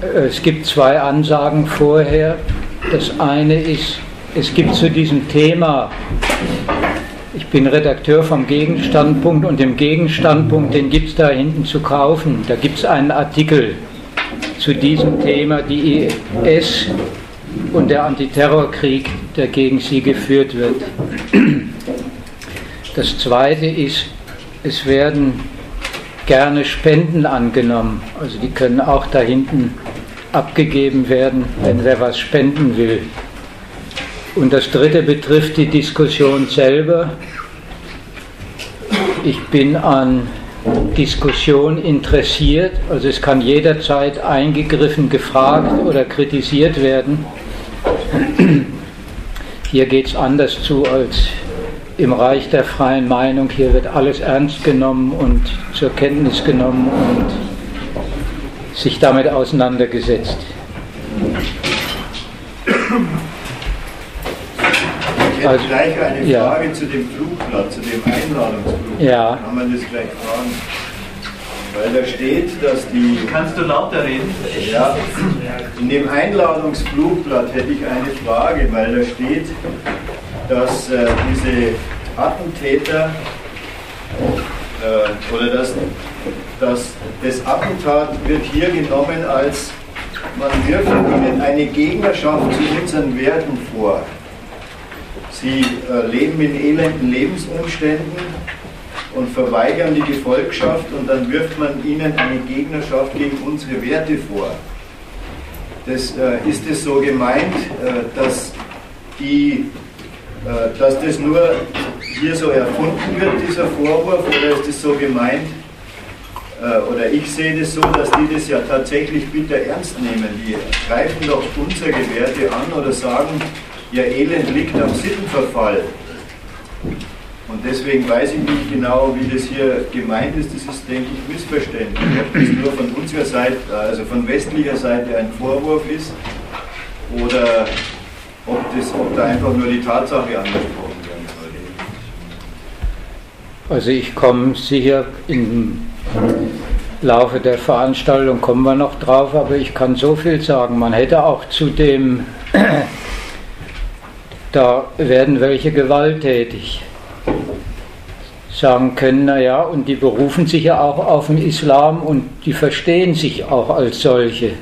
Es gibt zwei Ansagen vorher. Das eine ist, es gibt zu diesem Thema, ich bin Redakteur vom Gegenstandpunkt und dem Gegenstandpunkt, den gibt es da hinten zu kaufen. Da gibt es einen Artikel zu diesem Thema, die IS und der Antiterrorkrieg, der gegen sie geführt wird. Das zweite ist, es werden gerne Spenden angenommen. Also die können auch da hinten abgegeben werden, wenn wer was spenden will. Und das dritte betrifft die Diskussion selber. Ich bin an Diskussion interessiert, also es kann jederzeit eingegriffen, gefragt oder kritisiert werden. Hier geht es anders zu als im Reich der freien Meinung. Hier wird alles ernst genommen und zur Kenntnis genommen und sich damit auseinandergesetzt. Ich hätte also, gleich eine ja. Frage zu dem Flugblatt, zu dem Einladungsflugblatt. Ja. Kann man das gleich fragen? Weil da steht, dass die. Kannst du lauter reden? Ja. In dem Einladungsflugblatt hätte ich eine Frage, weil da steht, dass äh, diese Attentäter äh, oder dass, dass das Attentat wird hier genommen als man wirft ihnen eine Gegnerschaft zu unseren Werten vor. Sie äh, leben in elenden Lebensumständen und verweigern die Gefolgschaft und dann wirft man ihnen eine Gegnerschaft gegen unsere Werte vor. Das, äh, ist es so gemeint, äh, dass die dass das nur hier so erfunden wird, dieser Vorwurf, oder ist es so gemeint, äh, oder ich sehe das so, dass die das ja tatsächlich bitter ernst nehmen. Die greifen doch unsere Werte an oder sagen, ihr Elend liegt am Sittenverfall. Und deswegen weiß ich nicht genau, wie das hier gemeint ist. Das ist, denke ich, missverständlich. Ob das nur von unserer Seite, also von westlicher Seite ein Vorwurf ist oder ob, das, ob da einfach nur die Tatsache angesprochen werden soll. Also ich komme sicher im Laufe der Veranstaltung kommen wir noch drauf, aber ich kann so viel sagen. Man hätte auch zu dem, da werden welche gewalttätig sagen können, naja, und die berufen sich ja auch auf den Islam und die verstehen sich auch als solche.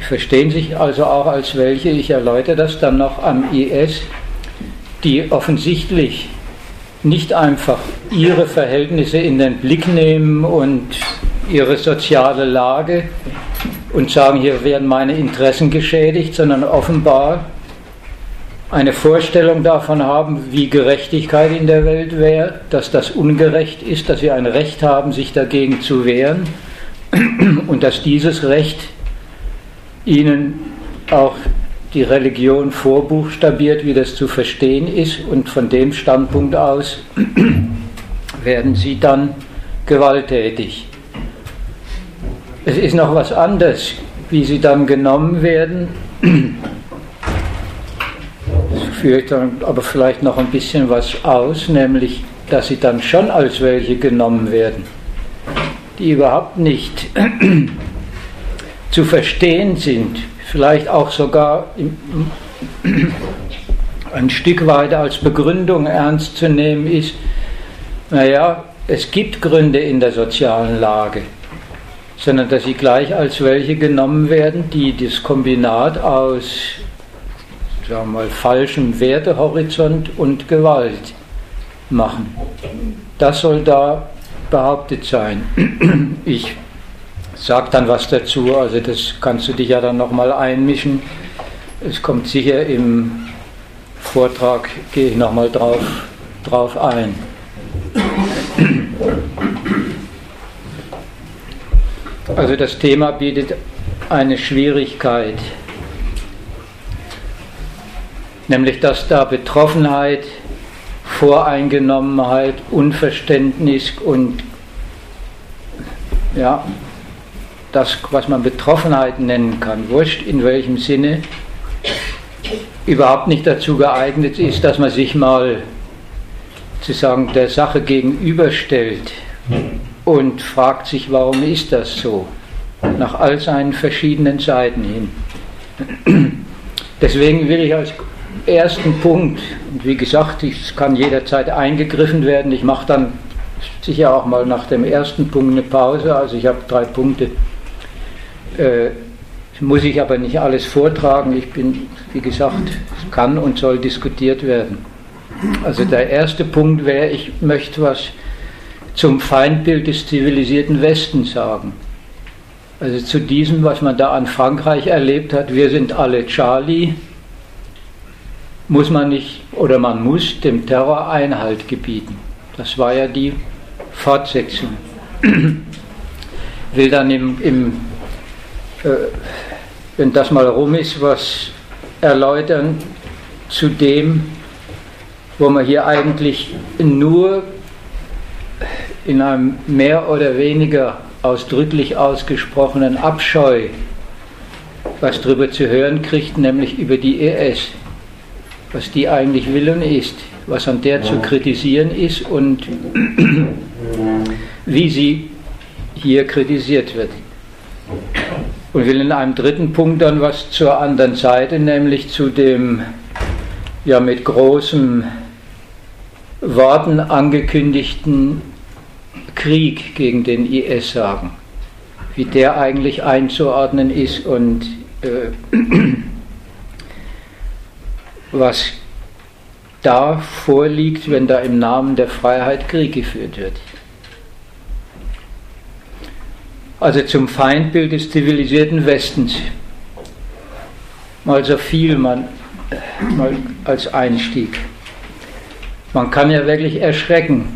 Verstehen sich also auch als welche, ich erläutere das dann noch am IS, die offensichtlich nicht einfach ihre Verhältnisse in den Blick nehmen und ihre soziale Lage und sagen, hier werden meine Interessen geschädigt, sondern offenbar eine Vorstellung davon haben, wie Gerechtigkeit in der Welt wäre, dass das ungerecht ist, dass sie ein Recht haben, sich dagegen zu wehren und dass dieses Recht ihnen auch die Religion vorbuchstabiert, wie das zu verstehen ist, und von dem Standpunkt aus werden sie dann gewalttätig. Es ist noch was anderes, wie sie dann genommen werden. Das führt dann aber vielleicht noch ein bisschen was aus, nämlich, dass sie dann schon als welche genommen werden, die überhaupt nicht zu verstehen sind, vielleicht auch sogar ein Stück weit als Begründung ernst zu nehmen ist, naja, es gibt Gründe in der sozialen Lage, sondern dass sie gleich als welche genommen werden, die das Kombinat aus sagen wir mal, falschem Wertehorizont und Gewalt machen. Das soll da behauptet sein. Ich sag dann was dazu, also das kannst du dich ja dann nochmal einmischen. Es kommt sicher im Vortrag, gehe ich nochmal drauf, drauf ein. Also das Thema bietet eine Schwierigkeit, nämlich dass da Betroffenheit, Voreingenommenheit, Unverständnis und ja, das, was man Betroffenheit nennen kann, wurscht in welchem Sinne, überhaupt nicht dazu geeignet ist, dass man sich mal zu sagen, der Sache gegenüberstellt und fragt sich, warum ist das so? nach all seinen verschiedenen Seiten hin. Deswegen will ich als ersten Punkt, und wie gesagt, es kann jederzeit eingegriffen werden, ich mache dann sicher auch mal nach dem ersten Punkt eine Pause, also ich habe drei Punkte, äh, muss ich aber nicht alles vortragen, ich bin, wie gesagt, es kann und soll diskutiert werden. Also der erste Punkt wäre, ich möchte was zum Feindbild des zivilisierten Westens sagen. Also zu diesem, was man da an Frankreich erlebt hat, wir sind alle Charlie, muss man nicht oder man muss dem Terror Einhalt gebieten. Das war ja die Fortsetzung. Will dann im, im wenn das mal rum ist, was erläutern zu dem, wo man hier eigentlich nur in einem mehr oder weniger ausdrücklich ausgesprochenen Abscheu was darüber zu hören kriegt, nämlich über die ES, was die eigentlich will und ist, was an der zu kritisieren ist und wie sie hier kritisiert wird. Und will in einem dritten Punkt dann was zur anderen Seite, nämlich zu dem ja mit großen Worten angekündigten Krieg gegen den IS sagen, wie der eigentlich einzuordnen ist und äh, was da vorliegt, wenn da im Namen der Freiheit Krieg geführt wird. Also zum Feindbild des zivilisierten Westens. Mal so viel man mal als Einstieg. Man kann ja wirklich erschrecken,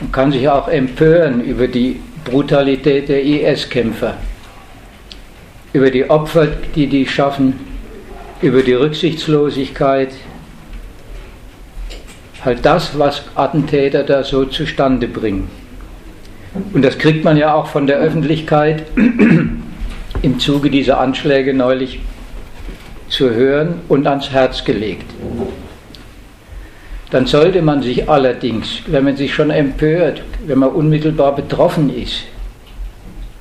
man kann sich auch empören über die Brutalität der IS-Kämpfer, über die Opfer, die die schaffen, über die Rücksichtslosigkeit, halt das, was Attentäter da so zustande bringen. Und das kriegt man ja auch von der Öffentlichkeit im Zuge dieser Anschläge neulich zu hören und ans Herz gelegt. Dann sollte man sich allerdings, wenn man sich schon empört, wenn man unmittelbar betroffen ist,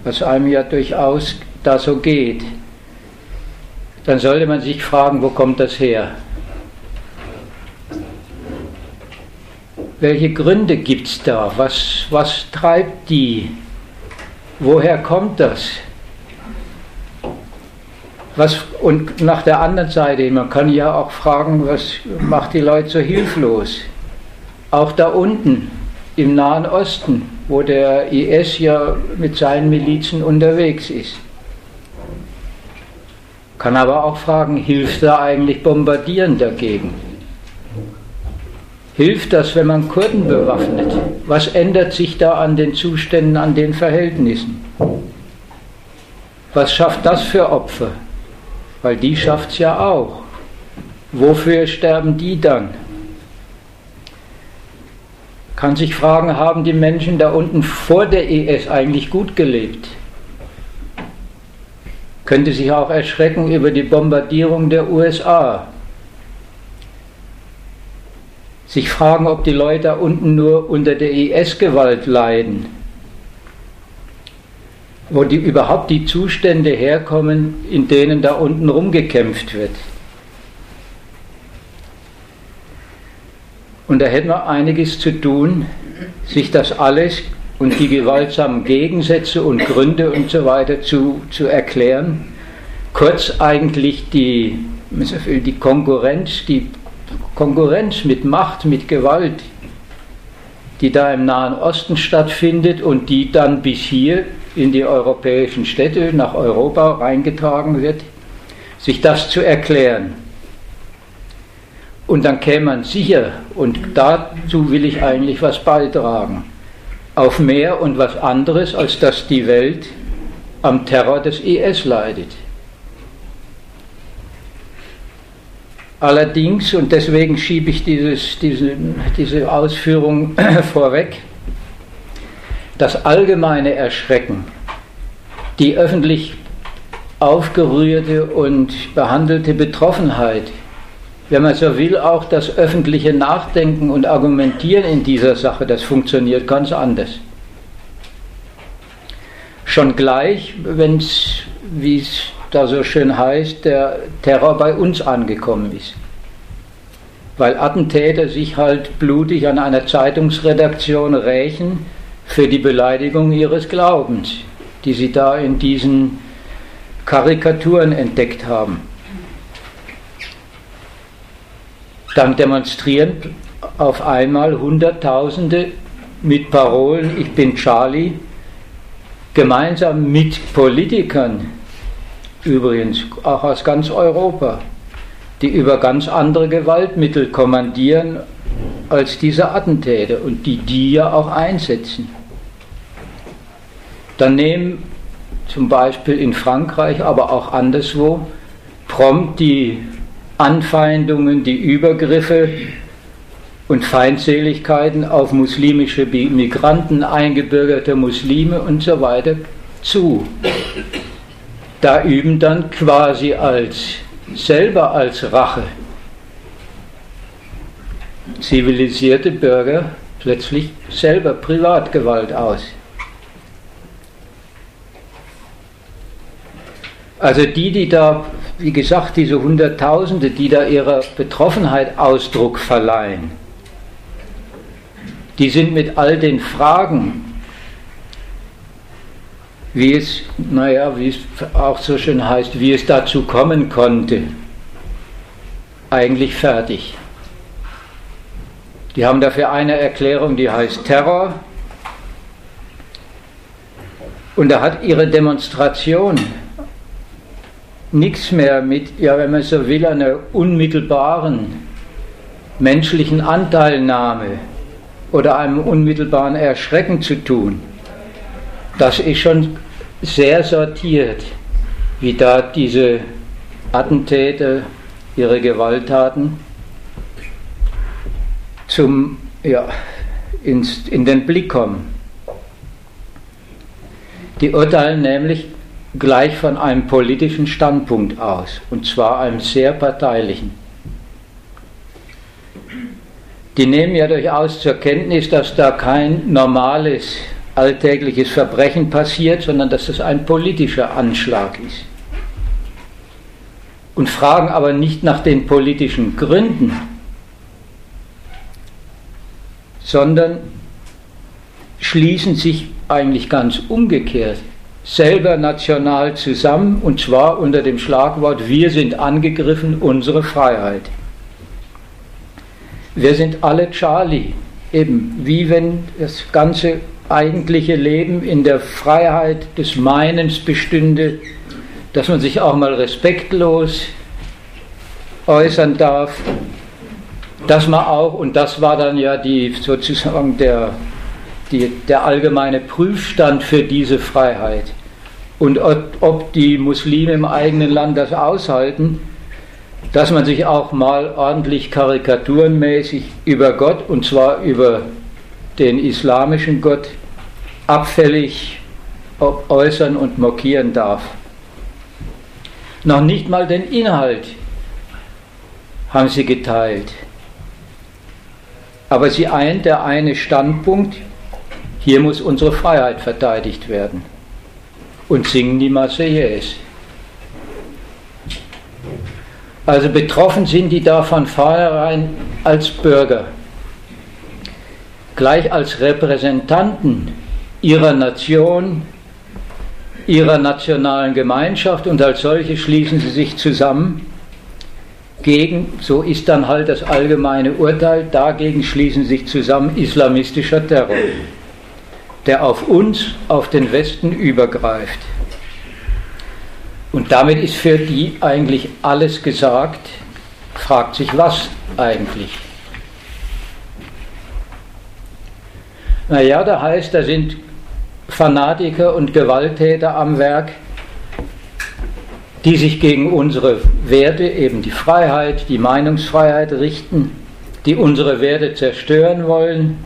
was einem ja durchaus da so geht, dann sollte man sich fragen, wo kommt das her? Welche Gründe gibt es da? Was, was treibt die? Woher kommt das? Was, und nach der anderen Seite, man kann ja auch fragen, was macht die Leute so hilflos? Auch da unten im Nahen Osten, wo der IS ja mit seinen Milizen unterwegs ist. Kann aber auch fragen, hilft da eigentlich Bombardieren dagegen? Hilft das, wenn man Kurden bewaffnet? Was ändert sich da an den Zuständen, an den Verhältnissen? Was schafft das für Opfer? Weil die schafft es ja auch. Wofür sterben die dann? Kann sich fragen, haben die Menschen da unten vor der ES eigentlich gut gelebt? Könnte sich auch erschrecken über die Bombardierung der USA sich fragen, ob die Leute da unten nur unter der IS-Gewalt leiden, wo die, überhaupt die Zustände herkommen, in denen da unten rumgekämpft wird. Und da hätten wir einiges zu tun, sich das alles und die gewaltsamen Gegensätze und Gründe und so weiter zu, zu erklären. Kurz eigentlich die, die Konkurrenz, die Konkurrenz mit Macht, mit Gewalt, die da im Nahen Osten stattfindet und die dann bis hier in die europäischen Städte, nach Europa reingetragen wird, sich das zu erklären. Und dann käme man sicher, und dazu will ich eigentlich was beitragen, auf mehr und was anderes, als dass die Welt am Terror des IS leidet. Allerdings, und deswegen schiebe ich dieses, diese, diese Ausführung vorweg, das allgemeine Erschrecken, die öffentlich aufgerührte und behandelte Betroffenheit, wenn man so will, auch das öffentliche Nachdenken und Argumentieren in dieser Sache, das funktioniert ganz anders. Schon gleich, wenn es, wie es da so schön heißt, der Terror bei uns angekommen ist. Weil Attentäter sich halt blutig an einer Zeitungsredaktion rächen für die Beleidigung ihres Glaubens, die sie da in diesen Karikaturen entdeckt haben. Dann demonstrieren auf einmal Hunderttausende mit Parolen, ich bin Charlie, gemeinsam mit Politikern, übrigens auch aus ganz Europa, die über ganz andere Gewaltmittel kommandieren als diese Attentäter und die die ja auch einsetzen. Dann nehmen zum Beispiel in Frankreich, aber auch anderswo, prompt die Anfeindungen, die Übergriffe und Feindseligkeiten auf muslimische Migranten, eingebürgerte Muslime und so weiter zu. Da üben dann quasi als selber als Rache zivilisierte Bürger plötzlich selber Privatgewalt aus. Also die, die da, wie gesagt, diese Hunderttausende, die da ihrer Betroffenheit Ausdruck verleihen, die sind mit all den Fragen, wie es, naja, wie es auch so schön heißt, wie es dazu kommen konnte, eigentlich fertig. Die haben dafür eine Erklärung, die heißt Terror. Und da hat ihre Demonstration nichts mehr mit, ja, wenn man so will, einer unmittelbaren menschlichen Anteilnahme oder einem unmittelbaren Erschrecken zu tun. Das ist schon sehr sortiert, wie da diese Attentäter ihre Gewalttaten zum, ja, ins, in den Blick kommen. Die urteilen nämlich gleich von einem politischen Standpunkt aus, und zwar einem sehr parteilichen. Die nehmen ja durchaus zur Kenntnis, dass da kein normales alltägliches Verbrechen passiert, sondern dass das ein politischer Anschlag ist. Und fragen aber nicht nach den politischen Gründen, sondern schließen sich eigentlich ganz umgekehrt selber national zusammen und zwar unter dem Schlagwort Wir sind angegriffen, unsere Freiheit. Wir sind alle Charlie, eben wie wenn das ganze eigentliche Leben in der Freiheit des Meinens bestünde, dass man sich auch mal respektlos äußern darf, dass man auch, und das war dann ja die sozusagen der, die, der allgemeine Prüfstand für diese Freiheit. Und ob, ob die Muslime im eigenen Land das aushalten, dass man sich auch mal ordentlich karikaturenmäßig über Gott, und zwar über den islamischen Gott, abfällig äußern und mokieren darf. Noch nicht mal den Inhalt haben sie geteilt. Aber sie eint der eine Standpunkt, hier muss unsere Freiheit verteidigt werden. Und singen die Marseillaise. Also betroffen sind die da von vornherein als Bürger, gleich als Repräsentanten ihrer Nation, ihrer nationalen Gemeinschaft und als solche schließen sie sich zusammen gegen, so ist dann halt das allgemeine Urteil, dagegen schließen sich zusammen islamistischer Terror, der auf uns, auf den Westen übergreift. Und damit ist für die eigentlich alles gesagt, fragt sich was eigentlich. Naja, da heißt, da sind Fanatiker und Gewalttäter am Werk, die sich gegen unsere Werte, eben die Freiheit, die Meinungsfreiheit richten, die unsere Werte zerstören wollen,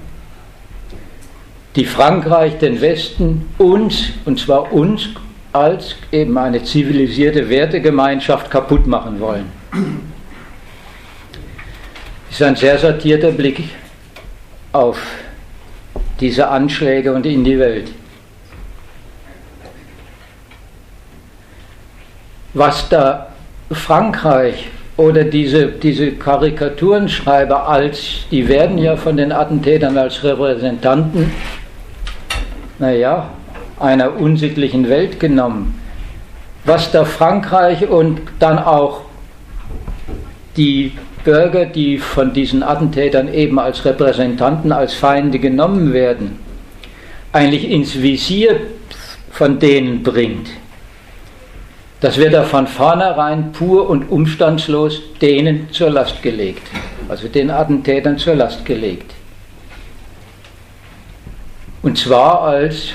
die Frankreich, den Westen, uns, und zwar uns als eben eine zivilisierte Wertegemeinschaft kaputt machen wollen. Das ist ein sehr sortierter Blick auf dieser Anschläge und in die Welt. Was da Frankreich oder diese, diese Karikaturenschreiber als, die werden ja von den Attentätern als Repräsentanten, naja, einer unsittlichen Welt genommen. Was da Frankreich und dann auch die Bürger, die von diesen Attentätern eben als Repräsentanten, als Feinde genommen werden, eigentlich ins Visier von denen bringt das wird er von vornherein pur und umstandslos denen zur Last gelegt, also den Attentätern zur Last gelegt. Und zwar als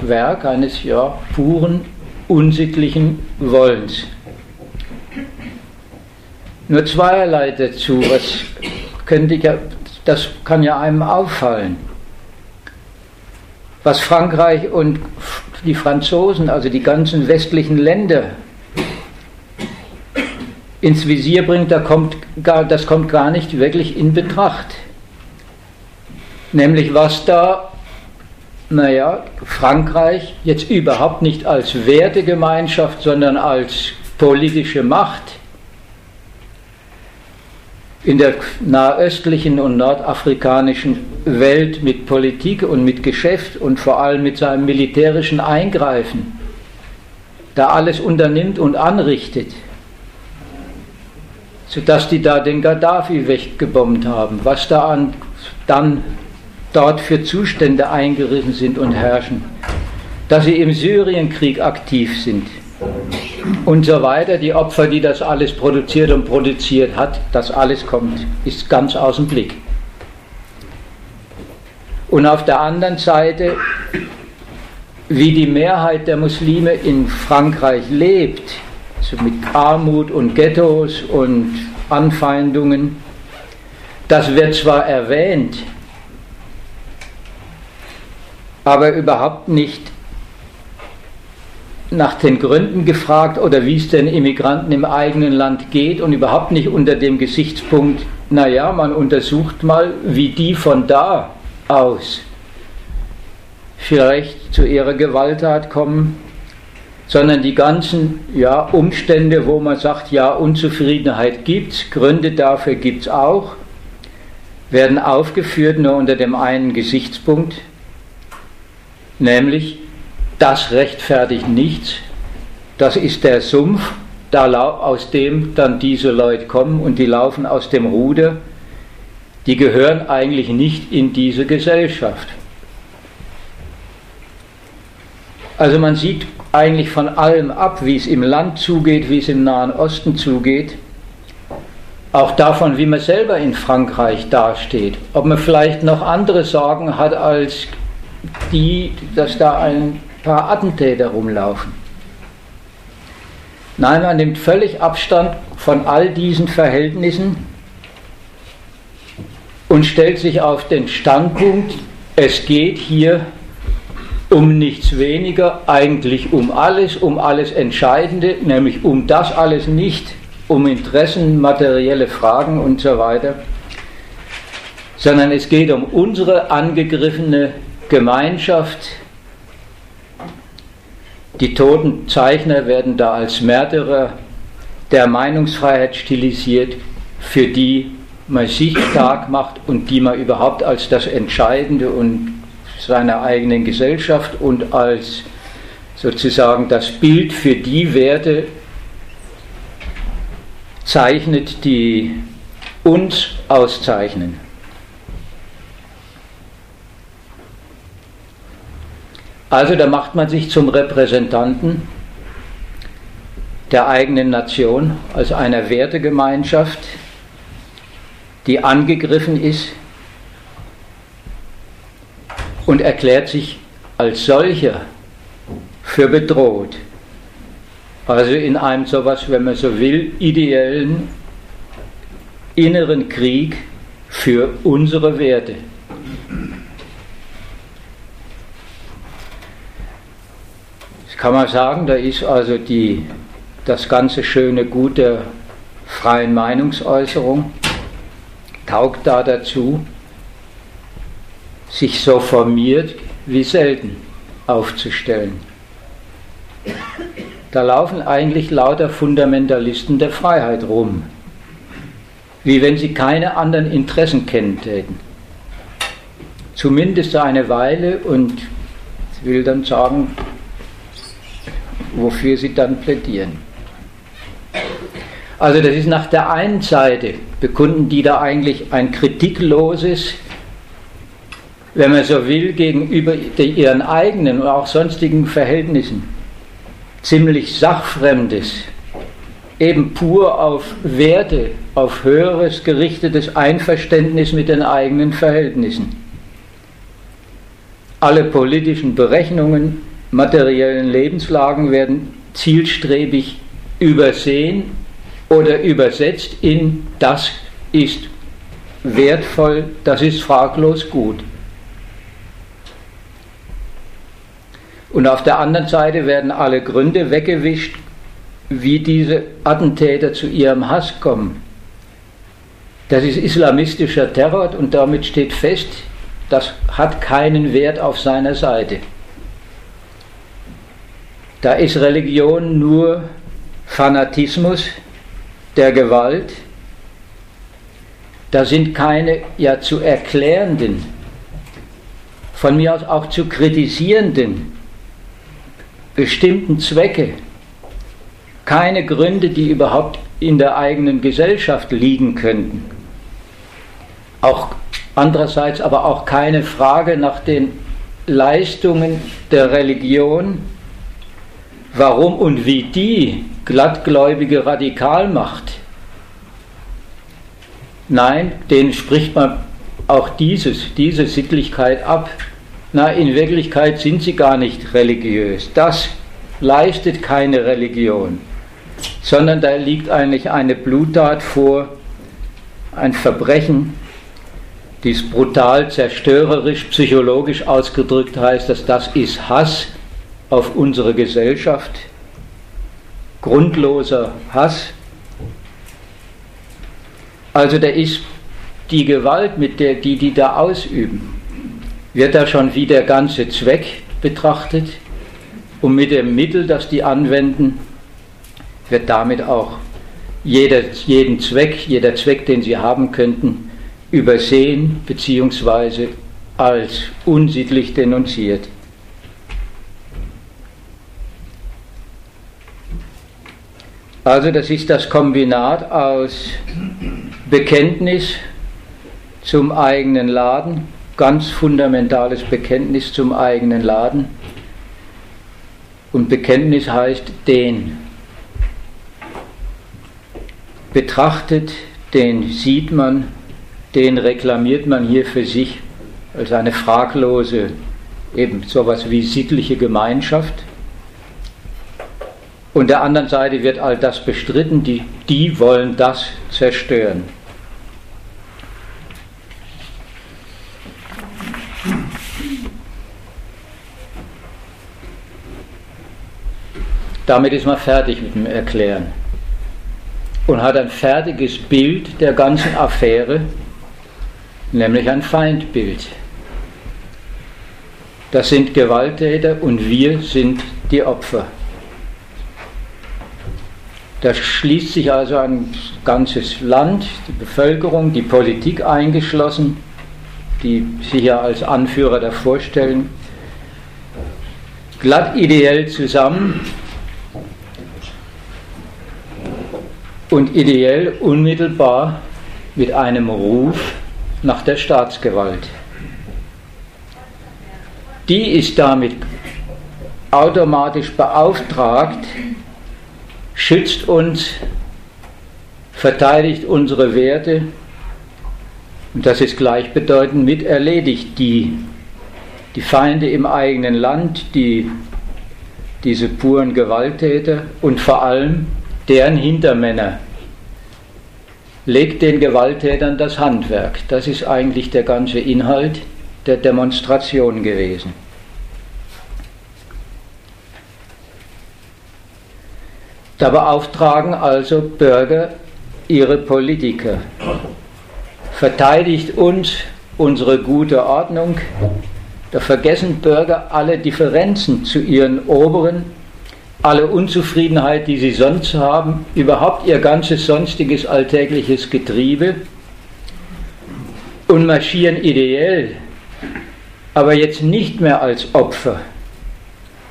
Werk eines ja, puren, unsittlichen Wollens. Nur zweierlei dazu, was könnte ich ja, das kann ja einem auffallen. Was Frankreich und die Franzosen, also die ganzen westlichen Länder, ins Visier bringt, da kommt gar, das kommt gar nicht wirklich in Betracht. Nämlich was da, naja, Frankreich jetzt überhaupt nicht als Wertegemeinschaft, sondern als politische Macht in der nahöstlichen und nordafrikanischen Welt mit Politik und mit Geschäft und vor allem mit seinem militärischen Eingreifen da alles unternimmt und anrichtet, sodass die da den Gaddafi weggebombt haben, was da an, dann dort für Zustände eingerissen sind und herrschen, dass sie im Syrienkrieg aktiv sind und so weiter. Die Opfer, die das alles produziert und produziert hat, das alles kommt, ist ganz aus dem Blick. Und auf der anderen Seite, wie die Mehrheit der Muslime in Frankreich lebt, so mit Armut und Ghettos und Anfeindungen, das wird zwar erwähnt, aber überhaupt nicht nach den Gründen gefragt oder wie es den Immigranten im eigenen Land geht und überhaupt nicht unter dem Gesichtspunkt, naja, man untersucht mal, wie die von da aus vielleicht zu ihrer Gewalttat kommen, sondern die ganzen ja, Umstände, wo man sagt, ja, Unzufriedenheit gibt es, Gründe dafür gibt es auch, werden aufgeführt nur unter dem einen Gesichtspunkt, nämlich das rechtfertigt nichts, das ist der Sumpf, da aus dem dann diese Leute kommen und die laufen aus dem Ruder, die gehören eigentlich nicht in diese Gesellschaft. Also man sieht eigentlich von allem ab, wie es im Land zugeht, wie es im Nahen Osten zugeht, auch davon, wie man selber in Frankreich dasteht, ob man vielleicht noch andere Sorgen hat als die, dass da ein paar Attentäter rumlaufen. Nein, man nimmt völlig Abstand von all diesen Verhältnissen und stellt sich auf den Standpunkt, es geht hier um nichts weniger, eigentlich um alles, um alles Entscheidende, nämlich um das alles nicht, um Interessen, materielle Fragen und so weiter, sondern es geht um unsere angegriffene Gemeinschaft, die toten Zeichner werden da als Märtyrer der Meinungsfreiheit stilisiert, für die man sich stark macht und die man überhaupt als das Entscheidende und seiner eigenen Gesellschaft und als sozusagen das Bild für die Werte zeichnet, die uns auszeichnen. Also da macht man sich zum Repräsentanten der eigenen Nation als einer Wertegemeinschaft, die angegriffen ist und erklärt sich als solcher für bedroht. Also in einem sowas, wenn man so will, ideellen inneren Krieg für unsere Werte. Kann man sagen, da ist also die, das ganze schöne Gut der freien Meinungsäußerung, taugt da dazu, sich so formiert wie selten aufzustellen. da laufen eigentlich lauter Fundamentalisten der Freiheit rum, wie wenn sie keine anderen Interessen kennen täten. Zumindest eine Weile und ich will dann sagen, wofür sie dann plädieren. Also das ist nach der einen Seite, bekunden die da eigentlich ein kritikloses, wenn man so will, gegenüber ihren eigenen und auch sonstigen Verhältnissen, ziemlich sachfremdes, eben pur auf Werte, auf höheres gerichtetes Einverständnis mit den eigenen Verhältnissen. Alle politischen Berechnungen, materiellen Lebenslagen werden zielstrebig übersehen oder übersetzt in das ist wertvoll, das ist fraglos gut. Und auf der anderen Seite werden alle Gründe weggewischt, wie diese Attentäter zu ihrem Hass kommen. Das ist islamistischer Terror und damit steht fest, das hat keinen Wert auf seiner Seite. Da ist Religion nur Fanatismus der Gewalt. Da sind keine ja zu erklärenden, von mir aus auch zu kritisierenden bestimmten Zwecke, keine Gründe, die überhaupt in der eigenen Gesellschaft liegen könnten. Auch andererseits aber auch keine Frage nach den Leistungen der Religion, warum und wie die glattgläubige Radikalmacht. Nein, denen spricht man auch dieses, diese Sittlichkeit ab. Na, in Wirklichkeit sind sie gar nicht religiös. Das leistet keine Religion, sondern da liegt eigentlich eine Bluttat vor, ein Verbrechen, dies brutal, zerstörerisch, psychologisch ausgedrückt heißt, dass das ist Hass auf unsere Gesellschaft, grundloser Hass. Also da ist die Gewalt, mit der die die da ausüben, wird da schon wie der ganze Zweck betrachtet und mit dem Mittel, das die anwenden, wird damit auch jeder, jeden Zweck, jeder Zweck, den sie haben könnten, übersehen bzw. als unsittlich denunziert. Also das ist das Kombinat aus Bekenntnis zum eigenen Laden, ganz fundamentales Bekenntnis zum eigenen Laden. Und Bekenntnis heißt den. Betrachtet, den sieht man, den reklamiert man hier für sich als eine fraglose, eben sowas wie sittliche Gemeinschaft. Und der anderen Seite wird all das bestritten, die, die wollen das zerstören. Damit ist man fertig mit dem Erklären und hat ein fertiges Bild der ganzen Affäre, nämlich ein Feindbild. Das sind Gewalttäter und wir sind die Opfer. Da schließt sich also ein ganzes Land, die Bevölkerung, die Politik eingeschlossen, die sich ja als Anführer da vorstellen, glatt ideell zusammen und ideell unmittelbar mit einem Ruf nach der Staatsgewalt. Die ist damit automatisch beauftragt, schützt uns, verteidigt unsere Werte und das ist gleichbedeutend mit erledigt die, die Feinde im eigenen Land, die, diese puren Gewalttäter und vor allem deren Hintermänner. Legt den Gewalttätern das Handwerk. Das ist eigentlich der ganze Inhalt der Demonstration gewesen. Da beauftragen also Bürger ihre Politiker. Verteidigt uns unsere gute Ordnung. Da vergessen Bürger alle Differenzen zu ihren Oberen, alle Unzufriedenheit, die sie sonst haben, überhaupt ihr ganzes sonstiges alltägliches Getriebe und marschieren ideell, aber jetzt nicht mehr als Opfer,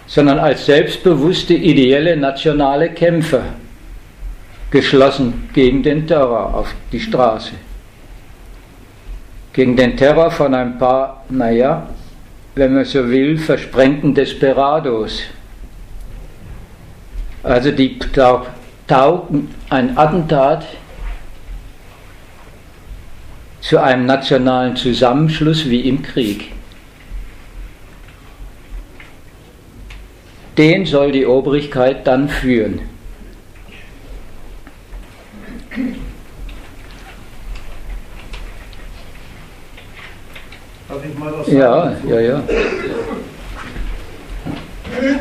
sondern als selbstbewusste ideelle nationale Kämpfer, geschlossen gegen den Terror auf die Straße. Gegen den Terror von ein paar, naja, wenn man so will, versprengten Desperados. Also die taugen ein Attentat zu einem nationalen Zusammenschluss wie im Krieg. Den soll die Obrigkeit dann führen. Darf ich mal was sagen? Ja, ja, ja.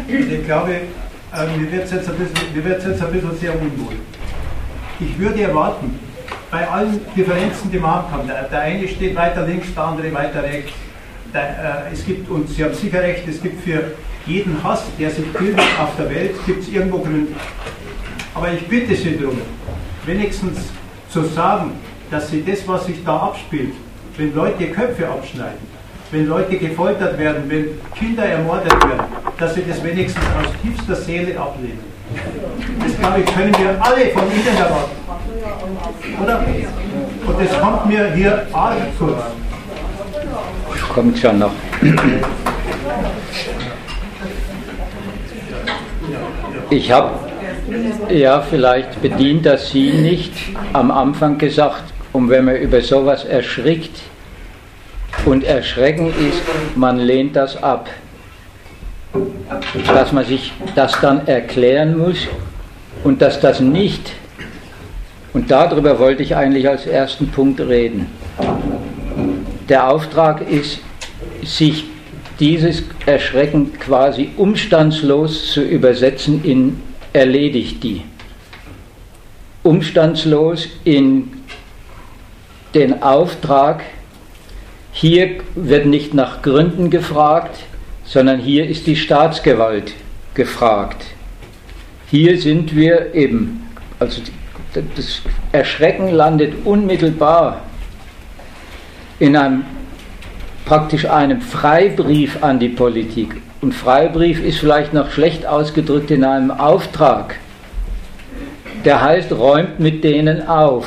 Ich glaube, äh, mir wird es jetzt, ein bisschen, jetzt ein bisschen sehr unwohl. Ich würde erwarten, bei allen Differenzen, die man haben der, der eine steht weiter links, der andere weiter rechts. Der, äh, es gibt, und Sie haben sicher recht, es gibt für jeden Hass, der sich bildet auf der Welt, gibt es irgendwo Gründe. Aber ich bitte Sie darum, wenigstens zu sagen, dass Sie das, was sich da abspielt, wenn Leute Köpfe abschneiden, wenn Leute gefoltert werden, wenn Kinder ermordet werden, dass sie das wenigstens aus tiefster Seele ablehnen. Das, glaube ich, können wir alle von Ihnen erwarten. Oder? Und das kommt mir hier arg kurz. Kommt schon noch. Ich habe ja vielleicht bedient das Sie nicht am Anfang gesagt, und wenn man über sowas erschrickt und erschrecken ist, man lehnt das ab. Dass man sich das dann erklären muss und dass das nicht, und darüber wollte ich eigentlich als ersten Punkt reden. Der Auftrag ist, sich dieses Erschrecken quasi umstandslos zu übersetzen in erledigt die. Umstandslos in den Auftrag, hier wird nicht nach Gründen gefragt, sondern hier ist die Staatsgewalt gefragt. Hier sind wir eben, also das Erschrecken landet unmittelbar in einem praktisch einem Freibrief an die Politik. Und Freibrief ist vielleicht noch schlecht ausgedrückt in einem Auftrag. Der heißt, räumt mit denen auf.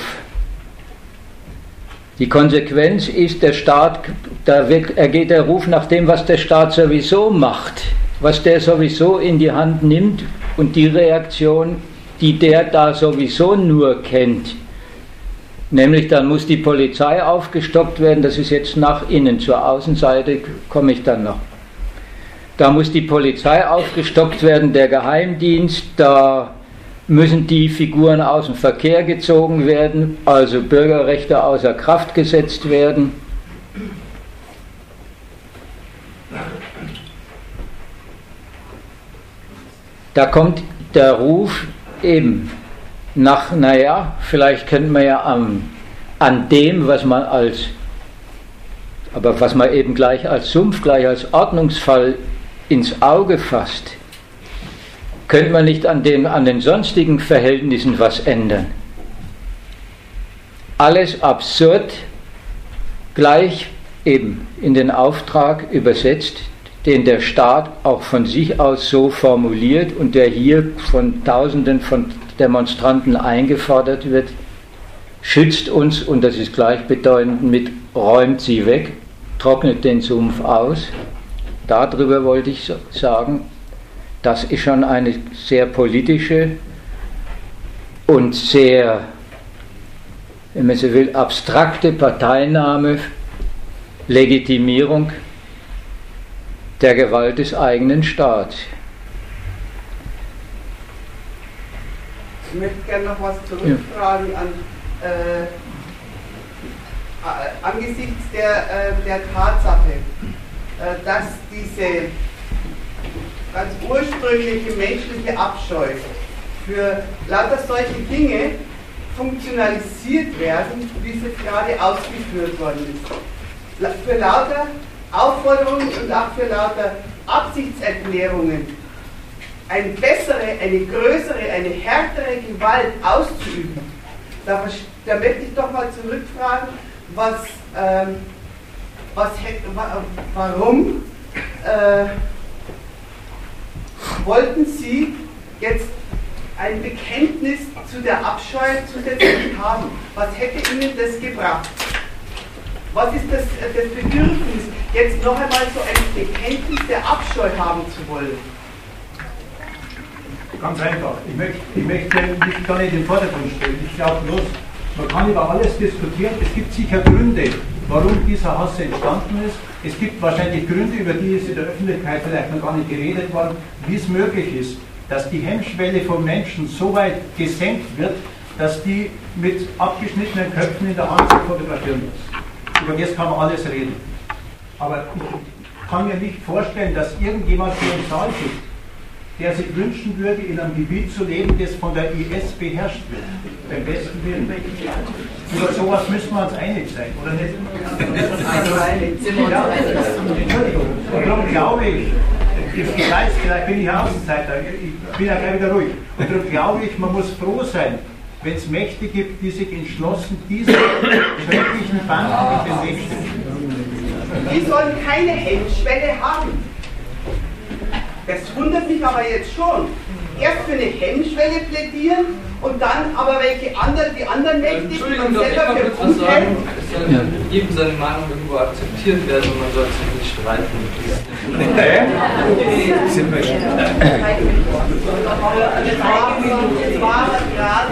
Die Konsequenz ist, der Staat, da ergeht der Ruf nach dem, was der Staat sowieso macht, was der sowieso in die Hand nimmt und die Reaktion, die der da sowieso nur kennt. Nämlich dann muss die Polizei aufgestockt werden, das ist jetzt nach innen, zur Außenseite komme ich dann noch. Da muss die Polizei aufgestockt werden, der Geheimdienst, da müssen die Figuren aus dem Verkehr gezogen werden, also Bürgerrechte außer Kraft gesetzt werden. Da kommt der Ruf eben nach, naja, vielleicht könnte man ja an, an dem, was man als, aber was man eben gleich als Sumpf, gleich als Ordnungsfall ins Auge fasst, könnte man nicht an, dem, an den sonstigen Verhältnissen was ändern? Alles absurd, gleich eben in den Auftrag übersetzt, den der Staat auch von sich aus so formuliert und der hier von Tausenden von Demonstranten eingefordert wird, schützt uns, und das ist gleichbedeutend mit räumt sie weg, trocknet den Sumpf aus. Darüber wollte ich sagen, das ist schon eine sehr politische und sehr, wenn man so will, abstrakte Parteinahme, Legitimierung der Gewalt des eigenen Staates. Ich möchte gerne noch was zurückfragen ja. an, äh, angesichts der, äh, der Tatsache, äh, dass diese ganz ursprüngliche menschliche Abscheu für lauter solche Dinge funktionalisiert werden, wie es jetzt gerade ausgeführt worden ist. Für lauter Aufforderungen und auch für lauter Absichtserklärungen eine bessere, eine größere, eine härtere Gewalt auszuüben, da, da möchte ich doch mal zurückfragen, was, ähm, was warum äh, wollten Sie jetzt ein Bekenntnis zu der Abscheu zusätzlich haben? Was hätte Ihnen das gebracht? Was ist das, das Bedürfnis, jetzt noch einmal so ein Bekenntnis der Abscheu haben zu wollen? Ganz einfach. Ich möchte, ich möchte mich gar nicht in den Vordergrund stellen. Ich glaube bloß, man kann über alles diskutieren. Es gibt sicher Gründe, warum dieser Hass entstanden ist. Es gibt wahrscheinlich Gründe, über die ist in der Öffentlichkeit vielleicht noch gar nicht geredet worden, wie es möglich ist, dass die Hemmschwelle von Menschen so weit gesenkt wird, dass die mit abgeschnittenen Köpfen in der Hand zu fotografieren ist. Über das kann man alles reden. Aber ich kann mir nicht vorstellen, dass irgendjemand hier im Saal sitzt, der sich wünschen würde, in einem Gebiet zu leben, das von der IS beherrscht wird. Beim besten Willen. Über sowas müssen wir uns einig sein, oder nicht? Ja, Entschuldigung. Und darum glaube ich, ich weiß, vielleicht bin ich Außenseiter, ich bin ja gleich wieder ruhig. Und darum glaube ich, man muss froh sein, wenn es Mächte gibt, die sich entschlossen diese schrecklichen Banden in den Weg stellen. Die sollen keine Hemmschwelle haben. Das wundert mich aber jetzt schon. Erst für eine Hemmschwelle plädieren und dann aber welche anderen, die anderen Mächte, die man selber für gut hält. Es soll ja. jedem seine Meinung irgendwo akzeptiert werden und man soll sich nicht streiten. Es war gerade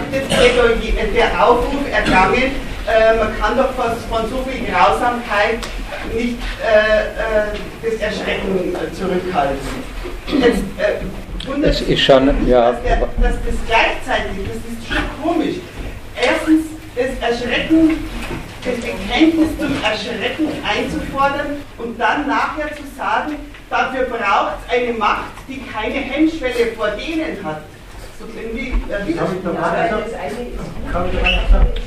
der Aufruf ergangen, äh, man kann doch von, von so viel Grausamkeit nicht äh, äh, das Erschrecken zurückhalten. Jetzt, äh, das ist schon, ja. Dass, der, dass das gleichzeitig, das ist schon komisch. Erstens, das Erschrecken, das Bekenntnis zum Erschrecken einzufordern und dann nachher zu sagen, dafür braucht es eine Macht, die keine Hemmschwelle vor denen hat. So irgendwie das ich gesagt. Habe ich gesagt?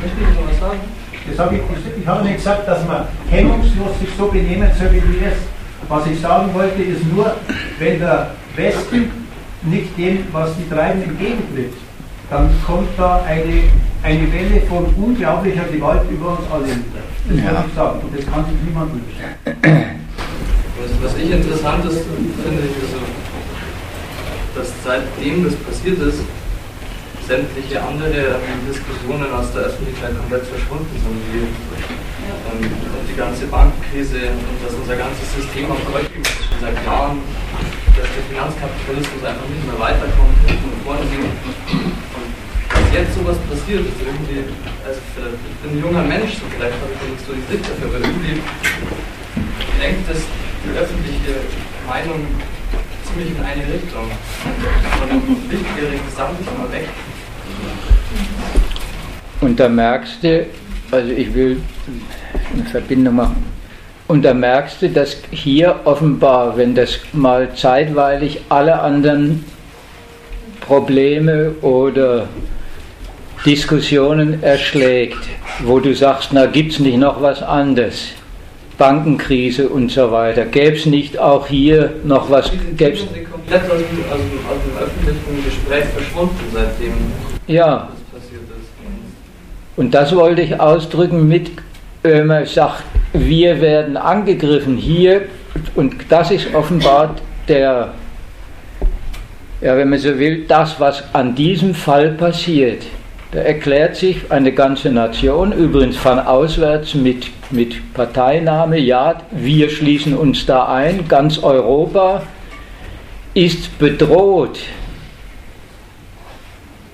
Möchte ich noch was sagen? Das habe ich, ich habe nicht gesagt, dass man hemmungslos sich so benehmen soll wie die Rest. Was ich sagen wollte, ist nur, wenn der Westen nicht dem, was die treiben, entgegentritt, dann kommt da eine, eine Welle von unglaublicher Gewalt über uns alle Das ja. kann ich sagen und das kann sich niemand wünschen. Was, was ich interessant ist, finde ich, also, dass seitdem das passiert ist, sämtliche andere Diskussionen aus der Öffentlichkeit komplett verschwunden sind. Und die ganze Bankenkrise und dass unser ganzes System am Gold schon seit Jahren, dass der Finanzkapitalismus einfach nicht mehr weiterkommt, hinten und vorne. Und dass jetzt sowas passiert, ist irgendwie, also ich bin ein junger Mensch, so vielleicht habe ich da nicht so die Sicht dafür, aber irgendwie lenkt es die öffentliche Meinung ziemlich in eine Richtung. Von dem wichtigeren mal weg. Und da merkst du, also ich will eine Verbindung machen. Und da merkst du, dass hier offenbar, wenn das mal zeitweilig alle anderen Probleme oder Diskussionen erschlägt, wo du sagst, na gibt es nicht noch was anderes, Bankenkrise und so weiter, gäbe es nicht auch hier noch was? Komplett dem, aus, dem, aus dem öffentlichen Gespräch verschwunden seitdem. Ja, und das wollte ich ausdrücken mit, wenn man sagt, wir werden angegriffen hier, und das ist offenbar der, ja, wenn man so will, das, was an diesem Fall passiert. Da erklärt sich eine ganze Nation, übrigens von auswärts mit, mit Parteinahme, ja, wir schließen uns da ein, ganz Europa ist bedroht.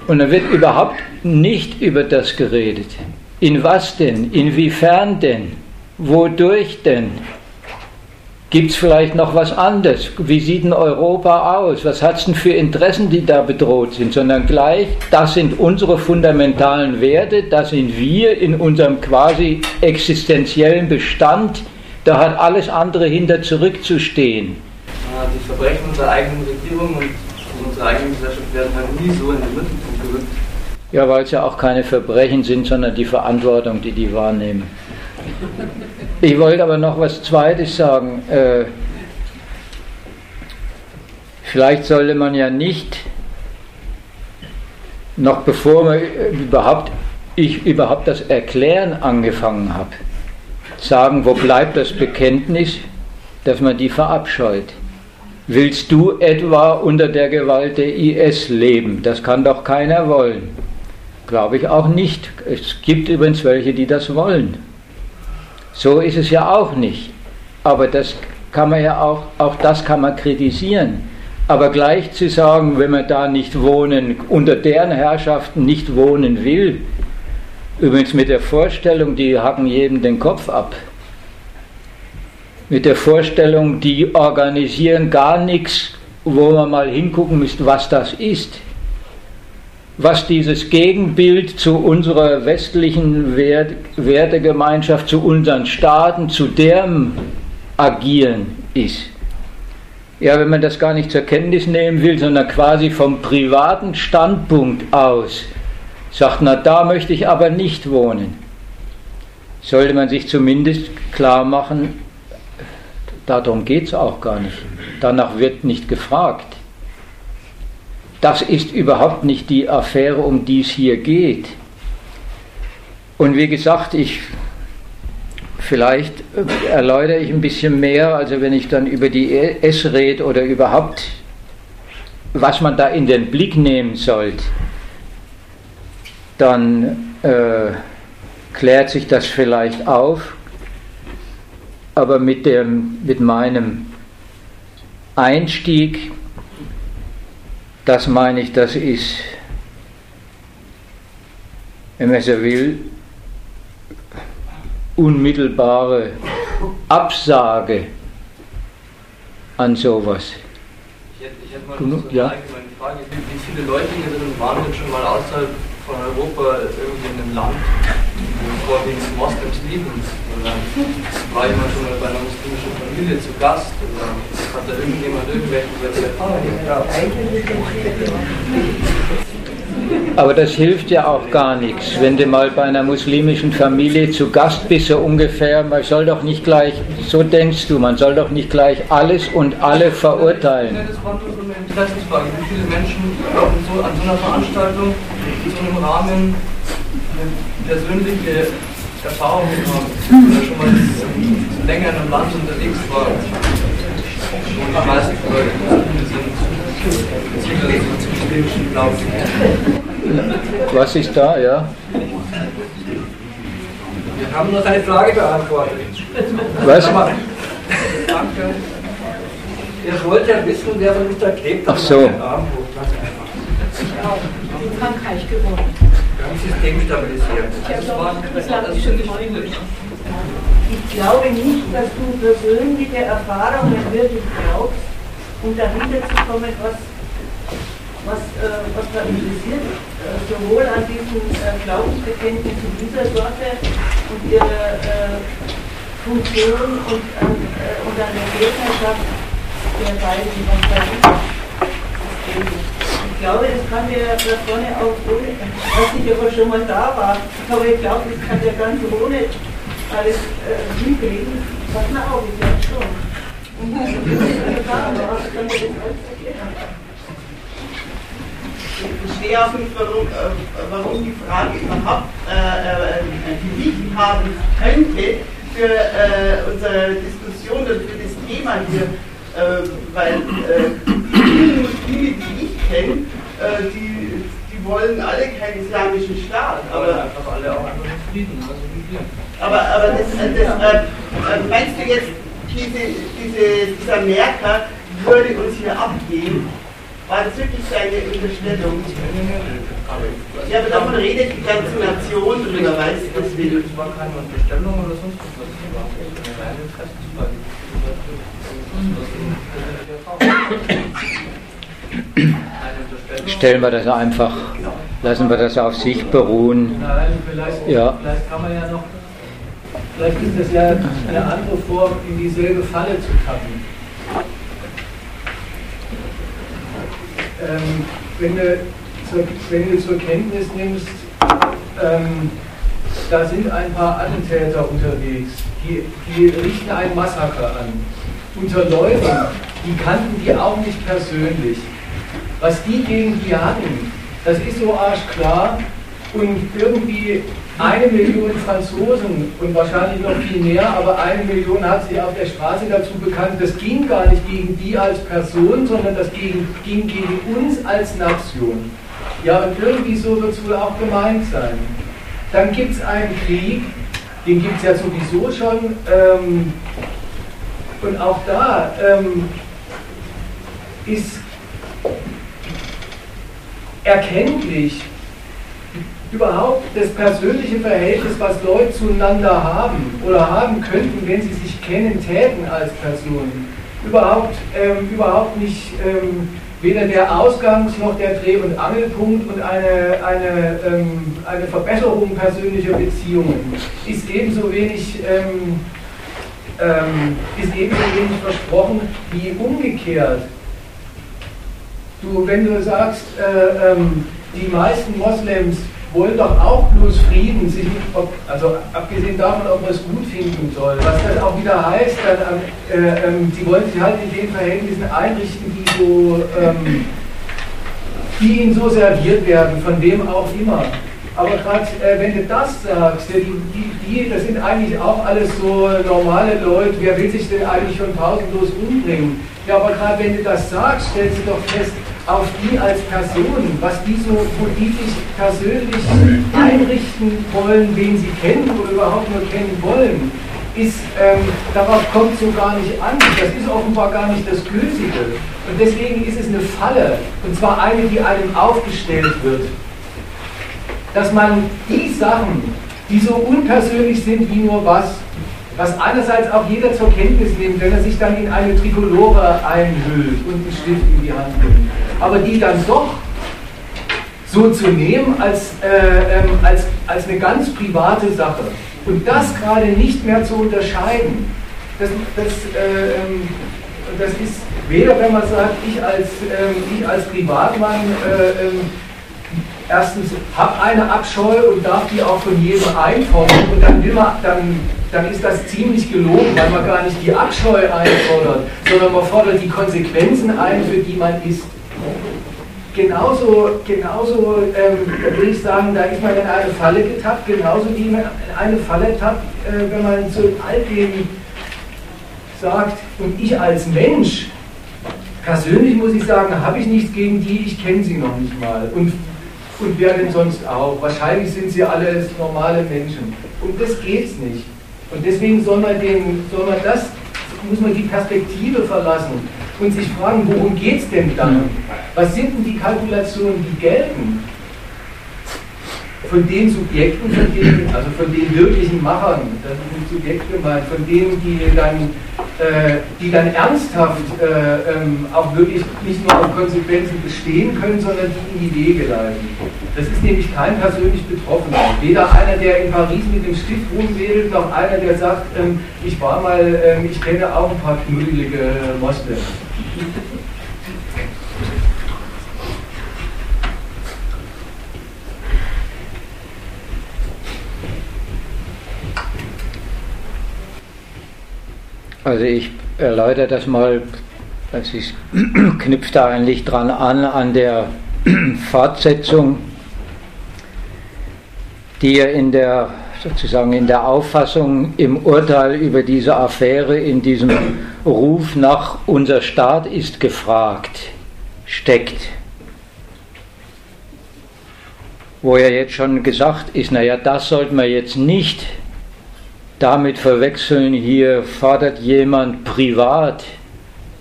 Und dann wird überhaupt nicht über das geredet. In was denn? Inwiefern denn? Wodurch denn? Gibt es vielleicht noch was anderes? Wie sieht denn Europa aus? Was hat es denn für Interessen, die da bedroht sind? Sondern gleich, das sind unsere fundamentalen Werte, das sind wir in unserem quasi existenziellen Bestand. Da hat alles andere hinter zurückzustehen. Die Verbrechen unserer eigenen Regierung und unserer eigenen Gesellschaft werden halt nie so in den Mittelpunkt gerückt. Ja, weil es ja auch keine Verbrechen sind, sondern die Verantwortung, die die wahrnehmen. Ich wollte aber noch was Zweites sagen. Äh, vielleicht sollte man ja nicht, noch bevor man überhaupt, ich überhaupt das Erklären angefangen habe, sagen, wo bleibt das Bekenntnis, dass man die verabscheut. Willst du etwa unter der Gewalt der IS leben? Das kann doch keiner wollen. Glaube ich auch nicht. Es gibt übrigens welche, die das wollen. So ist es ja auch nicht. Aber das kann man ja auch, auch das kann man kritisieren. Aber gleich zu sagen, wenn man da nicht wohnen, unter deren Herrschaften nicht wohnen will, übrigens mit der Vorstellung, die hacken jedem den Kopf ab. Mit der Vorstellung, die organisieren gar nichts, wo man mal hingucken müsste, was das ist. Was dieses Gegenbild zu unserer westlichen Wert, Wertegemeinschaft, zu unseren Staaten, zu deren Agieren ist. Ja, wenn man das gar nicht zur Kenntnis nehmen will, sondern quasi vom privaten Standpunkt aus sagt, na da möchte ich aber nicht wohnen, sollte man sich zumindest klar machen, darum geht es auch gar nicht. Danach wird nicht gefragt. Das ist überhaupt nicht die Affäre, um die es hier geht. Und wie gesagt, ich Vielleicht erläutere ich ein bisschen mehr, also wenn ich dann über die S rede oder überhaupt, was man da in den Blick nehmen sollte, dann äh, klärt sich das vielleicht auf, aber mit, dem, mit meinem Einstieg, das meine ich, das ist, wenn man so will, unmittelbare Absage an sowas. Ich hätte, ich hätte mal so eine ja? allgemeine Frage. Wie viele Leute hier drin waren denn schon mal außerhalb von Europa irgendwie in einem Land, wo vorwiegend Moslems leben? Oder war jemand schon mal bei einer muslimischen Familie zu Gast? Oder hat da irgendjemand irgendwelche aber das hilft ja auch gar nichts, wenn du mal bei einer muslimischen Familie zu Gast bist, so ungefähr, man soll doch nicht gleich, so denkst du, man soll doch nicht gleich alles und alle verurteilen. Das war nur so eine Interessensfrage. Wie viele Menschen so an so einer Veranstaltung, in so einem Rahmen, persönliche Erfahrung haben, oder schon mal länger in einem Land unterwegs war? Die meisten Leute was ist da, ja? Wir haben noch eine Frage beantwortet. Was? Danke. Er wollte ja wissen, wer von uns da klebt. Ach so. in Frankreich gewonnen. Wir haben System stabilisiert. Das das schon Ich glaube nicht, dass du persönliche Erfahrungen wirklich brauchst, um dahinter zu kommen, was was, äh, was da interessiert, äh, sowohl an diesen äh, Glaubensbekenntnissen dieser Sorte und ihre äh, Funktion und an, äh, und an der Gegnerschaft der beiden Parteien. Ich glaube, das kann der da vorne auch ohne, was ich aber schon mal da war, aber ich glaube, das kann der ganz ohne alles äh, hinkriegen. Was man auch, ich glaube schon. Und das ist da war, kann mir das alles erklären ich verstehe auch nicht, warum, äh, warum die Frage überhaupt äh, äh, Gewicht haben könnte für äh, unsere Diskussion und für das Thema hier, äh, weil äh, die Muslime, die ich kenne, äh, die, die wollen alle keinen islamischen Staat. Aber einfach alle auch einfach Frieden, also aber, aber das, das meinst du jetzt, diese, diese, dieser Merker würde uns hier abgehen? War das wirklich seine Unterstellung? Ja, aber davon redet die ganze Nation drüber, weißt du, deswegen. Es war keine Unterstellung oder sonst was. Stellen wir das einfach, lassen wir das auf sich beruhen. Nein, vielleicht, ja. vielleicht kann man ja noch, vielleicht ist das ja eine andere Form, in dieselbe Falle zu tappen. Ähm, wenn, du zur, wenn, du zur, Kenntnis nimmst, ähm, da sind ein paar Attentäter unterwegs, die, die richten ein Massaker an. unter Leuten, die kannten die auch nicht persönlich. Was die gegen die hatten, das ist so arschklar und irgendwie eine Million Franzosen und wahrscheinlich noch viel mehr, aber eine Million hat sich auf der Straße dazu bekannt, das ging gar nicht gegen die als Person, sondern das ging, ging gegen uns als Nation. Ja, und irgendwie so wird es wohl auch gemeint sein. Dann gibt es einen Krieg, den gibt es ja sowieso schon, ähm, und auch da ähm, ist erkenntlich, überhaupt das persönliche Verhältnis, was Leute zueinander haben oder haben könnten, wenn sie sich kennen täten als Personen, überhaupt, ähm, überhaupt nicht ähm, weder der Ausgangs- noch der Dreh- und Angelpunkt und eine, eine, ähm, eine Verbesserung persönlicher Beziehungen ist ebenso wenig, ähm, ähm, ist ebenso wenig versprochen wie umgekehrt. Du, wenn du sagst, äh, ähm, die meisten Moslems wollen doch auch bloß Frieden, sich, ob, also abgesehen davon, ob man es gut finden soll. Was das auch wieder heißt, dann, äh, ähm, sie wollen sich halt in den Verhältnissen einrichten, die, so, ähm, die ihnen so serviert werden, von wem auch immer. Aber gerade äh, wenn du das sagst, die, die, die, das sind eigentlich auch alles so normale Leute, wer will sich denn eigentlich schon pausenlos umbringen? Ja, aber gerade wenn du das sagst, stellst du doch fest, auf die als Personen, was die so politisch persönlich einrichten wollen, wen sie kennen oder überhaupt nur kennen wollen, ist, ähm, darauf kommt so gar nicht an. Das ist offenbar gar nicht das Gültige. Und deswegen ist es eine Falle, und zwar eine, die einem aufgestellt wird, dass man die Sachen, die so unpersönlich sind wie nur was, was einerseits auch jeder zur Kenntnis nimmt, wenn er sich dann in eine Trikolore einhüllt und einen Stift in die Hand nimmt, aber die dann doch so zu nehmen als, äh, ähm, als, als eine ganz private Sache und das gerade nicht mehr zu unterscheiden, das, das, äh, ähm, das ist weder, wenn man sagt, ich als, ähm, ich als Privatmann äh, ähm, erstens habe eine Abscheu und darf die auch von jedem einfordern und dann will man, dann, dann ist das ziemlich gelogen, weil man gar nicht die Abscheu einfordert, sondern man fordert die Konsequenzen ein, für die man ist. Genauso, genauso ähm, würde ich sagen, da ist man in eine Falle getappt, genauso wie man in eine Falle tappt, äh, wenn man zu all dem sagt, und ich als Mensch, persönlich muss ich sagen, habe ich nichts gegen die, ich kenne sie noch nicht mal. Und und wer denn sonst auch? Wahrscheinlich sind sie alles normale Menschen. Um das geht es nicht. Und deswegen soll man, den, soll man das, muss man die Perspektive verlassen und sich fragen, worum geht es denn dann? Was sind denn die Kalkulationen, die gelten? Von den Subjekten, von denen, also von den wirklichen Machern, das sind Subjekte gemeint, von denen, die dann, äh, die dann ernsthaft äh, ähm, auch wirklich nicht nur auf Konsequenzen bestehen können, sondern die in die Wege leiten. Das ist nämlich kein persönlich Betroffener. Weder einer, der in Paris mit dem Stift rumwedelt, noch einer, der sagt, ähm, ich war mal, ähm, ich kenne auch ein paar knuddelige Moslems. Also ich erläutere das mal, das ist, knüpft da eigentlich dran an, an der Fortsetzung, die ja in der sozusagen in der Auffassung im Urteil über diese Affäre, in diesem Ruf nach unser Staat ist gefragt, steckt. Wo ja jetzt schon gesagt ist, naja, das sollten wir jetzt nicht damit verwechseln, hier fordert jemand privat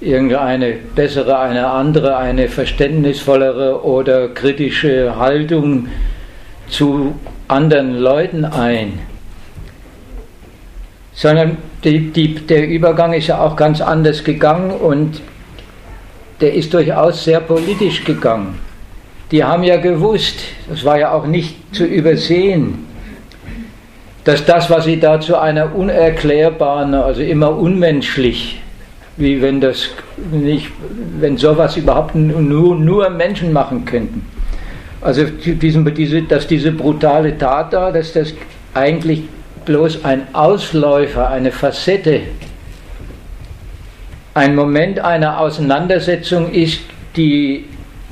irgendeine bessere, eine andere, eine verständnisvollere oder kritische Haltung zu anderen Leuten ein. Sondern die, die, der Übergang ist ja auch ganz anders gegangen und der ist durchaus sehr politisch gegangen. Die haben ja gewusst, das war ja auch nicht zu übersehen, dass das, was sie da zu einer unerklärbaren, also immer unmenschlich, wie wenn das nicht, wenn sowas überhaupt nur, nur Menschen machen könnten. Also diesen, diese, dass diese brutale Tat da, dass das eigentlich bloß ein Ausläufer, eine Facette ein Moment einer Auseinandersetzung ist, die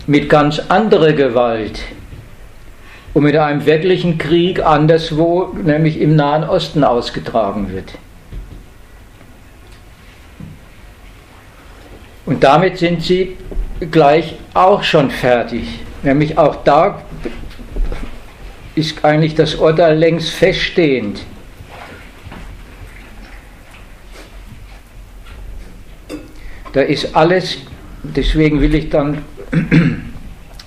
mit ganz anderer Gewalt und mit einem wirklichen Krieg anderswo, nämlich im Nahen Osten, ausgetragen wird. Und damit sind sie gleich auch schon fertig. Nämlich auch da ist eigentlich das Urteil längst feststehend. Da ist alles, deswegen will ich dann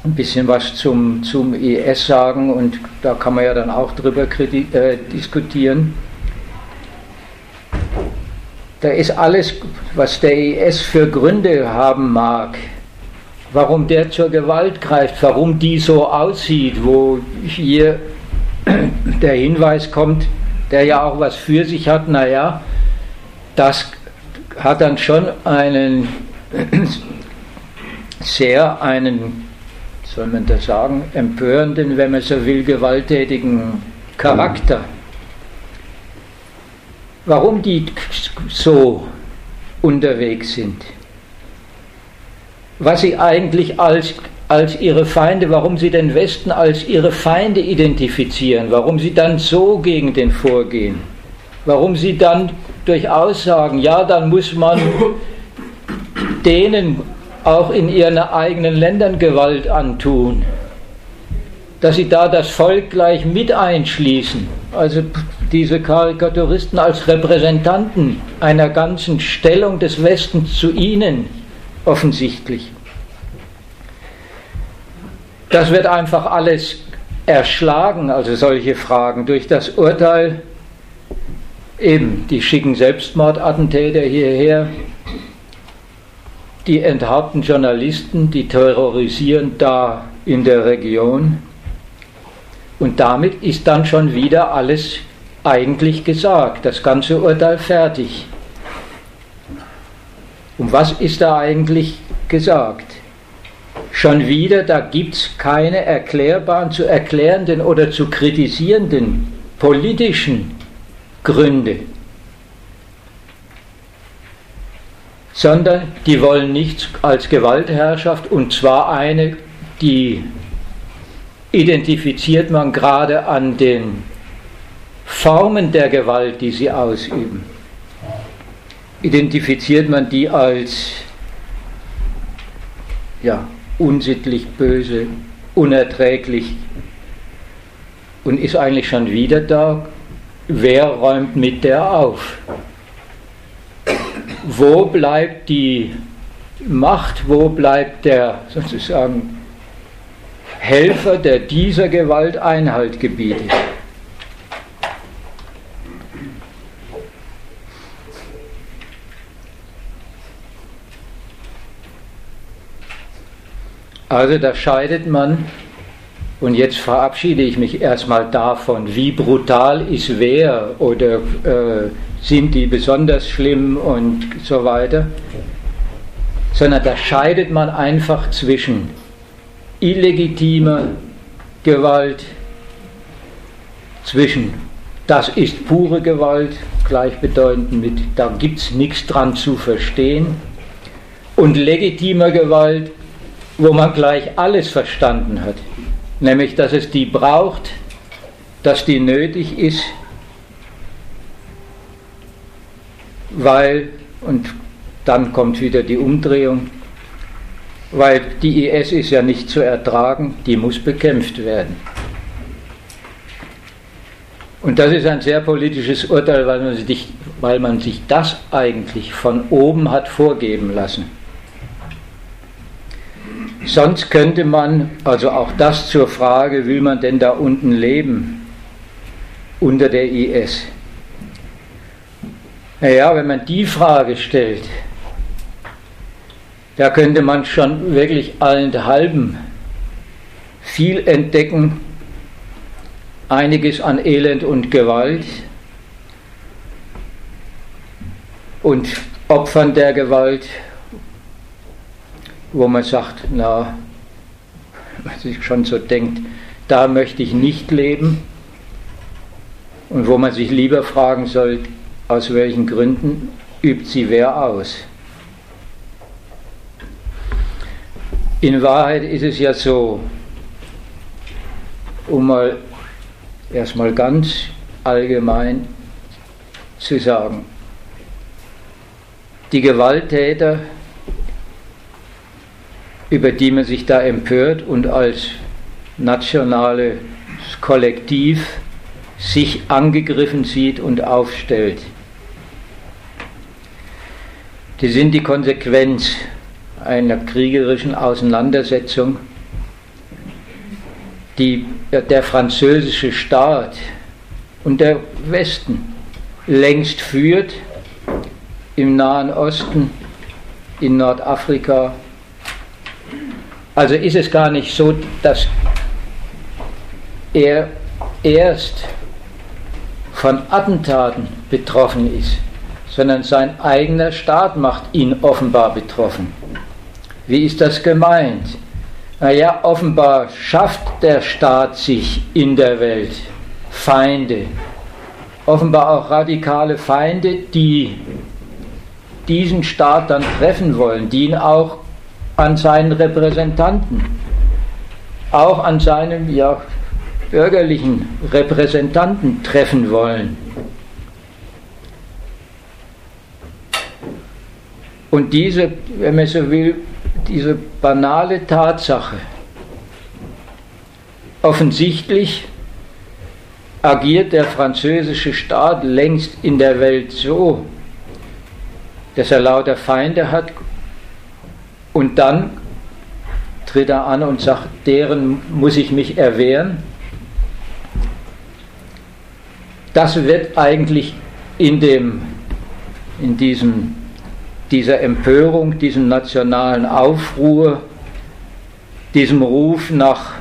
ein bisschen was zum, zum IS sagen und da kann man ja dann auch drüber äh, diskutieren. Da ist alles, was der IS für Gründe haben mag, warum der zur Gewalt greift, warum die so aussieht, wo hier der Hinweis kommt, der ja auch was für sich hat, naja, das hat dann schon einen sehr einen, soll man das sagen, empörenden, wenn man so will, gewalttätigen Charakter. Warum die so unterwegs sind? Was sie eigentlich als, als ihre Feinde, warum sie den Westen als ihre Feinde identifizieren, warum sie dann so gegen den vorgehen, warum sie dann durchaus sagen, ja, dann muss man denen auch in ihren eigenen Ländern Gewalt antun, dass sie da das Volk gleich mit einschließen, also diese Karikaturisten als Repräsentanten einer ganzen Stellung des Westens zu ihnen offensichtlich. Das wird einfach alles erschlagen, also solche Fragen, durch das Urteil, eben, die schicken Selbstmordattentäter hierher, die enthaupten Journalisten, die terrorisieren da in der Region. Und damit ist dann schon wieder alles eigentlich gesagt, das ganze Urteil fertig. Und was ist da eigentlich gesagt? Schon wieder, da gibt es keine erklärbaren, zu erklärenden oder zu kritisierenden politischen Gründe. Sondern die wollen nichts als Gewaltherrschaft und zwar eine, die identifiziert man gerade an den Formen der Gewalt, die sie ausüben. Identifiziert man die als ja, unsittlich, böse, unerträglich und ist eigentlich schon wieder da. Wer räumt mit der auf? Wo bleibt die Macht, wo bleibt der sozusagen Helfer, der dieser Gewalt Einhalt gebietet? Also da scheidet man, und jetzt verabschiede ich mich erstmal davon, wie brutal ist wer oder äh, sind die besonders schlimm und so weiter, sondern da scheidet man einfach zwischen illegitimer Gewalt, zwischen das ist pure Gewalt, gleichbedeutend mit da gibt es nichts dran zu verstehen, und legitimer Gewalt, wo man gleich alles verstanden hat, nämlich dass es die braucht, dass die nötig ist, weil, und dann kommt wieder die Umdrehung, weil die IS ist ja nicht zu ertragen, die muss bekämpft werden. Und das ist ein sehr politisches Urteil, weil man, sich, weil man sich das eigentlich von oben hat vorgeben lassen. Sonst könnte man, also auch das zur Frage, will man denn da unten leben? Unter der IS? Naja, wenn man die Frage stellt, da könnte man schon wirklich allenthalben viel entdecken, einiges an Elend und Gewalt. Und Opfern der Gewalt, wo man sagt, na, man sich schon so denkt, da möchte ich nicht leben und wo man sich lieber fragen soll, aus welchen Gründen übt sie wer aus. In Wahrheit ist es ja so, um mal erstmal ganz allgemein zu sagen, die Gewalttäter über die man sich da empört und als nationales Kollektiv sich angegriffen sieht und aufstellt, die sind die Konsequenz einer kriegerischen Auseinandersetzung, die der französische Staat und der Westen längst führt im Nahen Osten, in Nordafrika. Also ist es gar nicht so, dass er erst von Attentaten betroffen ist, sondern sein eigener Staat macht ihn offenbar betroffen. Wie ist das gemeint? Naja, offenbar schafft der Staat sich in der Welt Feinde, offenbar auch radikale Feinde, die diesen Staat dann treffen wollen, die ihn auch an seinen Repräsentanten, auch an seinem ja, bürgerlichen Repräsentanten treffen wollen. Und diese, wenn man so will, diese banale Tatsache, offensichtlich agiert der französische Staat längst in der Welt so, dass er lauter Feinde hat und dann tritt er an und sagt, deren muss ich mich erwehren. Das wird eigentlich in, dem, in diesem dieser Empörung, diesem nationalen Aufruhr, diesem Ruf nach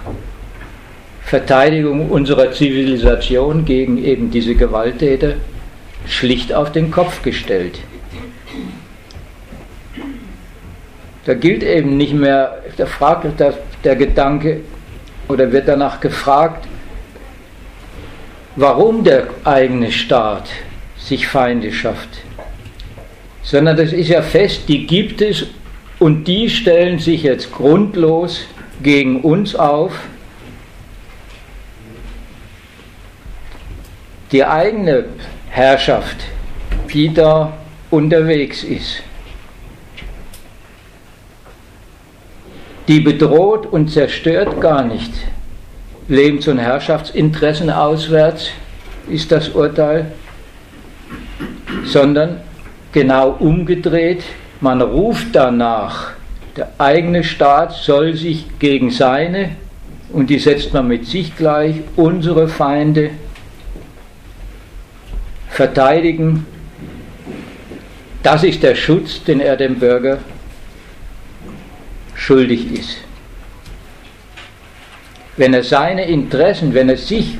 Verteidigung unserer Zivilisation gegen eben diese Gewalttäter schlicht auf den Kopf gestellt. Da gilt eben nicht mehr, da fragt der, der Gedanke oder wird danach gefragt, warum der eigene Staat sich Feinde schafft sondern das ist ja fest, die gibt es und die stellen sich jetzt grundlos gegen uns auf. Die eigene Herrschaft, die da unterwegs ist, die bedroht und zerstört gar nicht Lebens- und Herrschaftsinteressen auswärts, ist das Urteil, sondern genau umgedreht. Man ruft danach, der eigene Staat soll sich gegen seine, und die setzt man mit sich gleich, unsere Feinde verteidigen. Das ist der Schutz, den er dem Bürger schuldig ist. Wenn er seine Interessen, wenn er sich,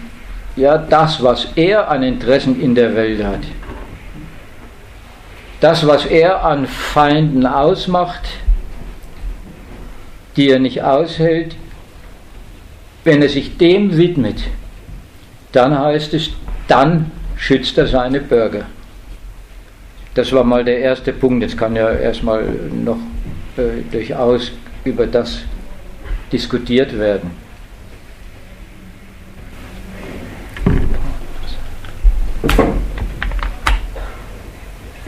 ja das, was er an Interessen in der Welt hat, das, was er an Feinden ausmacht, die er nicht aushält, wenn er sich dem widmet, dann heißt es, dann schützt er seine Bürger. Das war mal der erste Punkt. Jetzt kann ja erstmal noch äh, durchaus über das diskutiert werden.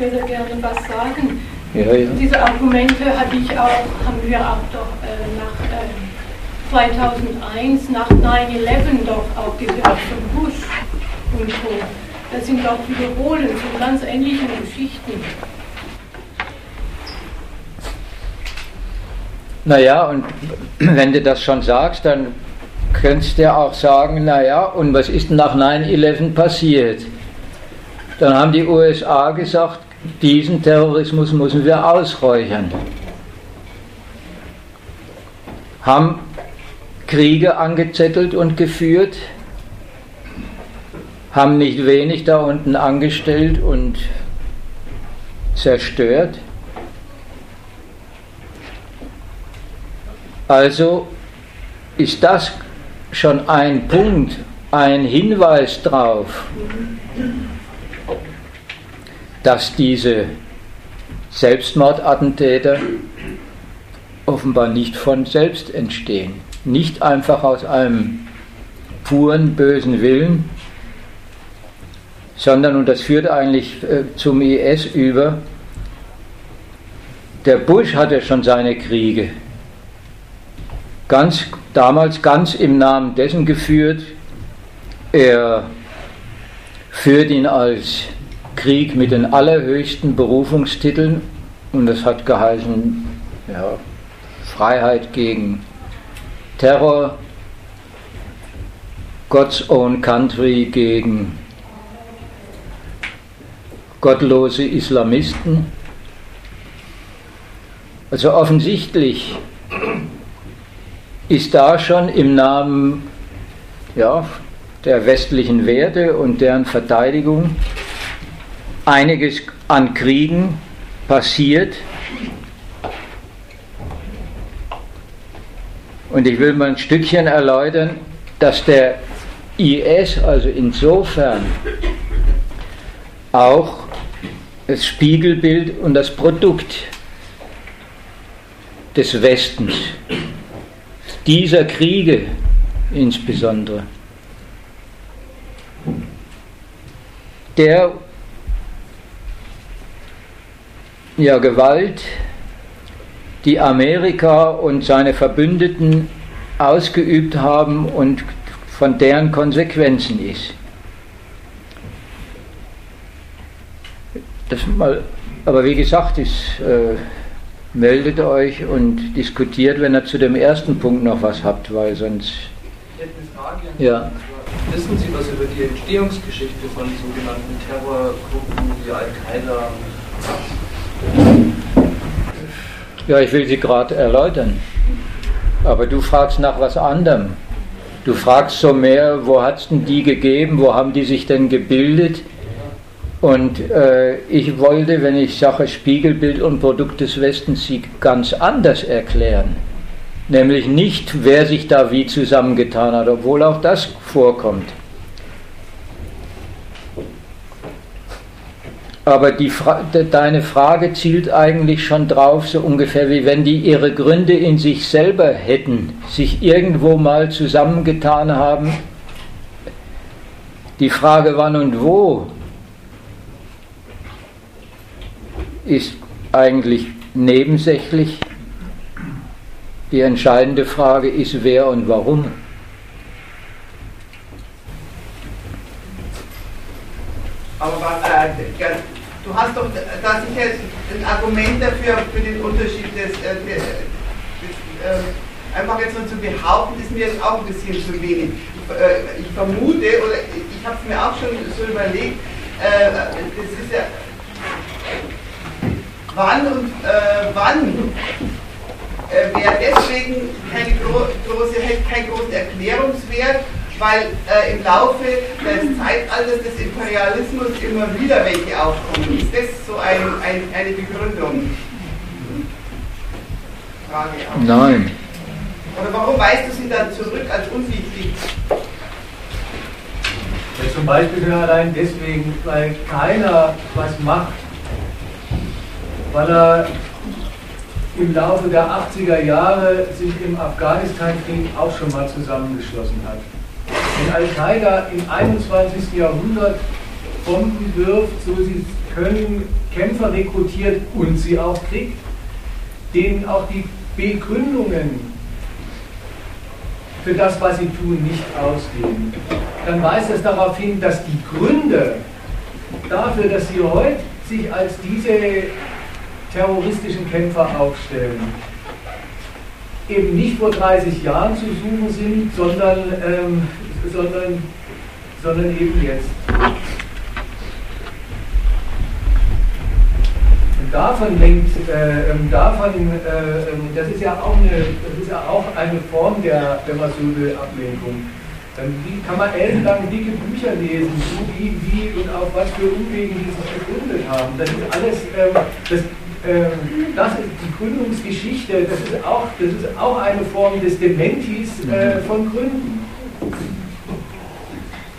würde gerne was sagen. Ja, ja. Diese Argumente hatte ich auch, haben wir auch doch äh, nach äh, 2001, nach 9-11 doch auch gehört von Bush und so. Das sind doch wiederholen von ganz ähnlichen Geschichten. Naja, und wenn du das schon sagst, dann könntest du ja auch sagen, naja, und was ist nach 9-11 passiert? Dann haben die USA gesagt, diesen Terrorismus müssen wir ausräuchern. Haben Kriege angezettelt und geführt, haben nicht wenig da unten angestellt und zerstört. Also ist das schon ein Punkt, ein Hinweis darauf, dass diese Selbstmordattentäter offenbar nicht von selbst entstehen. Nicht einfach aus einem puren bösen Willen, sondern, und das führt eigentlich äh, zum IS über, der Bush hatte schon seine Kriege, ganz, damals ganz im Namen dessen geführt, er führt ihn als Krieg mit den allerhöchsten Berufungstiteln und das hat geheißen ja, Freiheit gegen Terror, God's Own Country gegen gottlose Islamisten. Also offensichtlich ist da schon im Namen ja, der westlichen Werte und deren Verteidigung einiges an Kriegen passiert. Und ich will mal ein Stückchen erläutern, dass der IS also insofern auch das Spiegelbild und das Produkt des Westens, dieser Kriege insbesondere, der ja, Gewalt, die Amerika und seine Verbündeten ausgeübt haben und von deren Konsequenzen ist. Das mal, aber wie gesagt, ist, äh, meldet euch und diskutiert, wenn ihr zu dem ersten Punkt noch was habt, weil sonst. Ich hätte eine Frage. Ja. Wissen Sie was über die Entstehungsgeschichte von sogenannten Terrorgruppen wie Al-Qaida? Ja, ich will sie gerade erläutern. Aber du fragst nach was anderem. Du fragst so mehr, wo hat es denn die gegeben, wo haben die sich denn gebildet? Und äh, ich wollte, wenn ich sage Spiegelbild und Produkt des Westens, sie ganz anders erklären. Nämlich nicht, wer sich da wie zusammengetan hat, obwohl auch das vorkommt. Aber Fra deine Frage zielt eigentlich schon drauf, so ungefähr wie wenn die ihre Gründe in sich selber hätten, sich irgendwo mal zusammengetan haben. Die Frage wann und wo ist eigentlich nebensächlich. Die entscheidende Frage ist, wer und warum. Aber äh, du hast doch da sicher ein Argument dafür, für den Unterschied des, äh, des, äh, einfach jetzt nur zu behaupten, ist mir jetzt auch ein bisschen zu wenig. Äh, ich vermute, oder ich habe es mir auch schon so überlegt, äh, das ist ja wann und äh, wann äh, wäre deswegen keine gro große, keinen großen Erklärungswert, weil äh, im Laufe des Zeitalters des Imperialismus immer wieder welche aufkommen. Ist das so ein, ein, eine Begründung? Frage auch. Nein. Oder warum weist du sie dann zurück als unwichtig? Ja, zum Beispiel allein deswegen, weil keiner was macht, weil er im Laufe der 80er Jahre sich im Afghanistan-Krieg auch schon mal zusammengeschlossen hat. Wenn Al-Qaida im 21. Jahrhundert Bomben wirft, so sie können, Kämpfer rekrutiert und sie auch kriegt, denen auch die Begründungen für das, was sie tun, nicht ausgehen, dann weist es darauf hin, dass die Gründe dafür, dass sie heute sich als diese terroristischen Kämpfer aufstellen, eben nicht vor 30 Jahren zu suchen sind, sondern, ähm, sondern, sondern eben jetzt. Und davon lenkt, äh, ähm, davon, äh, ähm, das ist ja auch eine, das ist ja auch eine Form der, wenn man so will, Ablenkung. Dann kann man ellenlang dicke Bücher lesen, so wie, wie und auf was für Umwegen die sich gegründet haben. Das ist alles, ähm, das ähm, das ist die Gründungsgeschichte, das ist auch, das ist auch eine Form des Dementis äh, von Gründen.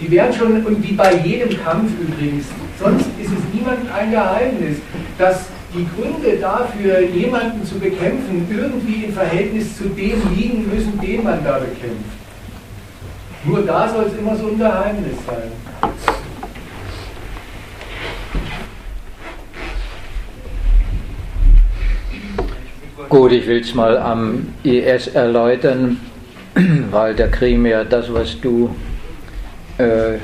Die werden schon, und wie bei jedem Kampf übrigens, sonst ist es niemandem ein Geheimnis, dass die Gründe dafür, jemanden zu bekämpfen, irgendwie im Verhältnis zu dem liegen müssen, den man da bekämpft. Nur da soll es immer so ein Geheimnis sein. Gut, ich will es mal am IS erläutern, weil da kriegen wir das, was du äh,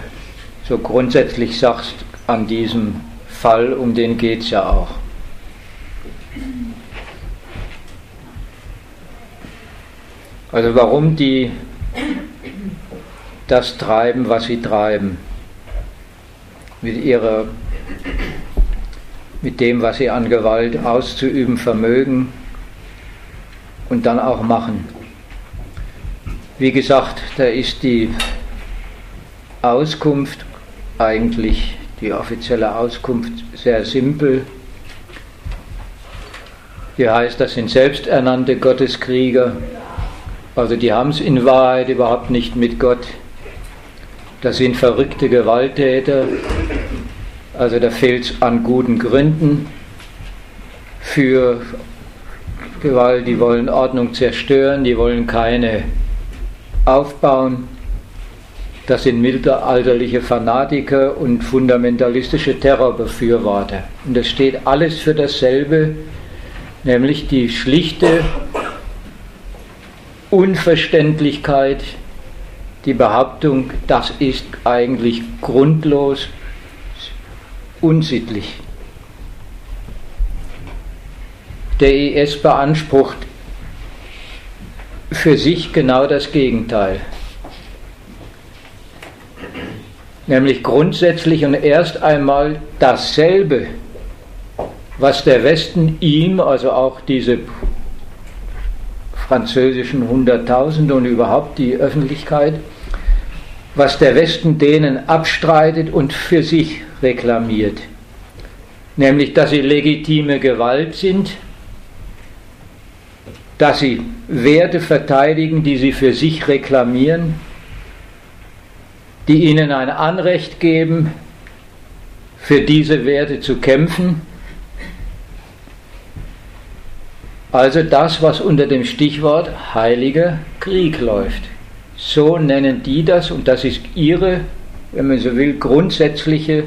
so grundsätzlich sagst, an diesem Fall, um den geht es ja auch. Also warum die das treiben, was sie treiben, mit ihrer, mit dem, was sie an Gewalt auszuüben vermögen und dann auch machen. Wie gesagt, da ist die Auskunft eigentlich, die offizielle Auskunft, sehr simpel. Die heißt, das sind selbsternannte Gotteskrieger, also die haben es in Wahrheit überhaupt nicht mit Gott. Das sind verrückte Gewalttäter. Also da fehlt es an guten Gründen für Gewalt. Die wollen Ordnung zerstören, die wollen keine aufbauen. Das sind mittelalterliche Fanatiker und fundamentalistische Terrorbefürworter. Und das steht alles für dasselbe, nämlich die schlichte Unverständlichkeit, die Behauptung, das ist eigentlich grundlos, unsittlich. Der IS beansprucht für sich genau das Gegenteil. Nämlich grundsätzlich und erst einmal dasselbe, was der Westen ihm, also auch diese französischen Hunderttausende und überhaupt die Öffentlichkeit, was der Westen denen abstreitet und für sich reklamiert. Nämlich, dass sie legitime Gewalt sind, dass sie Werte verteidigen, die sie für sich reklamieren, die ihnen ein Anrecht geben, für diese Werte zu kämpfen. Also das, was unter dem Stichwort Heiliger Krieg läuft. So nennen die das und das ist ihre, wenn man so will, grundsätzliche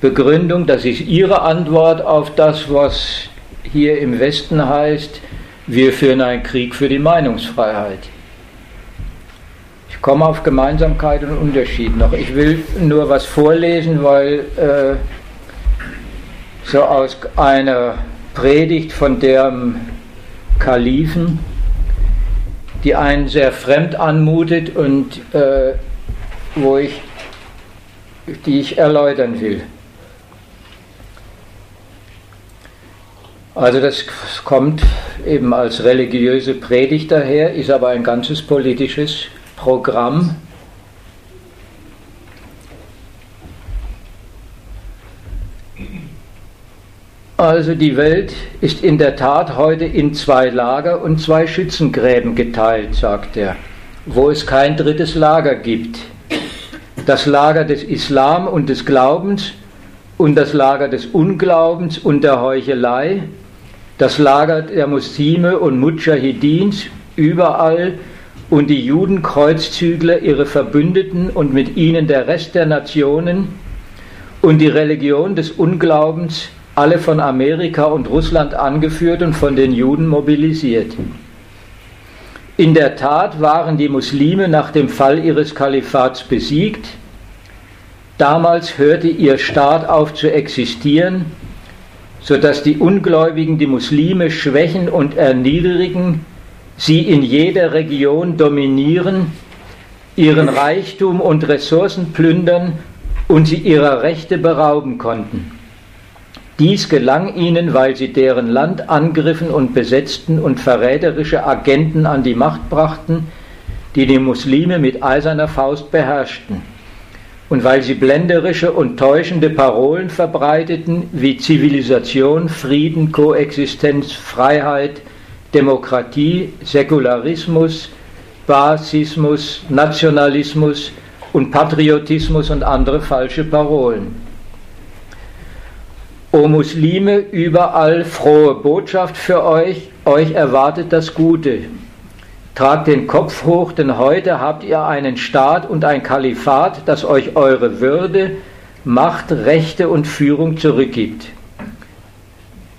Begründung, das ist ihre Antwort auf das, was hier im Westen heißt, wir führen einen Krieg für die Meinungsfreiheit. Ich komme auf Gemeinsamkeit und Unterschied noch. Ich will nur was vorlesen, weil äh, so aus einer Predigt von der Kalifen, die einen sehr fremd anmutet und äh, wo ich, die ich erläutern will. Also das kommt eben als religiöse Predigt daher, ist aber ein ganzes politisches Programm Also die Welt ist in der Tat heute in zwei Lager und zwei Schützengräben geteilt, sagt er, wo es kein drittes Lager gibt. Das Lager des Islam und des Glaubens und das Lager des Unglaubens und der Heuchelei, das Lager der Muslime und Mujahidins überall und die Judenkreuzzügler ihre Verbündeten und mit ihnen der Rest der Nationen und die Religion des Unglaubens alle von Amerika und Russland angeführt und von den Juden mobilisiert. In der Tat waren die Muslime nach dem Fall ihres Kalifats besiegt. Damals hörte ihr Staat auf zu existieren, sodass die Ungläubigen die Muslime schwächen und erniedrigen, sie in jeder Region dominieren, ihren Reichtum und Ressourcen plündern und sie ihrer Rechte berauben konnten. Dies gelang ihnen, weil sie deren Land angriffen und besetzten und verräterische Agenten an die Macht brachten, die die Muslime mit eiserner Faust beherrschten, und weil sie blenderische und täuschende Parolen verbreiteten wie Zivilisation, Frieden, Koexistenz, Freiheit, Demokratie, Säkularismus, Basismus, Nationalismus und Patriotismus und andere falsche Parolen. O Muslime, überall frohe Botschaft für euch, euch erwartet das Gute. Tragt den Kopf hoch, denn heute habt ihr einen Staat und ein Kalifat, das euch eure Würde, Macht, Rechte und Führung zurückgibt.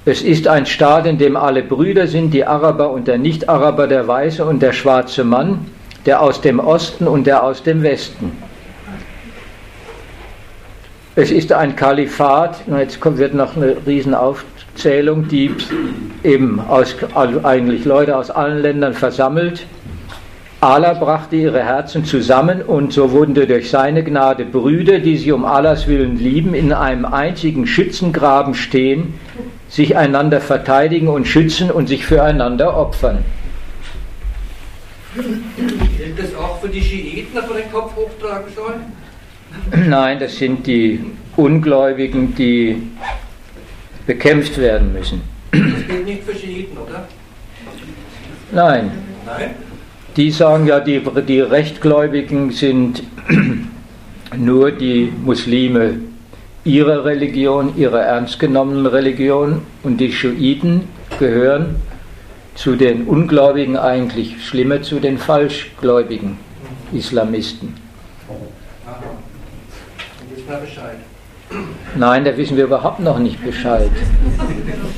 Es ist ein Staat, in dem alle Brüder sind, die Araber und der Nicht-Araber, der Weiße und der schwarze Mann, der aus dem Osten und der aus dem Westen. Es ist ein Kalifat, jetzt wird noch eine Riesenaufzählung, die eben aus, eigentlich Leute aus allen Ländern versammelt. Allah brachte ihre Herzen zusammen und so wurden durch seine Gnade Brüder, die sie um Allahs Willen lieben, in einem einzigen Schützengraben stehen, sich einander verteidigen und schützen und sich füreinander opfern. Gilt das auch für die Schiiten, dass man den Kopf hochtragen soll? Nein, das sind die Ungläubigen, die bekämpft werden müssen. Das gilt nicht für Schiiten, oder? Nein. Nein? Die sagen ja, die, die Rechtgläubigen sind nur die Muslime ihrer Religion, ihrer ernst genommenen Religion und die Schiiten gehören zu den Ungläubigen eigentlich schlimmer zu den falschgläubigen Islamisten. Bescheid. Nein, da wissen wir überhaupt noch nicht Bescheid.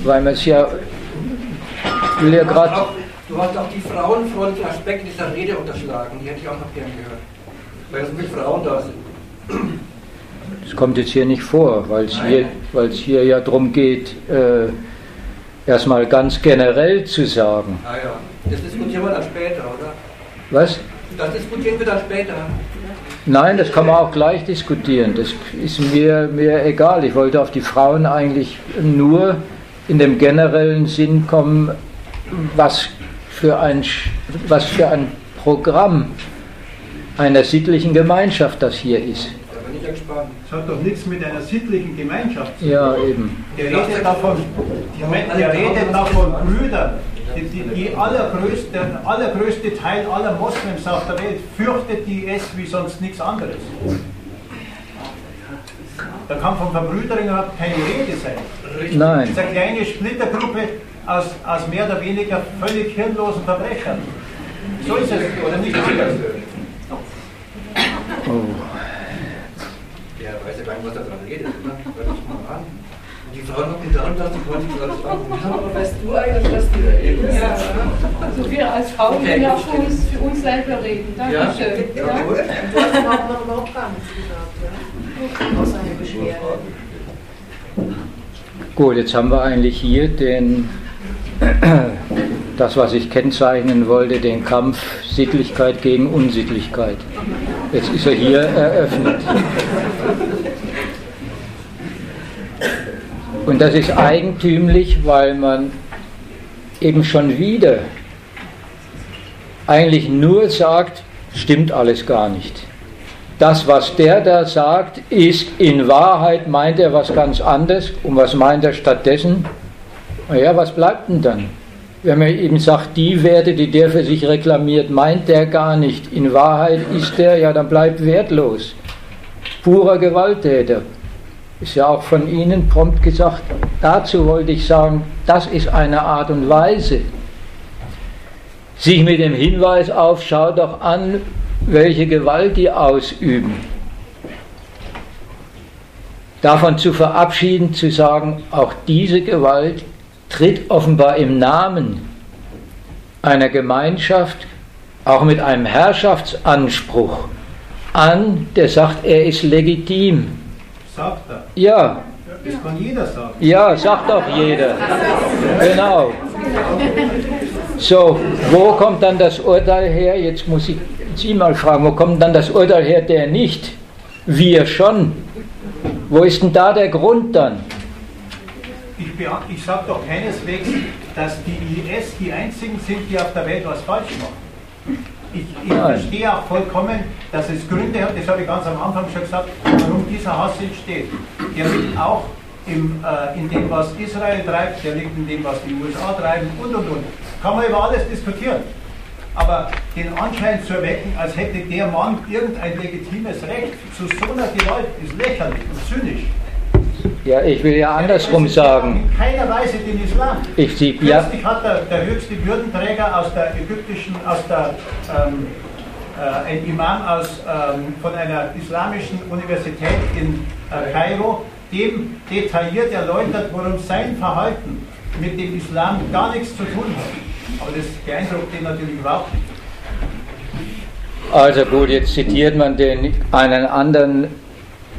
Weil man es ja. Will ja gerade. Du hast auch die frauenfreundlichen Aspekte dieser Rede unterschlagen, die hätte ich auch noch gern gehört. Weil so viele Frauen da sind. Das kommt jetzt hier nicht vor, weil es hier, hier ja darum geht, äh, erstmal ganz generell zu sagen. Ah ja, das diskutieren wir dann später, oder? Was? Das diskutieren wir dann später. Nein, das kann man auch gleich diskutieren. Das ist mir, mir egal. Ich wollte auf die Frauen eigentlich nur in dem generellen Sinn kommen, was für ein, was für ein Programm einer sittlichen Gemeinschaft das hier ist. Das hat doch nichts mit einer sittlichen Gemeinschaft zu tun. Ja, eben. Der redet davon, der redet davon Brüdern. Die, die, die allergrößte, der allergrößte Teil aller Moslems auf der Welt fürchtet die IS wie sonst nichts anderes. Da kann von Verbrüderung überhaupt keine Rede sein. Nein. Das ist eine kleine Splittergruppe aus, aus mehr oder weniger völlig hirnlosen Verbrechern. So ist es, oder nicht anders? Oh. Der weiß ja gar nicht, was er dran redet. Ne? Hört mal an. Die Frau noch und das, die wollte sich alles an. Aber weißt du eigentlich, was du ja. Also wir als Frauen okay, können ja für uns, für uns selber reden. Dankeschön. Ja. Ja. Du hast noch überhaupt gar nichts gesagt, ja? Außer eine Beschwerde. Gut, jetzt haben wir eigentlich hier den, das, was ich kennzeichnen wollte, den Kampf Sittlichkeit gegen Unsittlichkeit. Jetzt ist er hier eröffnet. Und das ist eigentümlich, weil man eben schon wieder eigentlich nur sagt, stimmt alles gar nicht. Das, was der da sagt, ist in Wahrheit, meint er was ganz anderes. Und was meint er stattdessen? Naja, was bleibt denn dann? Wenn man eben sagt, die Werte, die der für sich reklamiert, meint der gar nicht. In Wahrheit ist der, ja, dann bleibt wertlos. Purer Gewalttäter. Ist ja auch von Ihnen prompt gesagt. Dazu wollte ich sagen, das ist eine Art und Weise, sich mit dem Hinweis auf, schau doch an, welche Gewalt die ausüben. Davon zu verabschieden, zu sagen, auch diese Gewalt tritt offenbar im Namen einer Gemeinschaft, auch mit einem Herrschaftsanspruch an, der sagt, er ist legitim. Sagt er? Ja. Das kann jeder sagen. Ja, sagt doch jeder. Genau. So, wo kommt dann das Urteil her? Jetzt muss ich Sie mal fragen, wo kommt dann das Urteil her, der nicht? Wir schon. Wo ist denn da der Grund dann? Ich, ich sage doch keineswegs, dass die IS die einzigen sind, die auf der Welt was falsch machen. Ich, ich verstehe auch vollkommen, dass es Gründe hat, das habe ich ganz am Anfang schon gesagt, warum dieser Hass entsteht. Der liegt auch im, äh, in dem, was Israel treibt, der liegt in dem, was die USA treiben und und und. Kann man über alles diskutieren. Aber den Anschein zu erwecken, als hätte der Mann irgendein legitimes Recht zu so einer Gewalt, ist lächerlich und zynisch. Ja, ich will ja andersrum sagen. In keiner Weise den Islam. Ich sie, ja. Kürzlich hat der, der höchste Würdenträger aus der ägyptischen, aus der, ähm, äh, ein Imam aus, ähm, von einer islamischen Universität in äh, Kairo, dem detailliert erläutert, warum sein Verhalten mit dem Islam gar nichts zu tun hat. Aber das beeindruckt ihn natürlich überhaupt nicht. Also gut, jetzt zitiert man den, einen anderen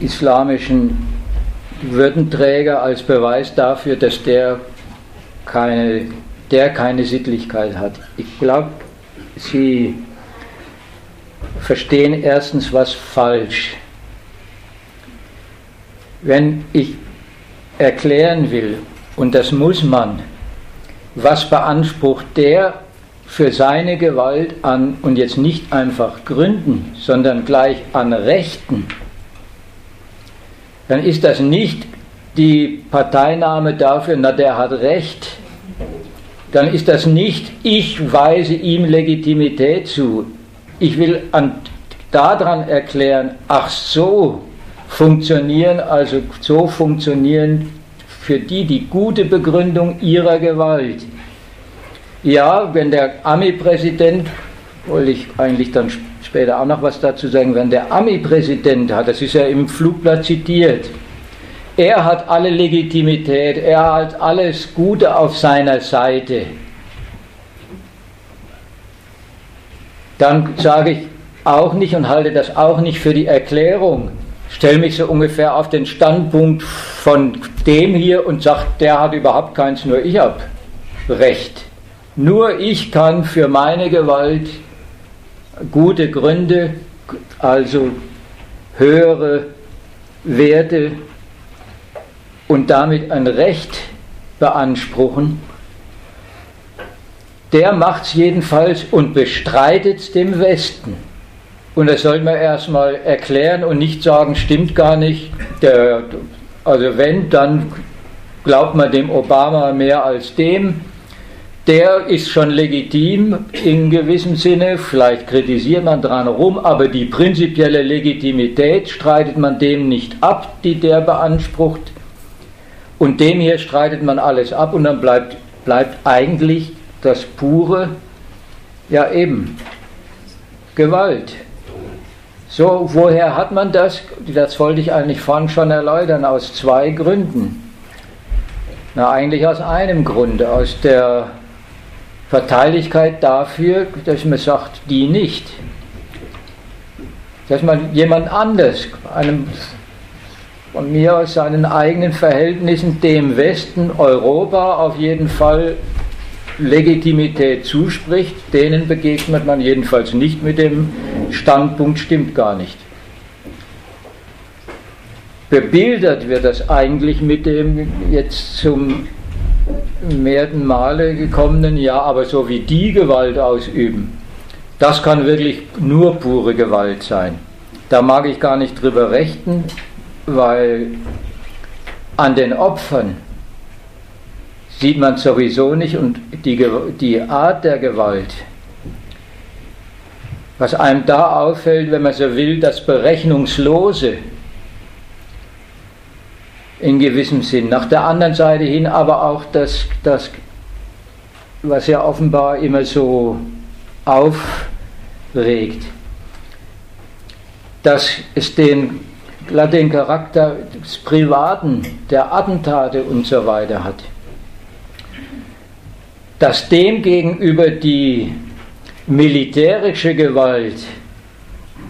islamischen Würdenträger als Beweis dafür, dass der keine, der keine Sittlichkeit hat. Ich glaube, Sie verstehen erstens was falsch. Wenn ich erklären will, und das muss man, was beansprucht der für seine Gewalt an, und jetzt nicht einfach Gründen, sondern gleich an Rechten, dann ist das nicht die Parteinahme dafür, na der hat Recht, dann ist das nicht, ich weise ihm Legitimität zu. Ich will an, daran erklären, ach so funktionieren, also so funktionieren für die die gute Begründung ihrer Gewalt. Ja, wenn der Ami-Präsident, wollte ich eigentlich dann später auch noch was dazu sagen, wenn der Ami-Präsident hat, das ist ja im Flugblatt zitiert, er hat alle Legitimität, er hat alles Gute auf seiner Seite. Dann sage ich auch nicht und halte das auch nicht für die Erklärung. Stelle mich so ungefähr auf den Standpunkt von dem hier und sage, der hat überhaupt keins, nur ich habe Recht. Nur ich kann für meine Gewalt gute Gründe, also höhere Werte und damit ein Recht beanspruchen. Der macht es jedenfalls und bestreitet es dem Westen. Und das soll man erstmal erklären und nicht sagen, stimmt gar nicht. Der, also wenn, dann glaubt man dem Obama mehr als dem der ist schon legitim in gewissem Sinne, vielleicht kritisiert man dran rum, aber die prinzipielle Legitimität streitet man dem nicht ab, die der beansprucht. Und dem hier streitet man alles ab und dann bleibt, bleibt eigentlich das pure, ja eben, Gewalt. So, woher hat man das? Das wollte ich eigentlich vorhin schon erläutern, aus zwei Gründen. Na, eigentlich aus einem Grunde, aus der Verteidigkeit dafür, dass man sagt, die nicht. Dass man jemand anders, einem von mir aus seinen eigenen Verhältnissen, dem Westen, Europa auf jeden Fall Legitimität zuspricht, denen begegnet man jedenfalls nicht mit dem Standpunkt, stimmt gar nicht. Bebildert wird das eigentlich mit dem jetzt zum mehrten Male gekommenen, ja, aber so wie die Gewalt ausüben, das kann wirklich nur pure Gewalt sein. Da mag ich gar nicht drüber rechten, weil an den Opfern sieht man sowieso nicht und die, die Art der Gewalt, was einem da auffällt, wenn man so will, das Berechnungslose, in gewissem Sinn. Nach der anderen Seite hin aber auch das, das was ja offenbar immer so aufregt, dass es den, den Charakter des Privaten, der Attentate und so weiter hat. Dass dem gegenüber die militärische Gewalt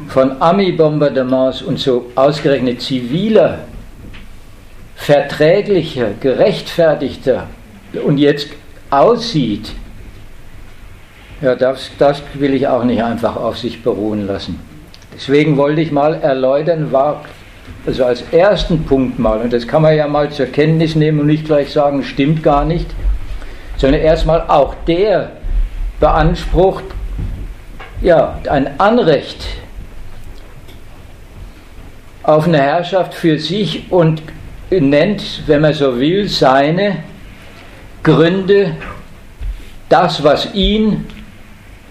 von Ami-Bombardements und so ausgerechnet ziviler verträglicher, gerechtfertigter und jetzt aussieht, ja, das, das will ich auch nicht einfach auf sich beruhen lassen. Deswegen wollte ich mal erläutern, war also als ersten Punkt mal, und das kann man ja mal zur Kenntnis nehmen und nicht gleich sagen, stimmt gar nicht, sondern erstmal auch der beansprucht, ja, ein Anrecht auf eine Herrschaft für sich und nennt, wenn man so will, seine Gründe, das, was ihn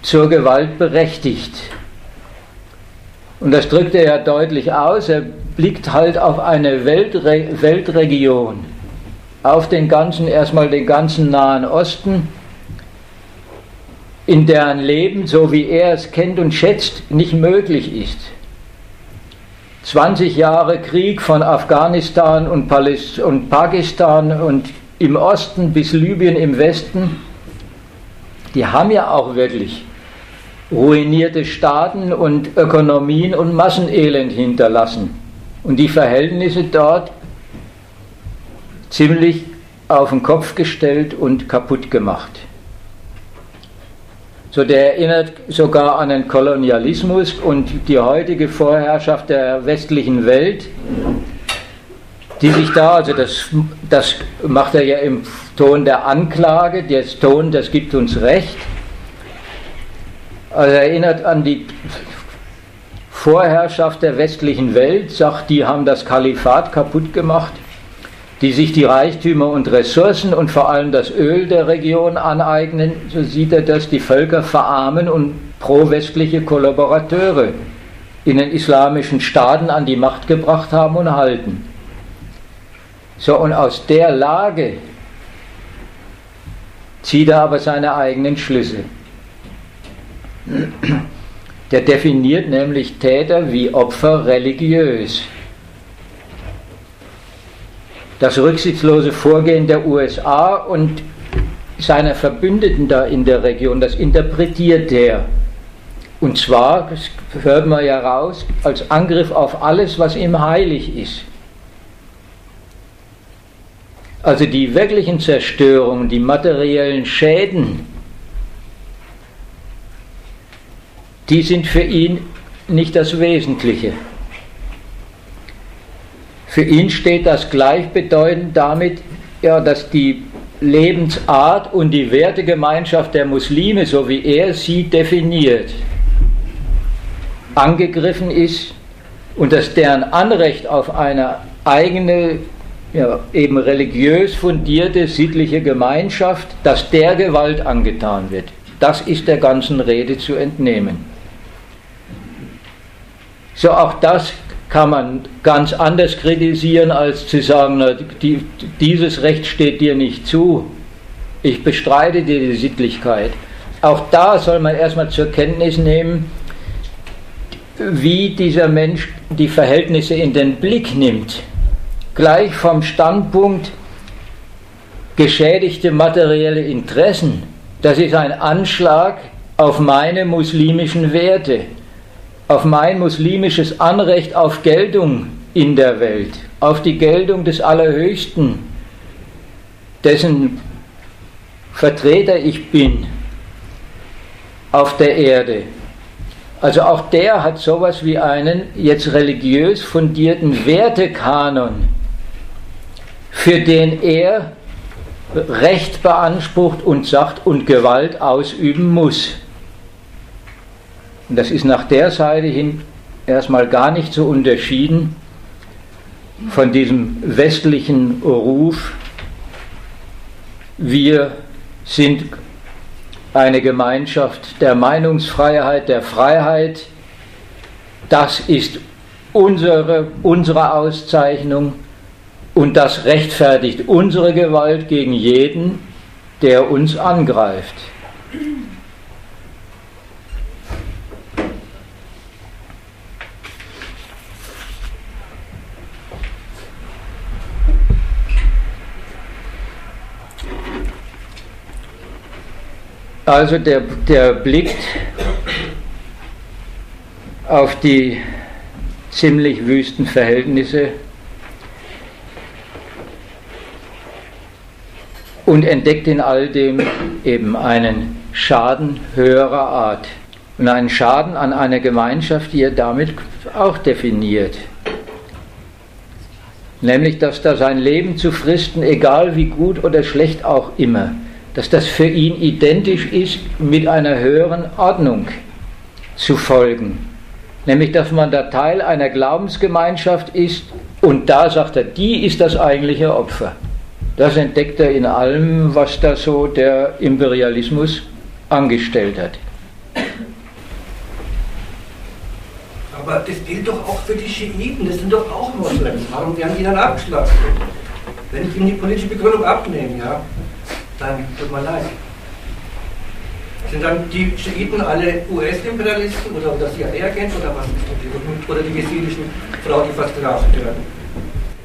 zur Gewalt berechtigt. Und das drückt er ja deutlich aus. Er blickt halt auf eine Weltre Weltregion, auf den ganzen, erstmal den ganzen Nahen Osten, in deren Leben, so wie er es kennt und schätzt, nicht möglich ist. 20 Jahre Krieg von Afghanistan und, Pakistan und im Osten bis Libyen im Westen, die haben ja auch wirklich ruinierte Staaten und Ökonomien und Massenelend hinterlassen. Und die Verhältnisse dort ziemlich auf den Kopf gestellt und kaputt gemacht. So, der erinnert sogar an den Kolonialismus und die heutige Vorherrschaft der westlichen Welt, die sich da, also das, das macht er ja im Ton der Anklage, der Ton, das gibt uns Recht. Also er erinnert an die Vorherrschaft der westlichen Welt, sagt, die haben das Kalifat kaputt gemacht die sich die Reichtümer und Ressourcen und vor allem das Öl der Region aneignen, so sieht er das, die Völker verarmen und pro-westliche Kollaborateure in den islamischen Staaten an die Macht gebracht haben und halten. So, und aus der Lage zieht er aber seine eigenen Schlüsse. Der definiert nämlich Täter wie Opfer religiös das rücksichtslose Vorgehen der USA und seiner Verbündeten da in der Region, das interpretiert er. Und zwar, das hört man ja raus, als Angriff auf alles, was ihm heilig ist. Also die wirklichen Zerstörungen, die materiellen Schäden, die sind für ihn nicht das Wesentliche. Für ihn steht das gleichbedeutend damit, ja, dass die Lebensart und die Wertegemeinschaft der Muslime, so wie er sie definiert, angegriffen ist und dass deren Anrecht auf eine eigene, ja, eben religiös fundierte sittliche Gemeinschaft, dass der Gewalt angetan wird. Das ist der ganzen Rede zu entnehmen. So auch das kann man ganz anders kritisieren, als zu sagen, na, die, dieses Recht steht dir nicht zu. Ich bestreite dir die Sittlichkeit. Auch da soll man erstmal zur Kenntnis nehmen, wie dieser Mensch die Verhältnisse in den Blick nimmt. Gleich vom Standpunkt geschädigte materielle Interessen. Das ist ein Anschlag auf meine muslimischen Werte auf mein muslimisches Anrecht auf Geltung in der Welt, auf die Geltung des Allerhöchsten, dessen Vertreter ich bin auf der Erde. Also auch der hat sowas wie einen jetzt religiös fundierten Wertekanon, für den er Recht beansprucht und sagt und Gewalt ausüben muss. Und das ist nach der Seite hin erstmal gar nicht so unterschieden von diesem westlichen Ruf, wir sind eine Gemeinschaft der Meinungsfreiheit, der Freiheit. Das ist unsere, unsere Auszeichnung und das rechtfertigt unsere Gewalt gegen jeden, der uns angreift. Also der, der blickt auf die ziemlich wüsten Verhältnisse und entdeckt in all dem eben einen Schaden höherer Art und einen Schaden an einer Gemeinschaft, die er damit auch definiert. Nämlich, dass da sein Leben zu fristen, egal wie gut oder schlecht auch immer, dass das für ihn identisch ist, mit einer höheren Ordnung zu folgen. Nämlich, dass man da Teil einer Glaubensgemeinschaft ist und da sagt er, die ist das eigentliche Opfer. Das entdeckt er in allem, was da so der Imperialismus angestellt hat. Aber das gilt doch auch für die Schiiten, das sind doch auch Moslems. Warum werden die dann abgeschlossen? Wenn ich ihnen die politische Begründung abnehme, ja, dann tut mir leid. Sind dann die Schiiten alle US-Imperialisten oder, oder CIA-Agenten oder was ist Oder die jesidischen Frau, die verstraft werden?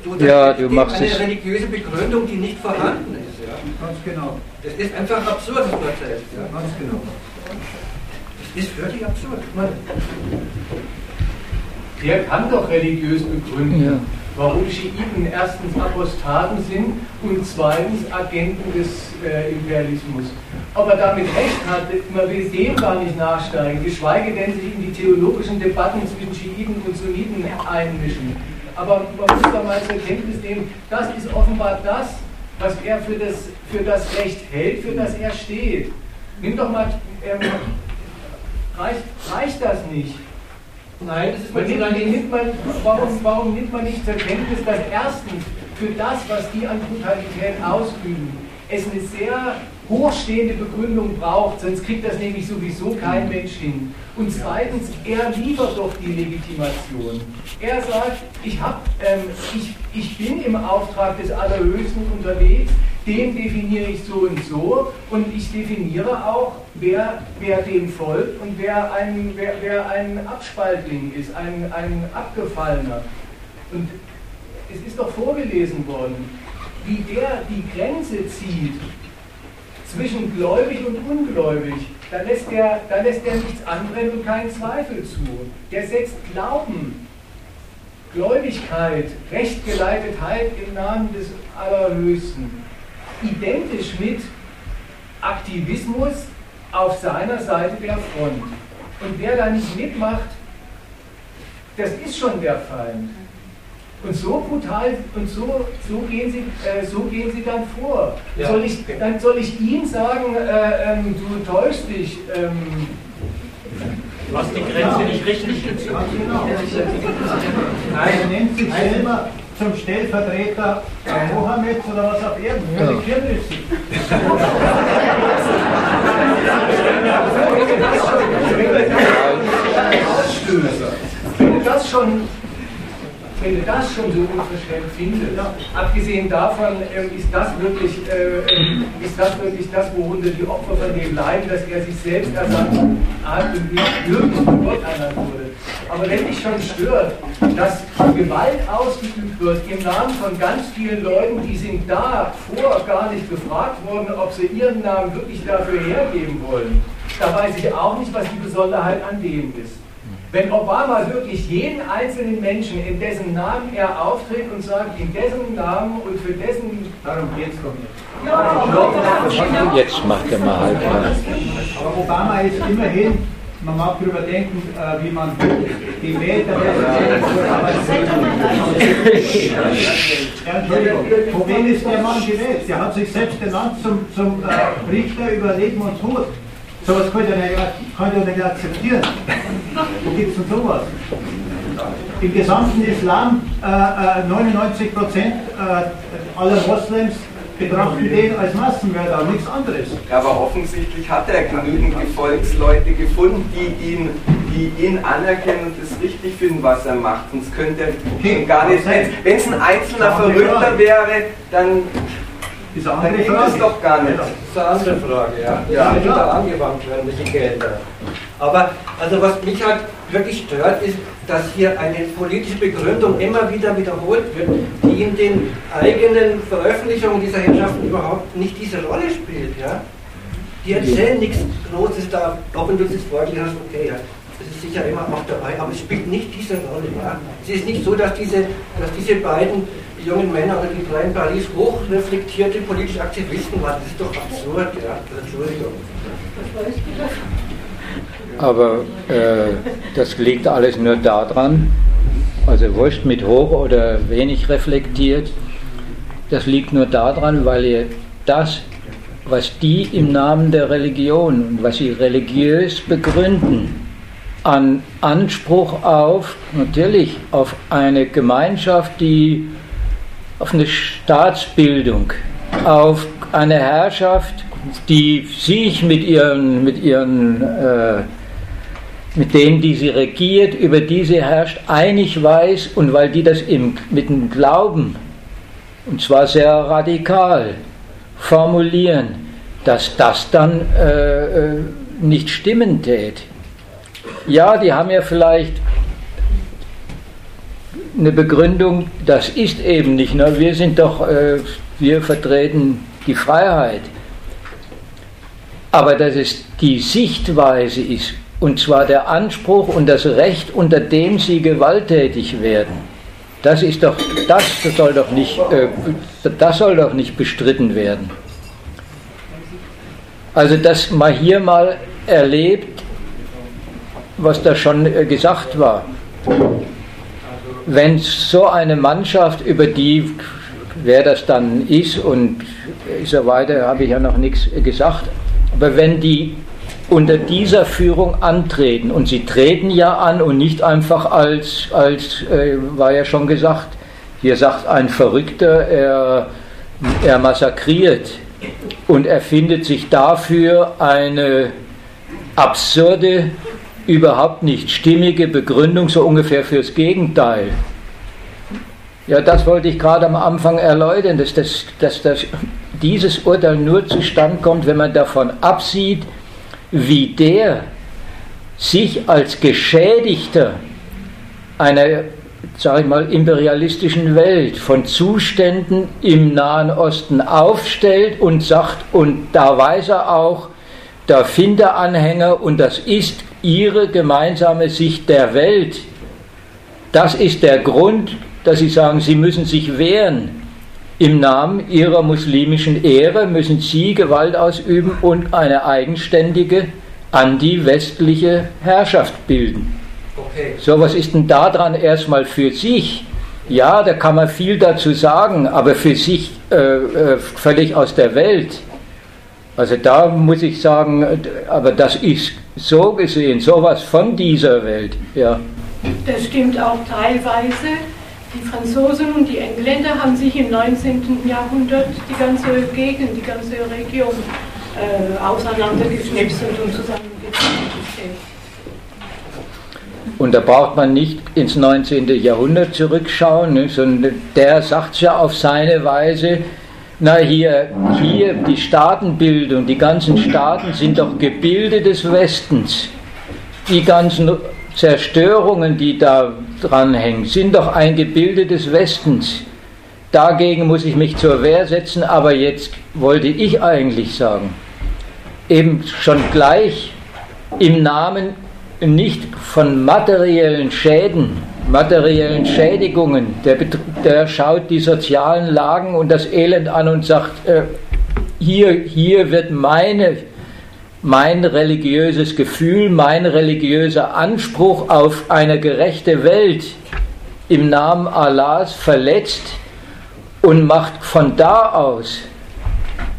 So, ja, du machst eine religiöse Begründung, die nicht vorhanden ist. Ja. Ganz genau. Das ist einfach absurd, was du erzählst. Ja. Ganz genau. Das ist völlig absurd. Man, Der kann doch religiös begründen, Ja. warum Schiiten erstens Apostaten sind und zweitens Agenten des äh, Imperialismus. Ob er damit recht hat, man will dem gar nicht nachsteigen, geschweige denn sich in die theologischen Debatten zwischen Schiiten und Sunniten einmischen. Aber man muss doch mal zur Kenntnis nehmen, das ist offenbar das, was er für das, für das Recht hält, für das er steht. Nimm doch mal, ähm, reicht, reicht das nicht? Nein, das ist mir nimmt, nimmt man, warum, warum nimmt man nicht zur Kenntnis, dass erstens für das, was die an Brutalität ausüben, es eine sehr hochstehende Begründung braucht, sonst kriegt das nämlich sowieso kein Mensch hin. Und zweitens, er liefert doch die Legitimation. Er sagt, ich, hab, ähm, ich, ich bin im Auftrag des Allerhöchsten unterwegs, den definiere ich so und so und ich definiere auch, wer, wer dem folgt und wer ein, wer, wer ein Abspaltling ist, ein, ein Abgefallener. Und es ist doch vorgelesen worden, wie der die Grenze zieht zwischen gläubig und ungläubig. Da lässt er, da lässt er nichts anbrennen und keinen Zweifel zu. Der setzt Glauben, Gläubigkeit, Rechtgeleitetheit im Namen des Allerhöchsten identisch mit Aktivismus auf seiner Seite der Front. Und wer da nicht mitmacht, das ist schon der Feind. Und so brutal und so, so, gehen, sie, äh, so gehen sie dann vor. Ja. Soll ich, dann soll ich ihm sagen, äh, ähm, du täuschst dich. Ähm, Du hast die Grenze nicht richtig gezogen. Ganz genau. Er nennt sich selber zum Stellvertreter Mohammeds oder was auf Erden. Für die Kirche. Ausstößer. Wenn du das schon, wenn du das schon so unverschämt findest, abgesehen davon ähm, ist das wirklich, äh, ist das wirklich das, worunter die Opfer von dem leiden, dass er sich selbst ersandt hat und nicht wirklich von Gott ernannt wurde. Aber wenn dich schon stört, dass Gewalt ausgeübt wird im Namen von ganz vielen Leuten, die sind davor gar nicht gefragt worden, ob sie ihren Namen wirklich dafür hergeben wollen, da weiß ich auch nicht, was die Besonderheit an dem ist. Wenn Obama wirklich jeden einzelnen Menschen, in dessen Namen er auftritt und sagt, in dessen Namen und für dessen... Darum geht es doch nicht. Jetzt macht er mal halb. Aber Obama ist immerhin, man mag darüber denken, äh, wie man will, gewählter Präsident Ja, Entschuldigung, von wem ist der Mann gewählt? Der hat sich selbst ernannt zum, zum äh, Richter über Leben und Tod. Sowas ich ja nicht, ich ja nicht akzeptieren. Wo gibt es denn sowas? Im gesamten Islam, äh, äh, 99 Prozent äh, aller Moslems betrachten den als Massenmörder und nichts anderes. Aber offensichtlich hat er genügend Gefolgsleute gefunden, die ihn, die ihn anerkennen und es richtig finden, was er macht. Sonst könnte er Okay, gar nicht. Wenn es ein einzelner. Verrückter wäre, dann, Ist eine dann andere ging Frage. es doch gar nicht. Das ist eine andere Frage, ja. Das Ja. müssen da angewandt werden, diese Gelder. Aber also was mich halt wirklich stört, ist, dass hier eine politische Begründung immer wieder wiederholt wird, die in den eigenen Veröffentlichungen dieser Herrschaften überhaupt nicht diese Rolle spielt. Ja? Die erzählen nichts Großes da, auch wenn du es jetzt vorgelesen hast, okay, ja, das ist sicher immer auch dabei, aber es spielt nicht diese Rolle. Ja? Es ist nicht so, dass diese, dass diese beiden jungen Männer oder die in Paris hochreflektierte politische Aktivisten waren. Das ist doch absurd, ja. Entschuldigung. Aber äh, das liegt alles nur daran, also wurscht mit hoch oder wenig reflektiert, das liegt nur daran, weil ihr das, was die im Namen der Religion und was sie religiös begründen, an Anspruch auf, natürlich, auf eine Gemeinschaft, die auf eine Staatsbildung, auf eine Herrschaft, die sich mit ihren, mit ihren äh, mit denen, die sie regiert, über die sie herrscht, einig weiß und weil die das im, mit dem Glauben, und zwar sehr radikal, formulieren, dass das dann äh, äh nicht stimmen tät. Ja, die haben ja vielleicht eine Begründung, das ist eben nicht. Ne? Wir sind doch, äh, wir vertreten die Freiheit. Aber dass es die Sichtweise ist, und zwar der Anspruch und das Recht, unter dem sie gewalttätig werden, das ist doch, das soll doch nicht, äh, das soll doch nicht bestritten werden. Also, dass man hier mal erlebt, was da schon äh, gesagt war. Wenn so eine Mannschaft, über die, wer das dann ist und so weiter, habe ich ja noch nichts gesagt, aber wenn die unter dieser Führung antreten, und sie treten ja an und nicht einfach als, als äh, war ja schon gesagt, hier sagt ein Verrückter, er, er massakriert und erfindet sich dafür eine absurde, überhaupt nicht stimmige Begründung, so ungefähr fürs Gegenteil. Ja, das wollte ich gerade am Anfang erläutern, dass, das, dass das, dieses Urteil nur zustande kommt, wenn man davon absieht, wie der sich als Geschädigter einer sage ich mal, imperialistischen Welt von Zuständen im Nahen Osten aufstellt und sagt, und da weiß er auch, da findet er Anhänger und das ist ihre gemeinsame Sicht der Welt. Das ist der Grund, dass sie sagen, sie müssen sich wehren. Im Namen ihrer muslimischen Ehre müssen sie Gewalt ausüben und eine eigenständige anti-westliche Herrschaft bilden. Okay. So, was ist denn daran erstmal für sich? Ja, da kann man viel dazu sagen, aber für sich äh, äh, völlig aus der Welt. Also da muss ich sagen, aber das ist so gesehen sowas von dieser Welt. Ja. Das stimmt auch teilweise. Die Franzosen und die Engländer haben sich im 19. Jahrhundert die ganze Gegend, die ganze Region äh, auseinandergeschnipselt und zusammengestellt. Und da braucht man nicht ins 19. Jahrhundert zurückschauen, ne, sondern der sagt es ja auf seine Weise, na hier, hier die Staatenbildung, die ganzen Staaten sind doch Gebilde des Westens. Die ganzen Zerstörungen, die da dranhängen, sind doch ein Gebilde des Westens. Dagegen muss ich mich zur Wehr setzen, aber jetzt wollte ich eigentlich sagen, eben schon gleich im Namen nicht von materiellen Schäden, materiellen Schädigungen. Der, der schaut die sozialen Lagen und das Elend an und sagt, äh, hier, hier wird meine, mein religiöses Gefühl, mein religiöser Anspruch auf eine gerechte Welt im Namen Allahs verletzt und macht von da aus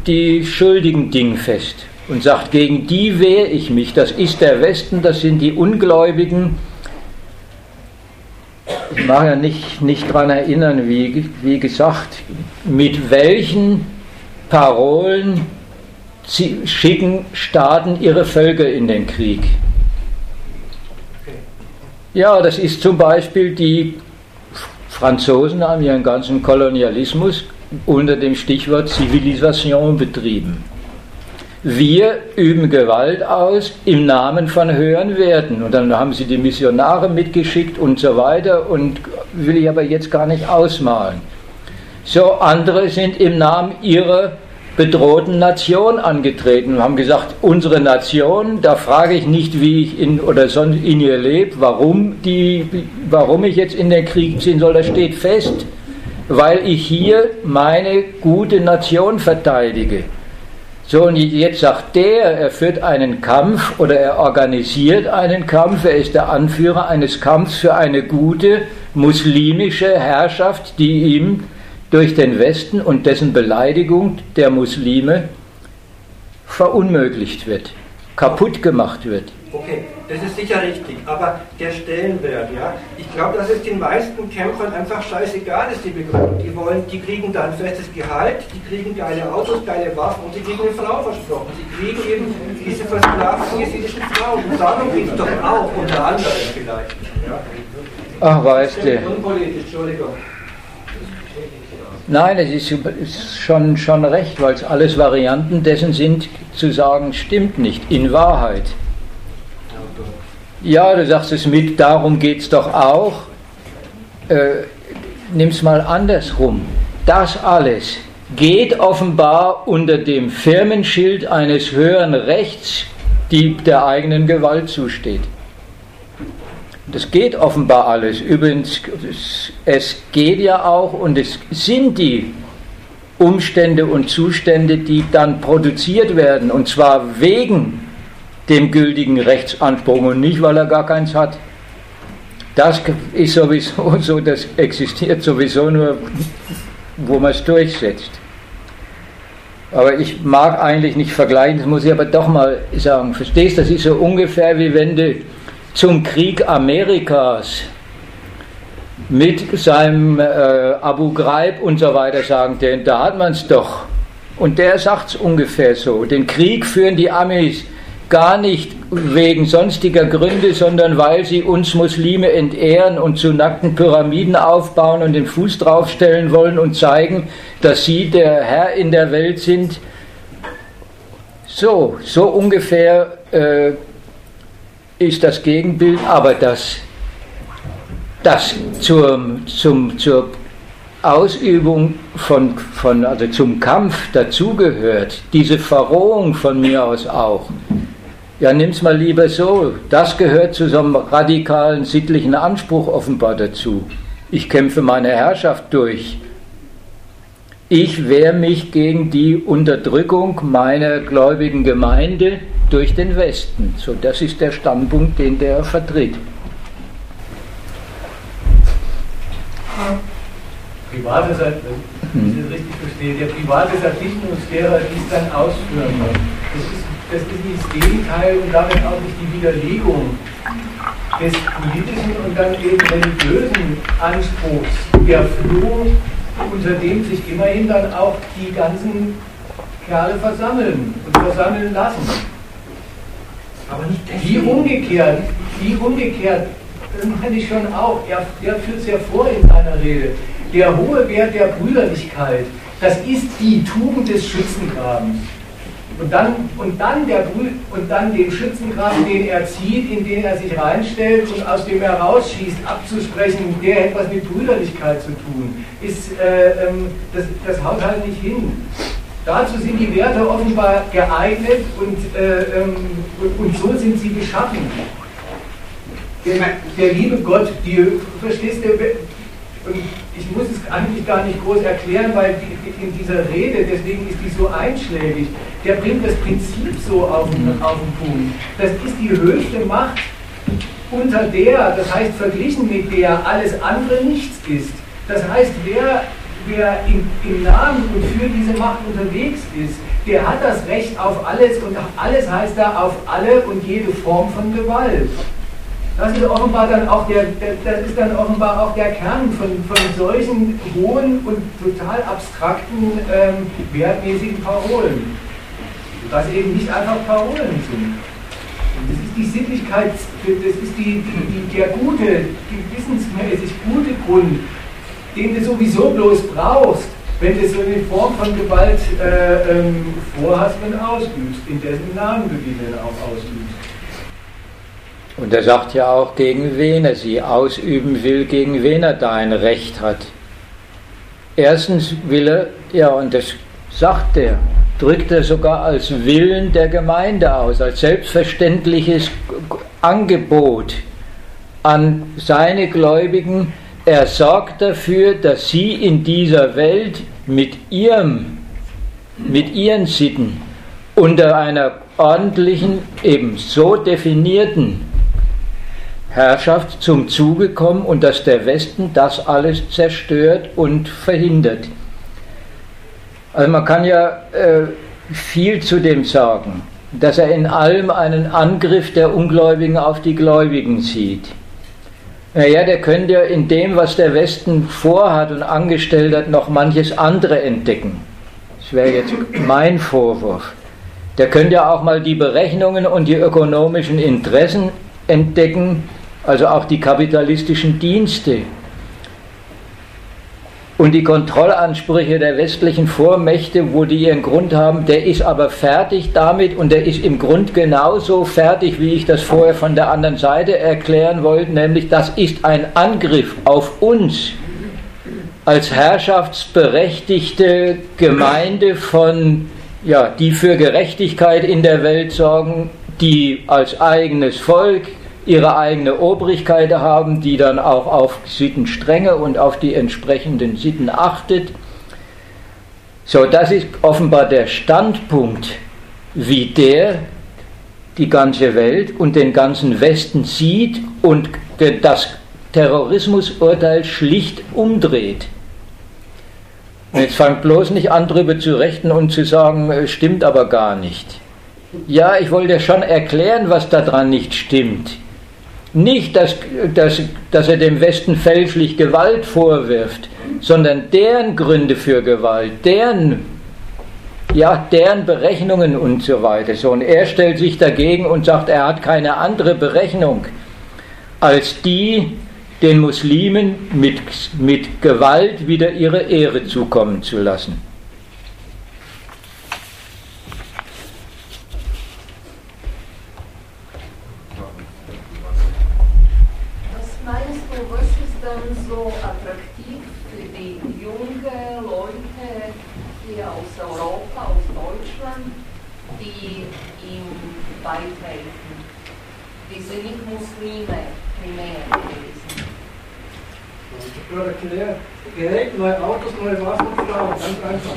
die schuldigen Dinge fest und sagt, gegen die wehre ich mich. Das ist der Westen, das sind die Ungläubigen. Ich mag ja nicht, nicht daran erinnern, wie, wie gesagt, mit welchen Parolen schicken Staaten ihre Völker in den Krieg. Ja, das ist zum Beispiel die Franzosen haben ihren ganzen Kolonialismus unter dem Stichwort Zivilisation betrieben. Wir üben Gewalt aus im Namen von höheren Werten. Und dann haben sie die Missionare mitgeschickt und so weiter und will ich aber jetzt gar nicht ausmalen. So, andere sind im Namen ihrer bedrohten Nation angetreten und haben gesagt, unsere Nation, da frage ich nicht, wie ich in oder sonst in ihr lebe, warum, die, warum ich jetzt in den Krieg ziehen soll, das steht fest, weil ich hier meine gute Nation verteidige. So, und jetzt sagt der, er führt einen Kampf oder er organisiert einen Kampf, er ist der Anführer eines Kampfs für eine gute muslimische Herrschaft, die ihm durch den Westen und dessen Beleidigung der Muslime verunmöglicht wird, kaputt gemacht wird. Okay, Das ist sicher richtig, aber der Stellenwert, ja, ich glaube, dass es den meisten Kämpfern einfach scheißegal ist, die Begründung. Die wollen, die kriegen da ein festes Gehalt, die kriegen geile Autos, geile Waffen und sie kriegen eine Frau versprochen. Sie kriegen eben diese versklavten jesidischen Frauen. Und darum geht es doch auch, unter anderem vielleicht. Ja. Ach, weißt du. Unpolitisch, Entschuldigung. Nein, es ist, ist schon, schon recht, weil es alles Varianten dessen sind, zu sagen, stimmt nicht, in Wahrheit. Ja, du sagst es mit, darum geht es doch auch. Äh, es mal andersrum. Das alles geht offenbar unter dem Firmenschild eines höheren Rechts, die der eigenen Gewalt zusteht. Das geht offenbar alles. Übrigens, es geht ja auch und es sind die Umstände und Zustände, die dann produziert werden, und zwar wegen dem gültigen Rechtsanspruch und nicht, weil er gar keins hat. Das ist sowieso so, das existiert sowieso nur, wo man es durchsetzt. Aber ich mag eigentlich nicht vergleichen, das muss ich aber doch mal sagen. Verstehst, du, das ist so ungefähr wie wenn du zum Krieg Amerikas mit seinem äh, Abu Ghraib und so weiter sagen, denn da hat man es doch. Und der sagt es ungefähr so. Den Krieg führen die Amis gar nicht wegen sonstiger Gründe, sondern weil sie uns Muslime entehren und zu nackten Pyramiden aufbauen und den Fuß draufstellen wollen und zeigen, dass sie der Herr in der Welt sind. So, so ungefähr äh, ist das Gegenbild, aber das, das zur, zum, zur Ausübung von, von, also zum Kampf dazugehört, diese Verrohung von mir aus auch, ja, nimm's mal lieber so. Das gehört zu so einem radikalen sittlichen Anspruch offenbar dazu. Ich kämpfe meine Herrschaft durch. Ich wehre mich gegen die Unterdrückung meiner gläubigen Gemeinde durch den Westen. So, das ist der Standpunkt, den der vertritt. Private, wenn ich das richtig verstehe, der private Verpflichtungslehrer dies dann ausführen muss. Das ist das ist nicht das Gegenteil und damit auch nicht die Widerlegung des politischen und dann eben religiösen Anspruchs, der Floh, unter dem sich immerhin dann auch die ganzen Kerle versammeln und versammeln lassen. Aber nicht Wie umgekehrt, wie umgekehrt, das meine ich schon auch, er, er führt es ja vor in seiner Rede, der hohe Wert der Brüderlichkeit, das ist die Tugend des Schützengrabens. Und dann, und, dann der, und dann den Schützengraben, den er zieht, in den er sich reinstellt und aus dem er rausschießt, abzusprechen, der hat was mit Brüderlichkeit zu tun, ist, äh, ähm, das, das haut halt nicht hin. Dazu sind die Werte offenbar geeignet und, äh, ähm, und, und, so sind sie geschaffen. Der, der liebe Gott, die, verstehst du, und ich muss es eigentlich gar nicht groß erklären, weil in dieser Rede, deswegen ist die so einschlägig, der bringt das Prinzip so auf den, auf den Punkt. Das ist die höchste Macht, unter der, das heißt verglichen mit der alles andere nichts ist. Das heißt, wer, wer im, im Namen und für diese Macht unterwegs ist, der hat das Recht auf alles und alles heißt da auf alle und jede Form von Gewalt. Das ist offenbar dann auch der, das ist dann offenbar auch der Kern von, von solchen hohen und total abstrakten, ähm, wertmäßigen Parolen. Was eben nicht einfach Parolen sind. Das ist die Sittlichkeit, das ist die, die, der gute, gewissensmäßig gute Grund, den du sowieso bloß brauchst, wenn du so eine Form von Gewalt äh, ähm, vorhast und ausübst, in dessen Namen du die dann auch ausübst. Und er sagt ja auch, gegen wen er sie ausüben will, gegen wen er da ein Recht hat. Erstens will er, ja, und das sagt er, drückt er sogar als Willen der Gemeinde aus, als selbstverständliches Angebot an seine Gläubigen. Er sorgt dafür, dass sie in dieser Welt mit ihrem, mit ihren Sitten unter einer ordentlichen, eben so definierten Herrschaft zum Zuge kommen und dass der Westen das alles zerstört und verhindert. Also man kann ja äh, viel zu dem sagen. dass er in allem einen Angriff der Ungläubigen auf die Gläubigen sieht. Naja, der könnte ja in dem, was der Westen vorhat und angestellt hat, noch manches andere entdecken. Das wäre jetzt mein Vorwurf. Der könnte ja auch mal die Berechnungen und die ökonomischen Interessen entdecken, also auch die kapitalistischen Dienste und die Kontrollansprüche der westlichen Vormächte, wo die ihren Grund haben, der ist aber fertig damit und der ist im Grund genauso fertig, wie ich das vorher von der anderen Seite erklären wollte, nämlich das ist ein Angriff auf uns als herrschaftsberechtigte Gemeinde von, ja, die für Gerechtigkeit in der Welt sorgen, die als eigenes Volk ihre eigene Obrigkeit haben, die dann auch auf Sittenstrenge und auf die entsprechenden Sitten achtet. So, das ist offenbar der Standpunkt, wie der die ganze Welt und den ganzen Westen sieht und das Terrorismusurteil schlicht umdreht. Und jetzt fangt bloß nicht an, darüber zu rechten und zu sagen, äh, stimmt aber gar nicht. Ja, ich wollte schon erklären, was daran nicht stimmt. Nicht, dass, dass, dass er dem Westen fälschlich Gewalt vorwirft, sondern deren Gründe für Gewalt, deren, ja, deren Berechnungen und so weiter. So, und er stellt sich dagegen und sagt, er hat keine andere Berechnung als die, den Muslimen mit, mit Gewalt wieder ihre Ehre zukommen zu lassen. neue Autos, neue Waffen und Frauen, ganz einfach.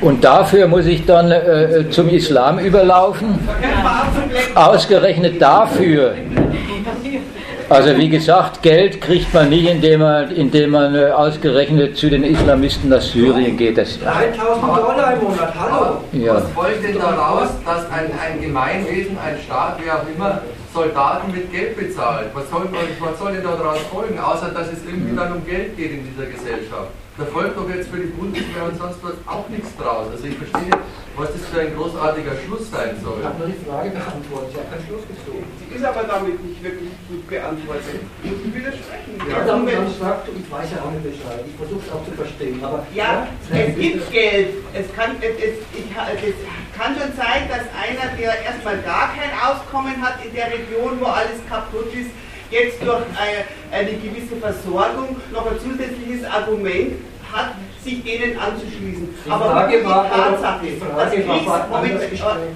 Und dafür muss ich dann äh, zum Islam überlaufen? Ausgerechnet dafür. Also wie gesagt, Geld kriegt man nicht, indem man, indem man äh, ausgerechnet zu den Islamisten nach Syrien geht. Das 3000 Dollar im Monat, hallo. Ja. Was folgt denn daraus, dass ein, ein Gemeinwesen, ein Staat, wie auch immer, Soldaten mit Geld bezahlt. Was soll, was soll denn daraus folgen, außer dass es irgendwie dann um Geld geht in dieser Gesellschaft? Da folgt doch jetzt für die Bundeswehr und sonst was auch nichts draus. Also ich verstehe, was das für ein großartiger Schluss sein soll. Ich habe nur die Frage beantwortet, ich habe keinen Schluss gezogen. Sie ist aber damit nicht wirklich gut beantwortet. Ich muss widersprechen. Ja, dann, dann du, ich weiß ja auch nicht Bescheid. Ich versuche es auch zu verstehen. Aber ja, ja es gibt Geld. Es kann, es, es, ich, es kann schon sein, dass einer, der erstmal gar kein Auskommen hat in der Region, wo alles kaputt ist, jetzt durch eine gewisse Versorgung noch ein zusätzliches Argument hat, sich denen anzuschließen. Die Aber Frage war, die Tatsache, die Frage war, Moment,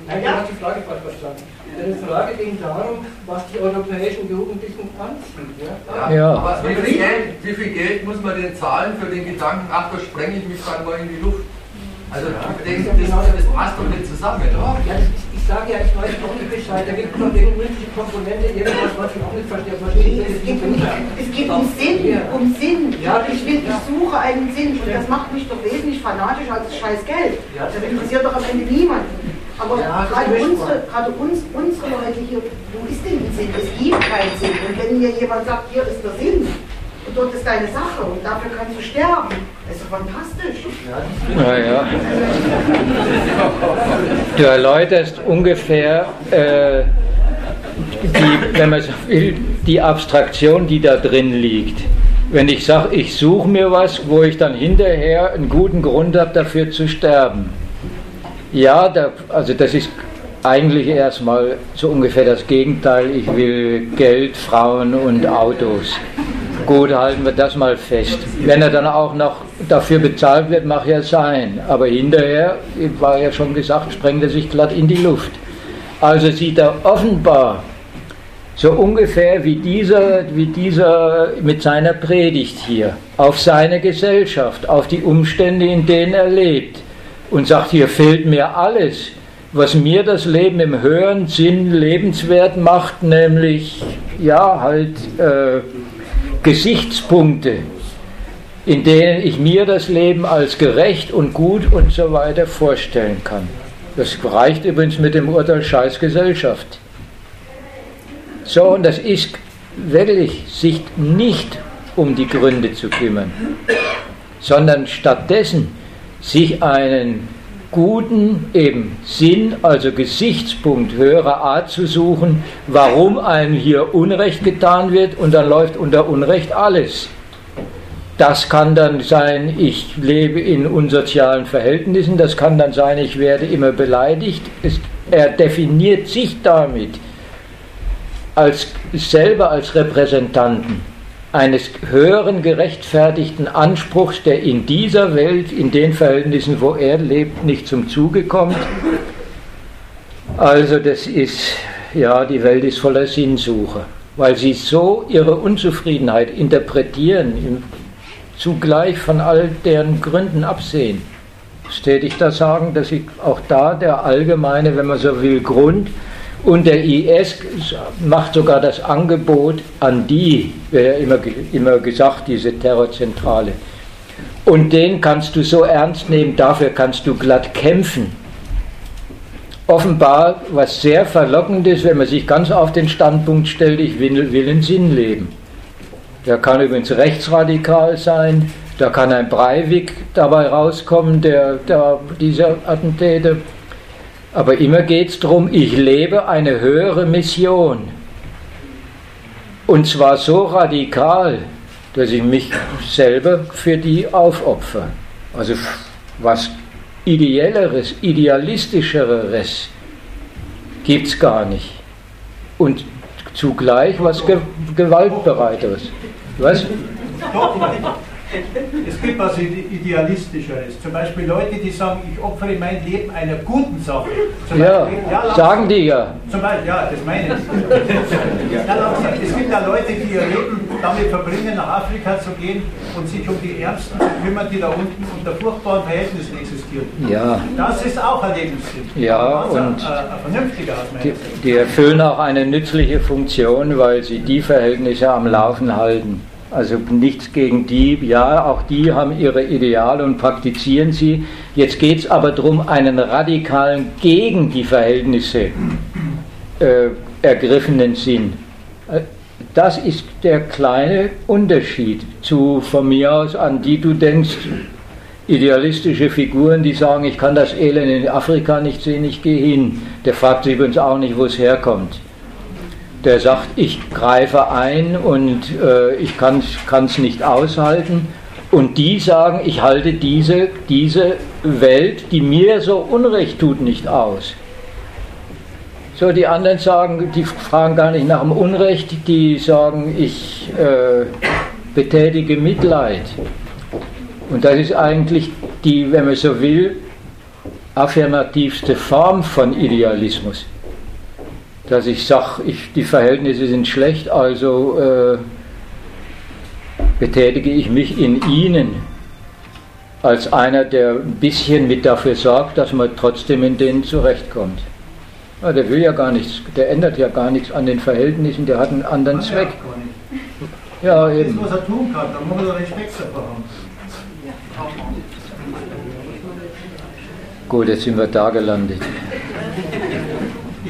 Nein, ja? die Frage falsch verstanden. Die Frage ging darum, was die europäischen Jugendlichen anziehen. Ja? Ja, ja. Aber wie viel, Geld, wie viel, Geld, muss man denn zahlen für den Gedanken, ach, da sprenge ich mich dann mal in die Luft? Also ich denke, das, das, passt doch nicht zusammen. Oder? Ja, das ich sage ja, ich weiß auch nicht Bescheid. Da gibt es noch irgendwelche Komponente, irgendwas, was ich auch nicht verstehe. verstehe es, geht um, es geht um Sinn, um Sinn. Ja, ich, will, ich suche einen Sinn und das macht mich doch wesentlich fanatischer als scheiß Geld. Das interessiert doch am Ende niemanden. Aber ja, gerade, unsere, gerade uns, unsere Leute hier, wo ist denn der Sinn? Es gibt keinen Sinn. Und wenn mir jemand sagt, hier ist der Sinn, und dort ist deine Sache und dafür kannst du sterben. Das ist doch fantastisch. Ja, ja. Du erläuterst ungefähr, äh, die, wenn man so will, die Abstraktion, die da drin liegt. Wenn ich sage, ich suche mir was, wo ich dann hinterher einen guten Grund habe, dafür zu sterben. Ja, da, also das ist eigentlich erstmal so ungefähr das Gegenteil. Ich will Geld, Frauen und Autos. Gut, halten wir das mal fest. Wenn er dann auch noch dafür bezahlt wird, mag ja sein. Aber hinterher, war ja schon gesagt, sprengt er sich glatt in die Luft. Also sieht er offenbar so ungefähr wie dieser, wie dieser mit seiner Predigt hier auf seine Gesellschaft, auf die Umstände, in denen er lebt und sagt, hier fehlt mir alles, was mir das Leben im höheren Sinn lebenswert macht, nämlich ja halt äh, Gesichtspunkte, in denen ich mir das Leben als gerecht und gut und so weiter vorstellen kann. Das reicht übrigens mit dem Urteil Scheiß Gesellschaft. So, und das ist wirklich, sich nicht um die Gründe zu kümmern, sondern stattdessen sich einen guten eben Sinn, also Gesichtspunkt höherer Art zu suchen, warum einem hier Unrecht getan wird und dann läuft unter Unrecht alles. Das kann dann sein, ich lebe in unsozialen Verhältnissen, das kann dann sein, ich werde immer beleidigt. Es, er definiert sich damit als selber als Repräsentanten eines höheren gerechtfertigten Anspruchs, der in dieser Welt, in den Verhältnissen, wo er lebt, nicht zum Zuge kommt. Also das ist, ja, die Welt ist voller Sinnsuche, weil sie so ihre Unzufriedenheit interpretieren, zugleich von all deren Gründen absehen. Steht ich da sagen, dass ich auch da der allgemeine, wenn man so will, Grund und der IS macht sogar das Angebot an die, wird ja immer, immer gesagt, diese Terrorzentrale. Und den kannst du so ernst nehmen, dafür kannst du glatt kämpfen. Offenbar was sehr verlockend ist, wenn man sich ganz auf den Standpunkt stellt, ich will, will in Sinn leben. Der kann übrigens rechtsradikal sein, da kann ein Breivik dabei rauskommen, der, der dieser Attentäter aber immer geht es darum, ich lebe eine höhere Mission. Und zwar so radikal, dass ich mich selber für die aufopfer. Also was ideelleres, idealistischeres gibt es gar nicht. Und zugleich was Ge Gewaltbereiteres. Was? Es gibt was Idealistischeres. Zum Beispiel Leute, die sagen, ich opfere mein Leben einer guten Sache. Zum ja, Beispiel, ja sagen die ja. Zum Beispiel, ja, das meine ich. es gibt da Leute, die ihr Leben damit verbringen, nach Afrika zu gehen und sich um die Ärmsten zu kümmern, die da unten unter furchtbaren Verhältnissen existieren. Ja. Das ist auch ein Lebenssinn. Ja, und ein, ein vernünftiger die, die erfüllen auch eine nützliche Funktion, weil sie die Verhältnisse am Laufen halten. Also nichts gegen die, ja, auch die haben ihre Ideale und praktizieren sie. Jetzt geht es aber darum, einen radikalen gegen die Verhältnisse äh, ergriffenen Sinn. Äh, das ist der kleine Unterschied zu von mir aus, an die du denkst, idealistische Figuren, die sagen, ich kann das Elend in Afrika nicht sehen, ich gehe hin. Der fragt sich übrigens auch nicht, wo es herkommt der sagt, ich greife ein und äh, ich kann es nicht aushalten. Und die sagen, ich halte diese, diese Welt, die mir so Unrecht tut, nicht aus. So, die anderen sagen, die fragen gar nicht nach dem Unrecht, die sagen, ich äh, betätige Mitleid. Und das ist eigentlich die, wenn man so will, affirmativste Form von Idealismus dass ich sage, ich, die Verhältnisse sind schlecht, also äh, betätige ich mich in ihnen als einer, der ein bisschen mit dafür sorgt, dass man trotzdem in denen zurechtkommt. Ja, der will ja gar nichts, der ändert ja gar nichts an den Verhältnissen, der hat einen anderen Kann Zweck. Ja, eben. Das, was er tun kann, da muss er Respekt davor haben. Gut, jetzt sind wir da gelandet.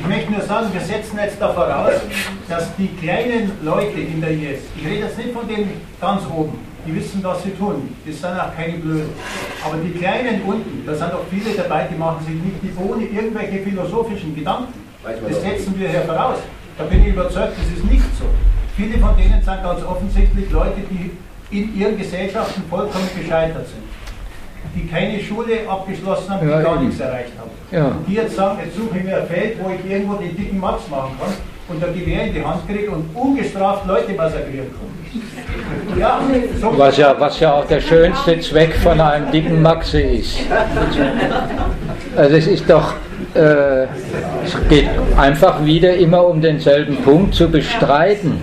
Ich möchte nur sagen, wir setzen jetzt da voraus, dass die kleinen Leute in der IS, ich rede jetzt nicht von denen ganz oben, die wissen, was sie tun, das sind auch keine Blöden, aber die kleinen unten, da sind auch viele dabei, die machen sich nicht die ohne irgendwelche philosophischen Gedanken. Das setzen wir hier voraus. Da bin ich überzeugt, das ist nicht so. Viele von denen sind ganz offensichtlich Leute, die in ihren Gesellschaften vollkommen gescheitert sind die keine Schule abgeschlossen haben, die ja, gar eben. nichts erreicht haben. Ja. Und die jetzt sagen, jetzt suche ich mir ein Feld, wo ich irgendwo den dicken Max machen kann und ein Gewehr in die Hand kriege und ungestraft Leute massakrieren kann. Ja, so was, ja, was ja auch der schönste Zweck von einem dicken Maxe ist. Also es ist doch, äh, es geht einfach wieder immer um denselben Punkt zu bestreiten,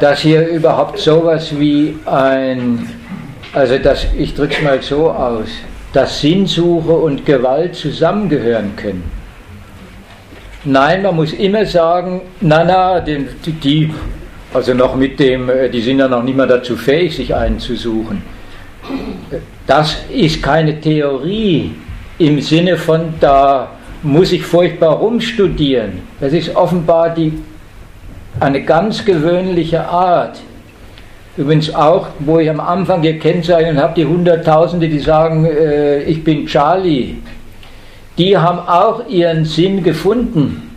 dass hier überhaupt sowas wie ein also das, ich drücke es mal so aus, dass Sinnsuche und Gewalt zusammengehören können. Nein, man muss immer sagen, na na, die, die, also noch mit dem, äh, die sind ja noch nicht mal dazu fähig, sich einen zu suchen. Das ist keine Theorie, im Sinne von, da muss ich furchtbar rumstudieren. Das ist offenbar die, eine ganz gewöhnliche Art. Übrigens auch, wo ich am Anfang gekennzeichnet habe, die Hunderttausende, die sagen, äh, ich bin Charlie, die haben auch ihren Sinn gefunden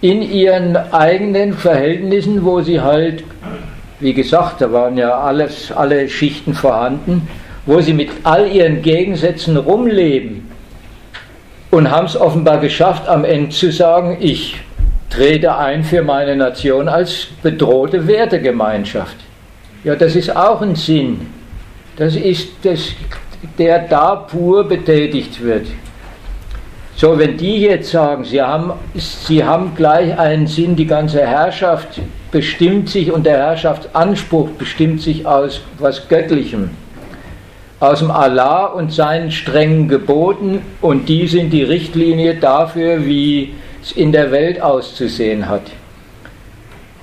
in ihren eigenen Verhältnissen, wo sie halt, wie gesagt, da waren ja alles, alle Schichten vorhanden, wo sie mit all ihren Gegensätzen rumleben und haben es offenbar geschafft, am Ende zu sagen, ich trete ein für meine Nation als bedrohte Wertegemeinschaft. Ja, das ist auch ein Sinn. Das ist das, der da pur betätigt wird. So, wenn die jetzt sagen, sie haben, sie haben gleich einen Sinn, die ganze Herrschaft bestimmt sich und der Herrschaftsanspruch bestimmt sich aus was Göttlichem, aus dem Allah und seinen strengen Geboten und die sind die Richtlinie dafür, wie es in der Welt auszusehen hat.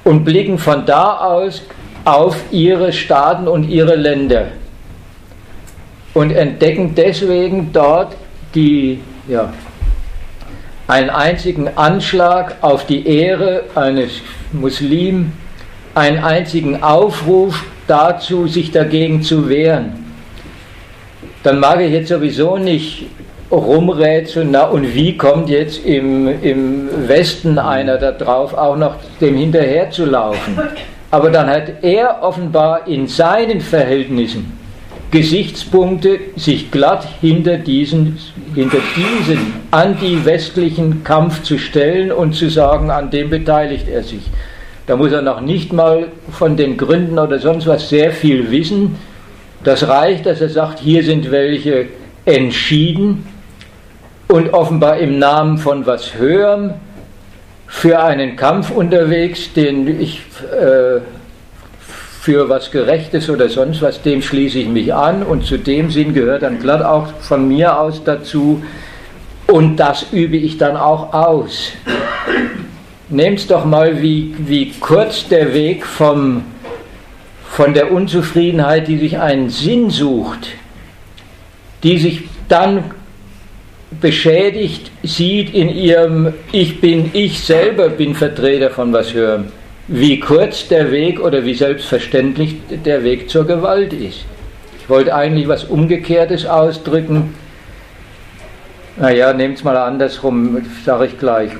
Und blicken von da aus auf ihre Staaten und ihre Länder und entdecken deswegen dort die ja, einen einzigen Anschlag auf die Ehre eines Muslim, einen einzigen Aufruf dazu, sich dagegen zu wehren, dann mag ich jetzt sowieso nicht rumrätseln, na und wie kommt jetzt im, im Westen einer da drauf, auch noch dem hinterher zu laufen. Aber dann hat er offenbar in seinen Verhältnissen Gesichtspunkte, sich glatt hinter diesen, hinter diesen anti-westlichen Kampf zu stellen und zu sagen, an dem beteiligt er sich. Da muss er noch nicht mal von den Gründen oder sonst was sehr viel wissen. Das reicht, dass er sagt, hier sind welche entschieden und offenbar im Namen von was Höherem für einen Kampf unterwegs, den ich äh, für was Gerechtes oder sonst was, dem schließe ich mich an und zu dem Sinn gehört dann glatt auch von mir aus dazu und das übe ich dann auch aus. Nehmt doch mal, wie, wie kurz der Weg vom, von der Unzufriedenheit, die sich einen Sinn sucht, die sich dann beschädigt sieht in ihrem Ich bin, ich selber bin Vertreter von was Höherem wie kurz der Weg oder wie selbstverständlich der Weg zur Gewalt ist. Ich wollte eigentlich was Umgekehrtes ausdrücken. Naja, nehmt es mal andersrum, sage ich gleich.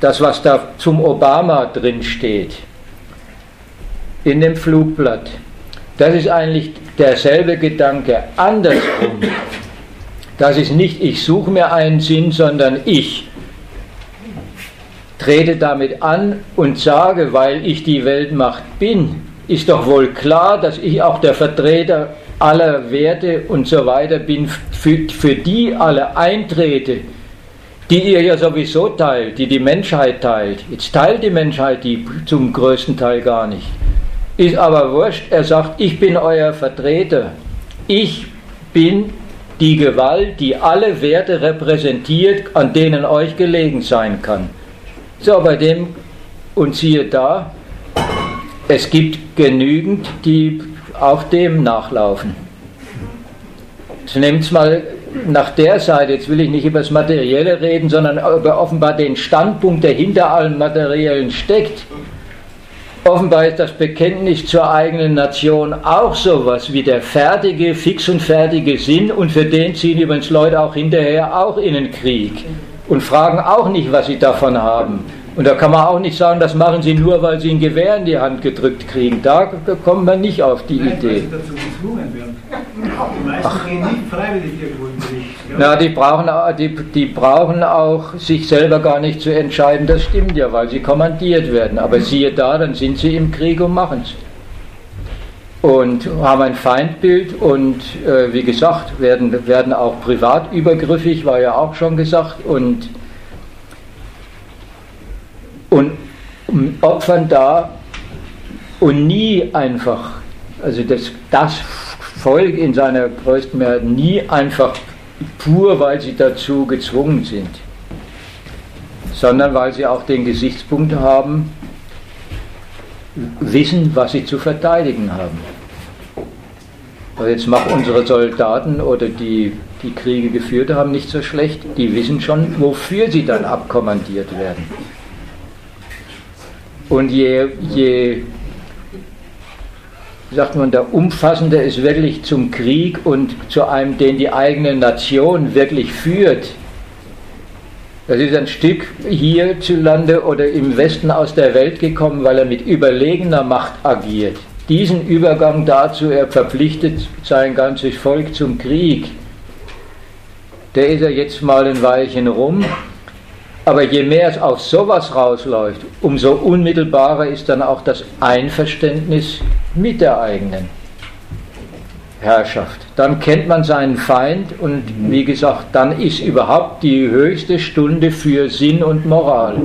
Das, was da zum Obama drin steht, in dem Flugblatt, das ist eigentlich derselbe Gedanke. Andersrum. Das ist nicht, ich suche mir einen Sinn, sondern ich trete damit an und sage, weil ich die Weltmacht bin, ist doch wohl klar, dass ich auch der Vertreter aller Werte und so weiter bin, für, für die alle eintrete, die ihr ja sowieso teilt, die die Menschheit teilt. Jetzt teilt die Menschheit die zum größten Teil gar nicht. Ist aber wurscht, er sagt, ich bin euer Vertreter. Ich bin die Gewalt, die alle Werte repräsentiert, an denen euch gelegen sein kann. So, bei dem, und siehe da, es gibt genügend, die auch dem nachlaufen. Jetzt nehmt es mal nach der Seite, jetzt will ich nicht über das Materielle reden, sondern über offenbar den Standpunkt, der hinter allem Materiellen steckt. Offenbar ist das Bekenntnis zur eigenen Nation auch sowas wie der fertige, fix und fertige Sinn und für den ziehen übrigens Leute auch hinterher auch in den Krieg und fragen auch nicht, was sie davon haben. Und da kann man auch nicht sagen, das machen sie nur, weil sie ein Gewehr in die Hand gedrückt kriegen. Da kommt man nicht auf die Nein, Idee. Weil sie dazu gezwungen werden. Die meisten Ach. gehen nicht freiwillig irgendwo in den Na, die brauchen, die, die brauchen auch sich selber gar nicht zu entscheiden, das stimmt ja, weil sie kommandiert werden. Aber siehe da, dann sind sie im Krieg und machen es und haben ein Feindbild und äh, wie gesagt, werden, werden auch privat übergriffig, war ja auch schon gesagt, und, und opfern da und nie einfach, also das, das Volk in seiner größten Mehrheit nie einfach pur, weil sie dazu gezwungen sind, sondern weil sie auch den Gesichtspunkt haben, wissen, was sie zu verteidigen haben. Aber jetzt machen unsere Soldaten oder die, die Kriege geführt haben, nicht so schlecht. Die wissen schon, wofür sie dann abkommandiert werden. Und je, je sagt man, der umfassende es wirklich zum Krieg und zu einem, den die eigene Nation wirklich führt. Das ist ein Stück hierzulande oder im Westen aus der Welt gekommen, weil er mit überlegener Macht agiert. Diesen Übergang dazu, er verpflichtet sein ganzes Volk zum Krieg, der ist er jetzt mal ein Weilchen rum aber je mehr es auf sowas rausläuft, umso unmittelbarer ist dann auch das Einverständnis mit der eigenen Herrschaft. Dann kennt man seinen Feind und wie gesagt, dann ist überhaupt die höchste Stunde für Sinn und Moral.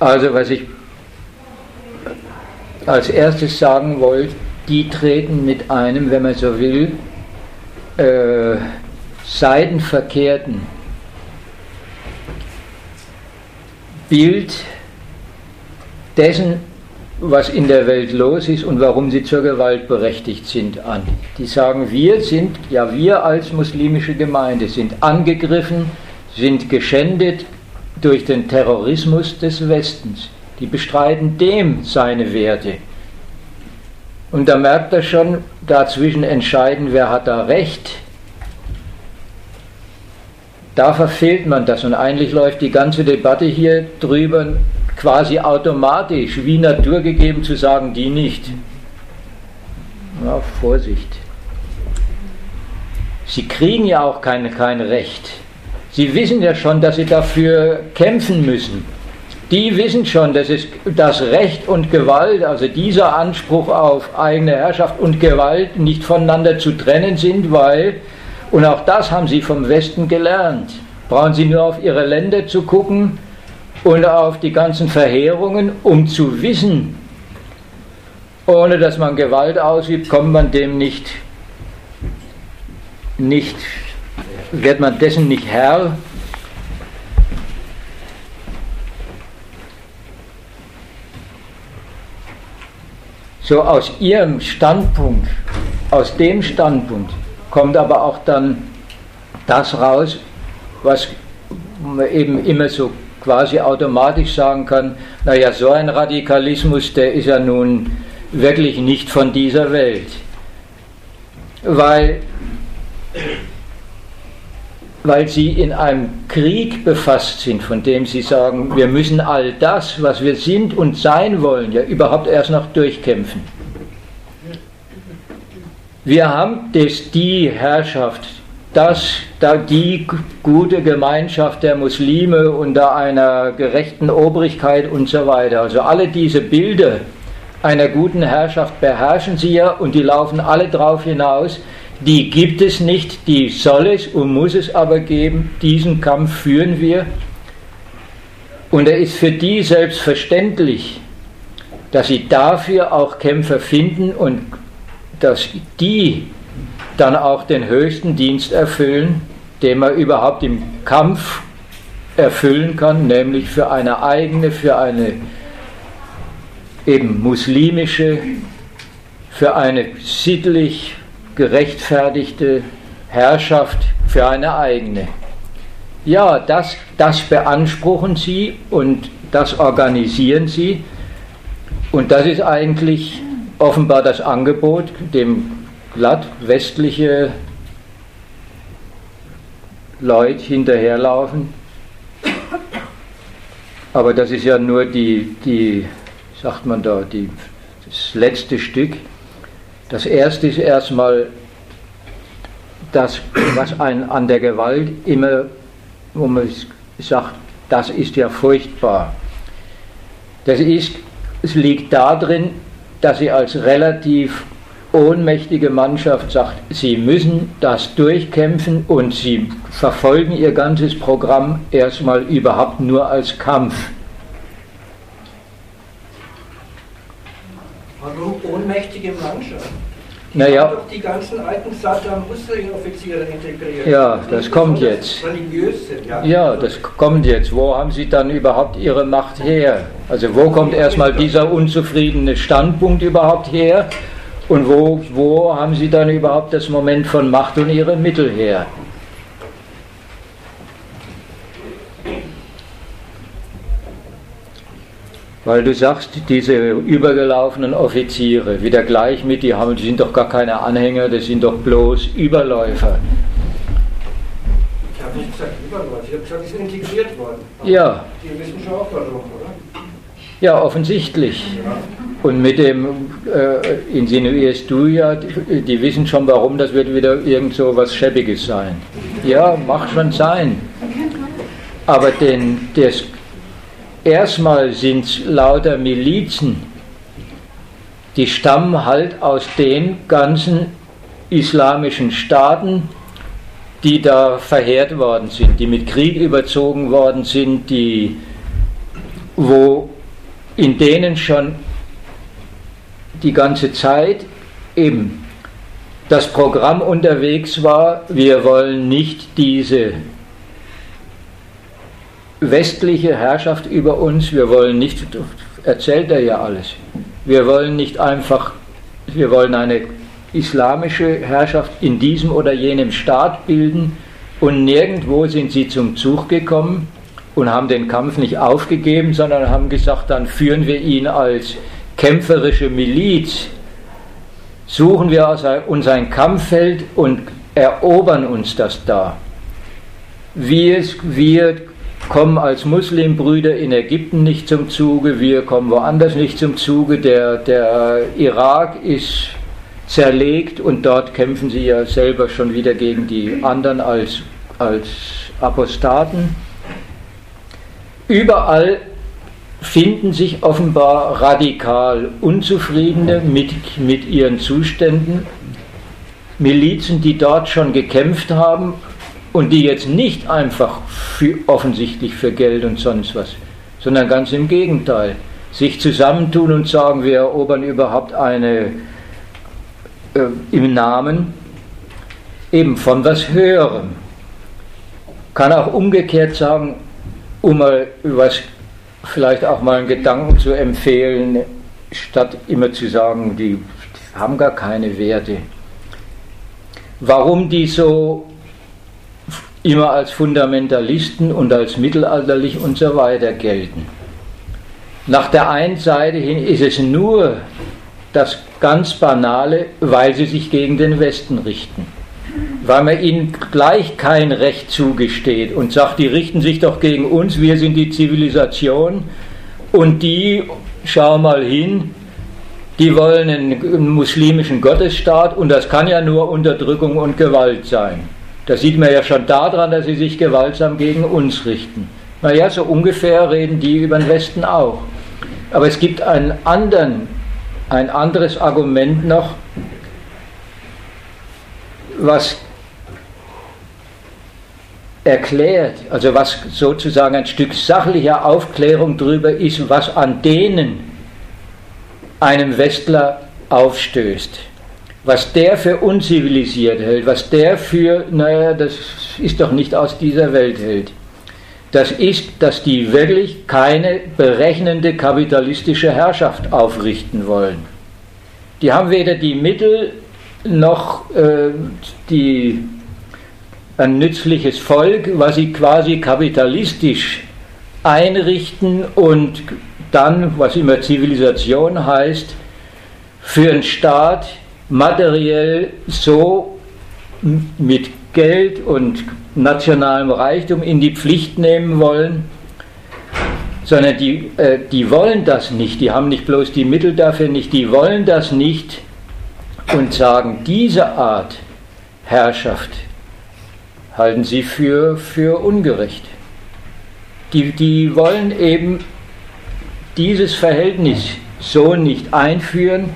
Also was ich als erstes sagen wollte, die treten mit einem, wenn man so will, äh, seidenverkehrten Bild dessen, was in der Welt los ist und warum sie zur Gewalt berechtigt sind, an. Die sagen, wir sind, ja wir als muslimische Gemeinde sind angegriffen, sind geschändet, durch den Terrorismus des Westens. Die bestreiten dem seine Werte. Und da merkt er schon, dazwischen entscheiden, wer hat da recht. Da verfehlt man das und eigentlich läuft die ganze Debatte hier drüber quasi automatisch, wie naturgegeben zu sagen, die nicht. Ja, Vorsicht. Sie kriegen ja auch kein, kein Recht. Sie wissen ja schon, dass sie dafür kämpfen müssen. Die wissen schon, dass es das Recht und Gewalt, also dieser Anspruch auf eigene Herrschaft und Gewalt nicht voneinander zu trennen sind, weil, und auch das haben sie vom Westen gelernt, brauchen sie nur auf ihre Länder zu gucken und auf die ganzen Verheerungen, um zu wissen, ohne dass man Gewalt ausübt, kommt man dem nicht, nicht wird man dessen nicht Herr? So aus ihrem Standpunkt, aus dem Standpunkt kommt aber auch dann das raus, was man eben immer so quasi automatisch sagen kann, naja, so ein Radikalismus, der ist ja nun wirklich nicht von dieser Welt. Weil weil sie in einem Krieg befasst sind, von dem sie sagen, wir müssen all das, was wir sind und sein wollen, ja überhaupt erst noch durchkämpfen. Wir haben das, die Herrschaft, das, da die gute Gemeinschaft der Muslime unter einer gerechten Obrigkeit und so weiter. Also alle diese Bilder einer guten Herrschaft beherrschen sie ja und die laufen alle darauf hinaus, die gibt es nicht, die soll es und muss es aber geben. Diesen Kampf führen wir. Und er ist für die selbstverständlich, dass sie dafür auch Kämpfer finden und dass die dann auch den höchsten Dienst erfüllen, den man überhaupt im Kampf erfüllen kann, nämlich für eine eigene, für eine eben muslimische, für eine sittlich gerechtfertigte Herrschaft für eine eigene. Ja, das, das beanspruchen sie und das organisieren sie. Und das ist eigentlich offenbar das Angebot, dem glatt westliche Leute hinterherlaufen. Aber das ist ja nur die, die sagt man da, die, das letzte Stück. Das erste ist erstmal das, was einen an der Gewalt immer, wo man sagt, das ist ja furchtbar. Das ist, es liegt darin, dass sie als relativ ohnmächtige Mannschaft sagt, sie müssen das durchkämpfen und sie verfolgen ihr ganzes Programm erstmal überhaupt nur als Kampf. Warum ohnmächtige Mannschaft? Naja. Doch die ganzen alten Saddam Hussein-Offiziere integriert. Ja, das kommt jetzt. Religiös sind, ja. Ja, das kommt jetzt. Wo haben Sie dann überhaupt Ihre Macht her? Also wo kommt erstmal dieser unzufriedene Standpunkt überhaupt her? Und wo, wo haben Sie dann überhaupt das Moment von Macht und Ihre Mittel her? Weil du sagst, diese übergelaufenen Offiziere, wieder gleich mit, die, haben, die sind doch gar keine Anhänger, das sind doch bloß Überläufer. Ich habe nicht gesagt Überläufer, ich habe gesagt, die sind integriert worden. Ja. Die wissen schon auch warum, oder? Ja, offensichtlich. Und mit dem äh, insinuierst du ja, die, die, wissen schon warum, das wird wieder irgend so was Schäbiges sein. Ja, mag schon sein. Aber den, das Erstmal sind es lauter Milizen, die stammen halt aus den ganzen islamischen Staaten, die da verheert worden sind, die mit Krieg überzogen worden sind, die, wo in denen schon die ganze Zeit eben das Programm unterwegs war, wir wollen nicht diese westliche Herrschaft über uns, wir wollen nicht, erzählt er ja alles, wir wollen nicht einfach, wir wollen eine islamische Herrschaft in diesem oder jenem Staat bilden. Und nirgendwo sind sie zum Zug gekommen und haben den Kampf nicht aufgegeben, sondern haben gesagt, dann führen wir ihn als kämpferische Miliz, suchen wir uns ein Kampffeld und erobern uns das da. Wir, wir kommen als Muslimbrüder in Ägypten nicht zum Zuge, wir kommen woanders nicht zum Zuge, der, der Irak ist zerlegt und dort kämpfen sie ja selber schon wieder gegen die anderen als, als Apostaten. Überall finden sich offenbar radikal Unzufriedene mit, mit ihren Zuständen, Milizen, die dort schon gekämpft haben und die jetzt nicht einfach für, offensichtlich für Geld und sonst was, sondern ganz im Gegenteil, sich zusammentun und sagen, wir erobern überhaupt eine äh, im Namen eben von was Höherem. Kann auch umgekehrt sagen, um mal was, vielleicht auch mal einen Gedanken zu empfehlen, statt immer zu sagen, die haben gar keine Werte. Warum die so immer als Fundamentalisten und als mittelalterlich und so weiter gelten. Nach der einen Seite hin ist es nur das ganz Banale, weil sie sich gegen den Westen richten. Weil man ihnen gleich kein Recht zugesteht und sagt, die richten sich doch gegen uns, wir sind die Zivilisation und die, schau mal hin, die wollen einen muslimischen Gottesstaat und das kann ja nur Unterdrückung und Gewalt sein. Das sieht man ja schon daran, dass sie sich gewaltsam gegen uns richten. Naja, so ungefähr reden die über den Westen auch. Aber es gibt einen anderen, ein anderes Argument noch, was erklärt, also was sozusagen ein Stück sachlicher Aufklärung darüber ist, was an denen einem Westler aufstößt was der für unzivilisiert hält, was der für, naja, das ist doch nicht aus dieser Welt hält, das ist, dass die wirklich keine berechnende kapitalistische Herrschaft aufrichten wollen. Die haben weder die Mittel noch äh, die, ein nützliches Volk, was sie quasi kapitalistisch einrichten und dann, was immer Zivilisation heißt, für einen Staat materiell so mit Geld und nationalem Reichtum in die Pflicht nehmen wollen, sondern die, äh, die wollen das nicht, die haben nicht bloß die Mittel dafür nicht, die wollen das nicht und sagen, diese Art Herrschaft halten sie für, für ungerecht. Die, die wollen eben dieses Verhältnis so nicht einführen,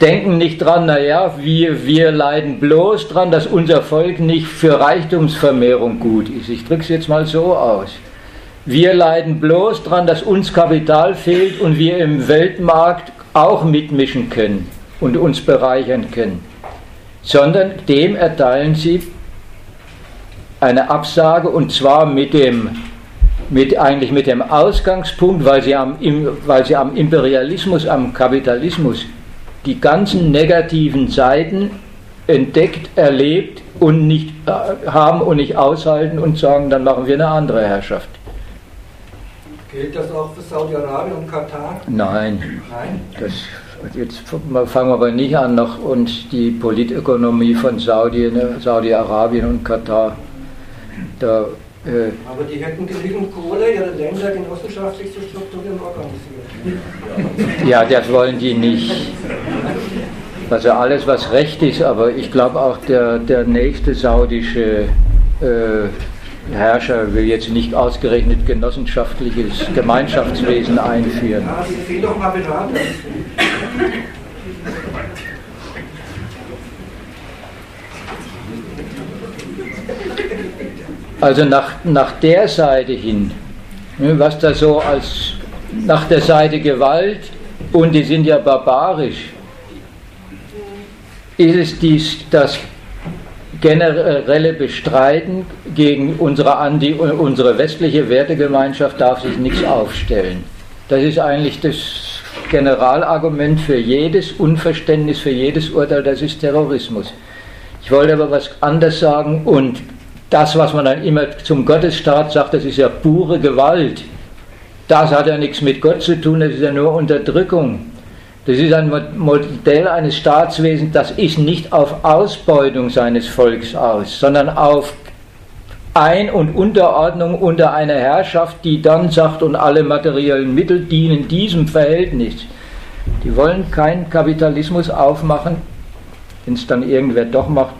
denken nicht dran, naja, wir, wir leiden bloß dran, dass unser Volk nicht für Reichtumsvermehrung gut ist. Ich drücke es jetzt mal so aus. Wir leiden bloß daran, dass uns Kapital fehlt und wir im Weltmarkt auch mitmischen können und uns bereichern können, sondern dem erteilen sie eine Absage und zwar mit dem mit eigentlich mit dem Ausgangspunkt, weil sie am, weil sie am Imperialismus, am Kapitalismus die ganzen negativen Seiten entdeckt, erlebt und nicht äh, haben und nicht aushalten und sagen, dann machen wir eine andere Herrschaft. Gilt das auch für Saudi-Arabien und Katar? Nein. Nein. Das, jetzt fangen wir aber nicht an, noch uns die Politökonomie von Saudi, ne, Saudi-Arabien und Katar. Da, aber die hätten genügend Kohle, ihre Länder genossenschaftlich zu strukturieren organisieren. Ja, das wollen die nicht. Also alles, was recht ist, aber ich glaube auch der, der nächste saudische äh, Herrscher will jetzt nicht ausgerechnet genossenschaftliches Gemeinschaftswesen einführen. Ja, Sie doch mal Berater. Also nach, nach der Seite hin, ne, was da so als nach der Seite Gewalt und die sind ja barbarisch, ist es dies, das generelle Bestreiten gegen unsere, Andi, unsere westliche Wertegemeinschaft darf sich nichts aufstellen. Das ist eigentlich das Generalargument für jedes Unverständnis, für jedes Urteil, das ist Terrorismus. Ich wollte aber was anderes sagen und das, was man dann immer zum Gottesstaat sagt, das ist ja pure Gewalt. Das hat ja nichts mit Gott zu tun, das ist ja nur Unterdrückung. Das ist ein Modell eines Staatswesens, das ist nicht auf Ausbeutung seines Volks aus, sondern auf Ein- und Unterordnung unter einer Herrschaft, die dann sagt, und alle materiellen Mittel dienen diesem Verhältnis. Die wollen keinen Kapitalismus aufmachen. Wenn es dann irgendwer doch macht,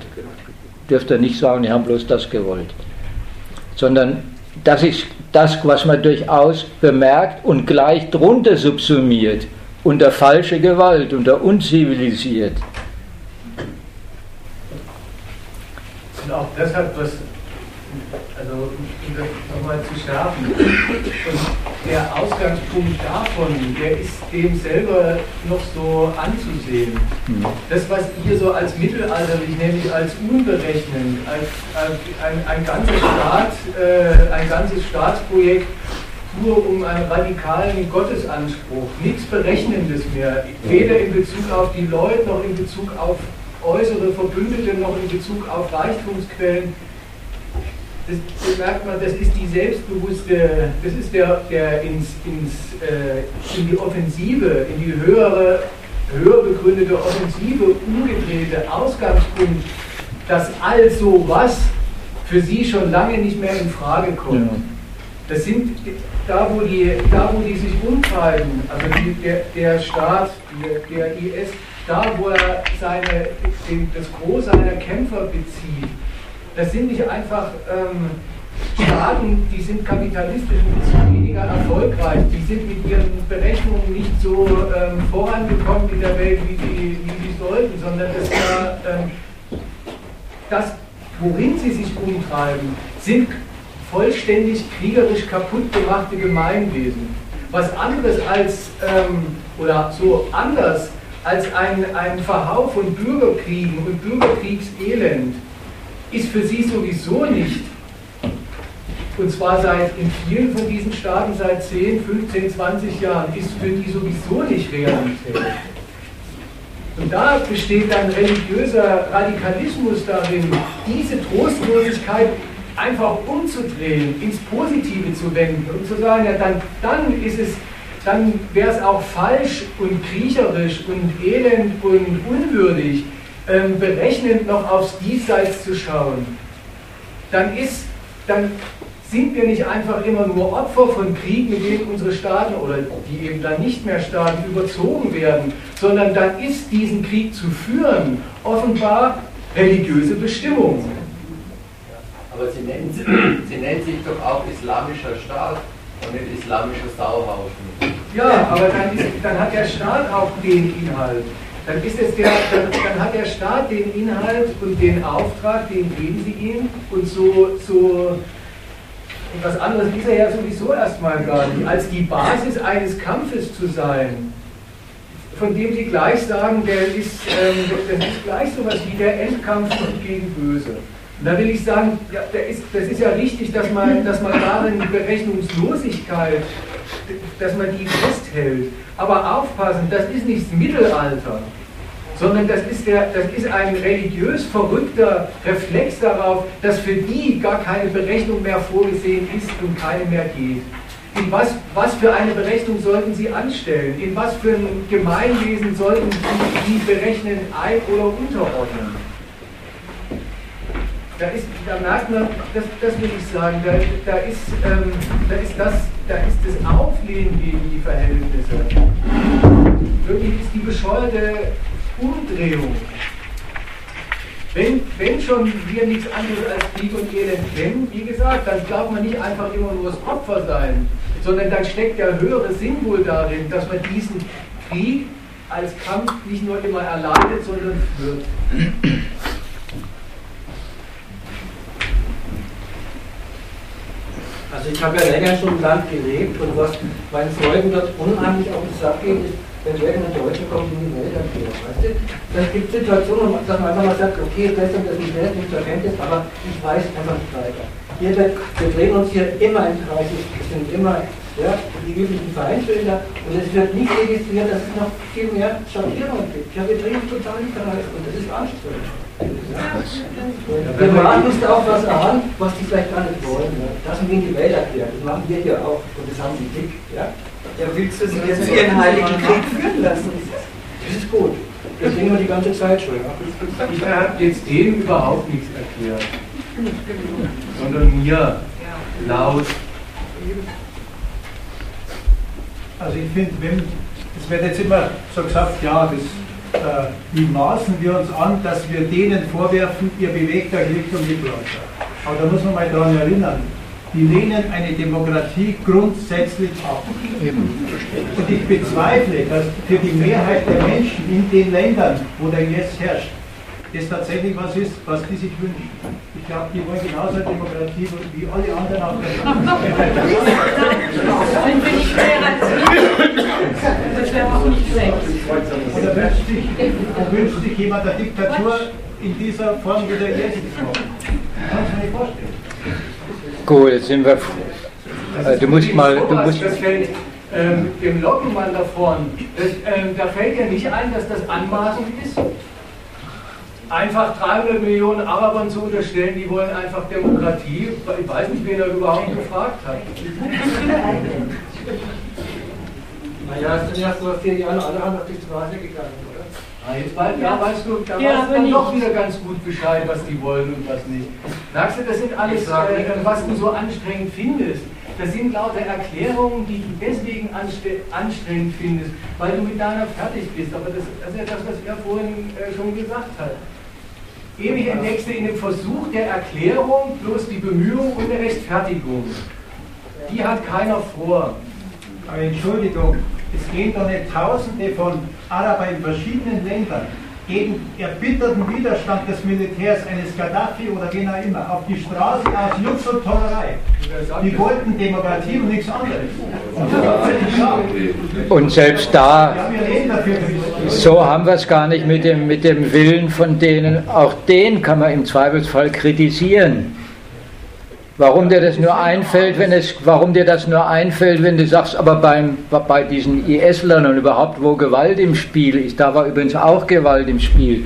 dürfte nicht sagen, die haben bloß das gewollt. Sondern das ist das, was man durchaus bemerkt und gleich drunter subsumiert unter falsche Gewalt, unter unzivilisiert. Und auch deshalb, was, also nochmal zu schärfen, und der Ausgangspunkt davon, der ist dem selber noch so anzusehen. Mhm. Das, was ihr so als mittelalterlich, nämlich als unberechnend, als, als ein, ein ganzer Staat, äh, ein ganzes Staatsprojekt nur um einen radikalen Gottesanspruch, nichts Berechnendes mehr, weder in Bezug auf die Leute noch in Bezug auf äußere Verbündete noch in Bezug auf Reichtumsquellen. Das, merkt man, das ist die selbstbewusste, das ist der, der ins, ins, äh, in die Offensive, in die höhere, höher begründete Offensive umgedrehte Ausgangspunkt, dass also was für sie schon lange nicht mehr in Frage kommt. Ja. Das sind da, wo die, da, wo die sich umtreiben, also die, der, der Staat, der, der IS, da, wo er seine, den, das Gros seiner Kämpfer bezieht, das sind nicht einfach ähm, Staaten, die sind kapitalistisch ein bisschen weniger erfolgreich, die sind mit ihren Berechnungen nicht so ähm, vorangekommen in der Welt, wie sie, wie sie sollten, sondern das, war, ähm, das, worin sie sich umtreiben, sind vollständig kriegerisch kaputt gemachte Gemeinwesen. Was anderes als, ähm, oder so anders als ein, ein Verhau von Bürgerkriegen und Bürgerkriegselend ist für sie sowieso nicht, und zwar seit in vielen von diesen Staaten seit 10, 15, 20 Jahren, ist für die sowieso nicht Realität. Und da besteht dann religiöser Radikalismus darin, diese Trostlosigkeit einfach umzudrehen, ins Positive zu wenden und zu sagen, ja, dann, dann ist es, dann wäre es auch falsch und kriecherisch und elend und unwürdig, ähm, berechnend noch aufs Diesseits zu schauen. Dann ist, dann sind wir nicht einfach immer nur Opfer von Krieg, mit denen unsere Staaten oder die eben dann nicht mehr Staaten überzogen werden, sondern dann ist diesen Krieg zu führen offenbar religiöse Bestimmung. Aber sie nennt, sie nennt sich doch auch Islamischer Staat und nicht Islamischer Sauhaufen. Ja, aber dann, ist, dann hat der Staat auch den Inhalt. Dann, ist es der, dann, dann, hat der Staat den Inhalt und den Auftrag, den geben sie ihm. Und so, so Und was anderes ist er ja sowieso erstmal gar nicht, als die Basis eines Kampfes zu sein, von dem Sie gleich sagen, der ist, ähm, das ist gleich sowas wie der Endkampf gegen Böse. Und da will ich sagen, ja, ist, das ist ja richtig, dass man, dass man darin die Berechnungslosigkeit, dass man die festhält. Aber aufpassen, das ist nicht das Mittelalter, sondern das ist, der, das ist ein religiös verrückter Reflex darauf, dass für die gar keine Berechnung mehr vorgesehen ist und keine mehr geht. In was, was für eine Berechnung sollten Sie anstellen? In was für ein Gemeinwesen sollten Sie die berechnen, ein- oder unterordnen? da, ist, da merkt man, das, das will ich sagen, da, da, ist, ähm, da, ist das, da ist das Auflehnen gegen die Verhältnisse. Wirklich ist die bescheuerte Umdrehung. Wenn, wenn schon wir nichts anderes als Krieg und Elend kennen, wie gesagt, dann darf man nicht einfach immer nur das Opfer sein, sondern dann steckt der höhere Sinn wohl darin, dass man diesen Krieg als Kampf nicht nur immer erleidet, sondern führt. Also ich habe ja länger schon im Land gelebt und was meinen Freunden dort unheimlich auf den Sack geht, ist, wenn irgendein Deutscher kommt in die Welt erklärt, weißt du? Dann gibt es Situationen, dass man einfach mal sagt, okay, das und das nicht wert, nicht Kenntnis, aber ich weiß einfach nicht weiter. Hier, wir drehen uns hier immer im Kreis, es sind immer ja, die üblichen Vereinsbilder und es wird nicht registriert, dass es noch viel mehr Schattierungen gibt. Ja, wir drehen total im Kreis und das ist anstrengend. Wir machen uns da auch was an, was die vielleicht gar nicht wollen. Ne? Das sind in die Welt erklärt. Das machen wir hier auch. Und das haben sie dick. Ja, ja willst du sie jetzt ihren Heiligen Krieg führen lassen? Das ist gut. Das kriegen wir die ganze Zeit schon. Ich habe jetzt dem überhaupt nichts erklärt. Sondern mir laut. Also ich finde, wenn, es wird jetzt immer so gesagt, ja, das äh, wie maßen wir uns an, dass wir denen vorwerfen, ihr bewegt euch Richtung Mittelalter. Aber da muss man mal daran erinnern, die lehnen eine Demokratie grundsätzlich ab. Und ich bezweifle, dass für die Mehrheit der Menschen in den Ländern, wo der Yes herrscht, das tatsächlich was ist, was die sich wünschen. Ich glaube, die wollen genauso Demokratie wie alle anderen auch. Das wäre auch nicht schlecht. Oder wünscht sich, wünscht sich jemand eine Diktatur in dieser Form, wie der jetzt ist? Kannst du mir nicht vorstellen. Gut, jetzt sind wir. Äh, du musst mal. Du musst, das fällt ähm, dem Lockenmann da vorne. Das, ähm, da fällt ja nicht ein, dass das anmaßend ist einfach 300 Millionen Arabern zu unterstellen, die wollen einfach Demokratie. Ich weiß nicht, wen er überhaupt gefragt hat. Naja, es sind ja vor vier Jahren alle haben auf die Straße gegangen, jetzt bald, ja, weißt du, da ja, weißt du dann doch wieder ganz gut Bescheid, was die wollen und was nicht. Sagst du, das sind alles, äh, was du so anstrengend findest. Das sind lauter Erklärungen, die du deswegen anstrengend findest, weil du mit deiner fertig bist. Aber das, das ist ja das, was er vorhin äh, schon gesagt hat. Ewig entdeckst du in dem Versuch der Erklärung bloß die Bemühung und eine Rechtfertigung. Die hat keiner vor. Aber Entschuldigung, es gehen doch nicht Tausende von Arabern in verschiedenen Ländern gegen erbitterten Widerstand des Militärs eines Gaddafi oder wen auch immer auf die Straße aus Jux und Tollerei. Die wollten Demokratie und nichts anderes. Und selbst da, so haben wir es gar nicht mit dem, mit dem Willen von denen. Auch den kann man im Zweifelsfall kritisieren. Warum dir das nur einfällt, wenn es, warum dir das nur einfällt, wenn du sagst, aber beim, bei diesen IS-Lern und überhaupt, wo Gewalt im Spiel ist, da war übrigens auch Gewalt im Spiel.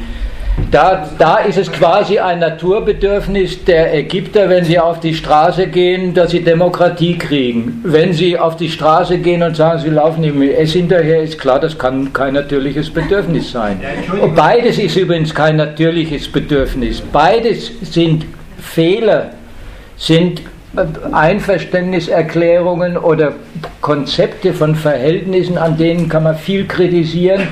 Da, da ist es quasi ein Naturbedürfnis der Ägypter, wenn sie auf die Straße gehen, dass sie Demokratie kriegen. Wenn sie auf die Straße gehen und sagen, sie laufen dem IS hinterher, ist klar, das kann kein natürliches Bedürfnis sein. Und beides ist übrigens kein natürliches Bedürfnis. Beides sind Fehler sind Einverständniserklärungen oder Konzepte von Verhältnissen, an denen kann man viel kritisieren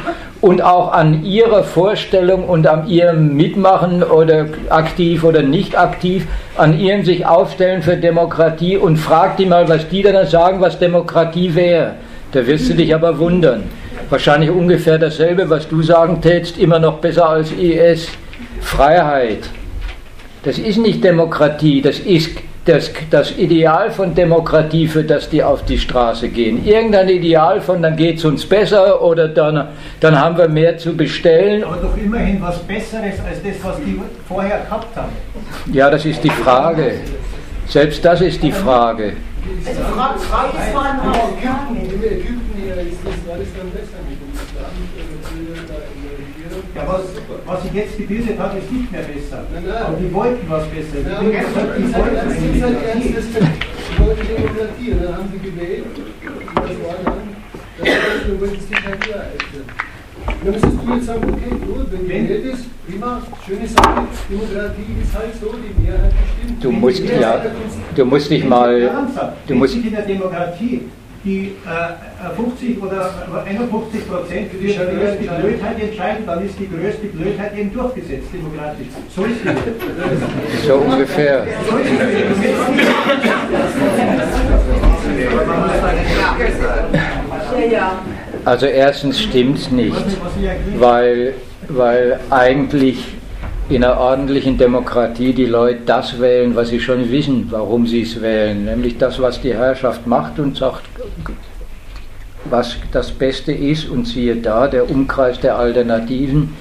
und auch an ihrer Vorstellung und an ihrem Mitmachen oder aktiv oder nicht aktiv, an ihrem sich aufstellen für Demokratie und frag die mal, was die dann sagen, was Demokratie wäre. Da wirst du dich aber wundern. Wahrscheinlich ungefähr dasselbe, was du sagen tätst, immer noch besser als IS. Freiheit. Das ist nicht Demokratie, das ist das, das Ideal von Demokratie, für das die auf die Straße gehen. Irgendein Ideal von, dann geht es uns besser oder dann, dann haben wir mehr zu bestellen. Aber doch immerhin was Besseres als das, was die vorher gehabt haben. Ja, das ist die Frage. Selbst das ist die Frage. Also Frage ist waren auch. In Ägypten ist das, war das dann besser mit uns. Da haben wir da in der Regierung. Ja, was, was sich jetzt gebildet hat, ist nicht mehr besser. Nein, nein. Aber die wollten was besser. Ja, Die, aber die, das wollten ist eine halt das die wollten Demokratie. Und dann haben sie gewählt. Und das war dann, das war nur, wenn es sich halt. Und dann müsstest du jetzt sagen, okay, gut, wenn gewählt ist, prima, schöne Sache, Demokratie ist halt so, die Mehrheit bestimmt. Du die musst, ja, du musst dich mal, du musst, in der Demokratie die äh, 50 oder 51 Prozent für die größte Blödheit entscheiden, dann ist die größte Blödheit eben durchgesetzt, demokratisch. So ist die. so ungefähr. So ist ja. Also erstens stimmt es nicht, weil, weil eigentlich in einer ordentlichen Demokratie die Leute das wählen, was sie schon wissen, warum sie es wählen, nämlich das, was die Herrschaft macht und sagt, was das Beste ist und siehe da, der Umkreis der Alternativen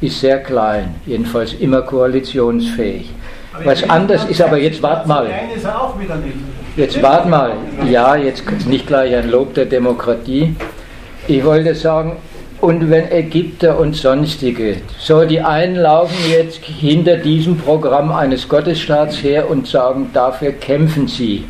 ist sehr klein, jedenfalls immer koalitionsfähig. Aber Was anders ist aber jetzt, wart mal. Klein ist er auch wieder nicht. Jetzt wart mal. Ja, jetzt nicht gleich ein Lob der Demokratie. Ich wollte sagen, und wenn Ägypter und sonstige, so die einen laufen jetzt hinter diesem Programm eines Gottesstaats her und sagen, dafür kämpfen sie.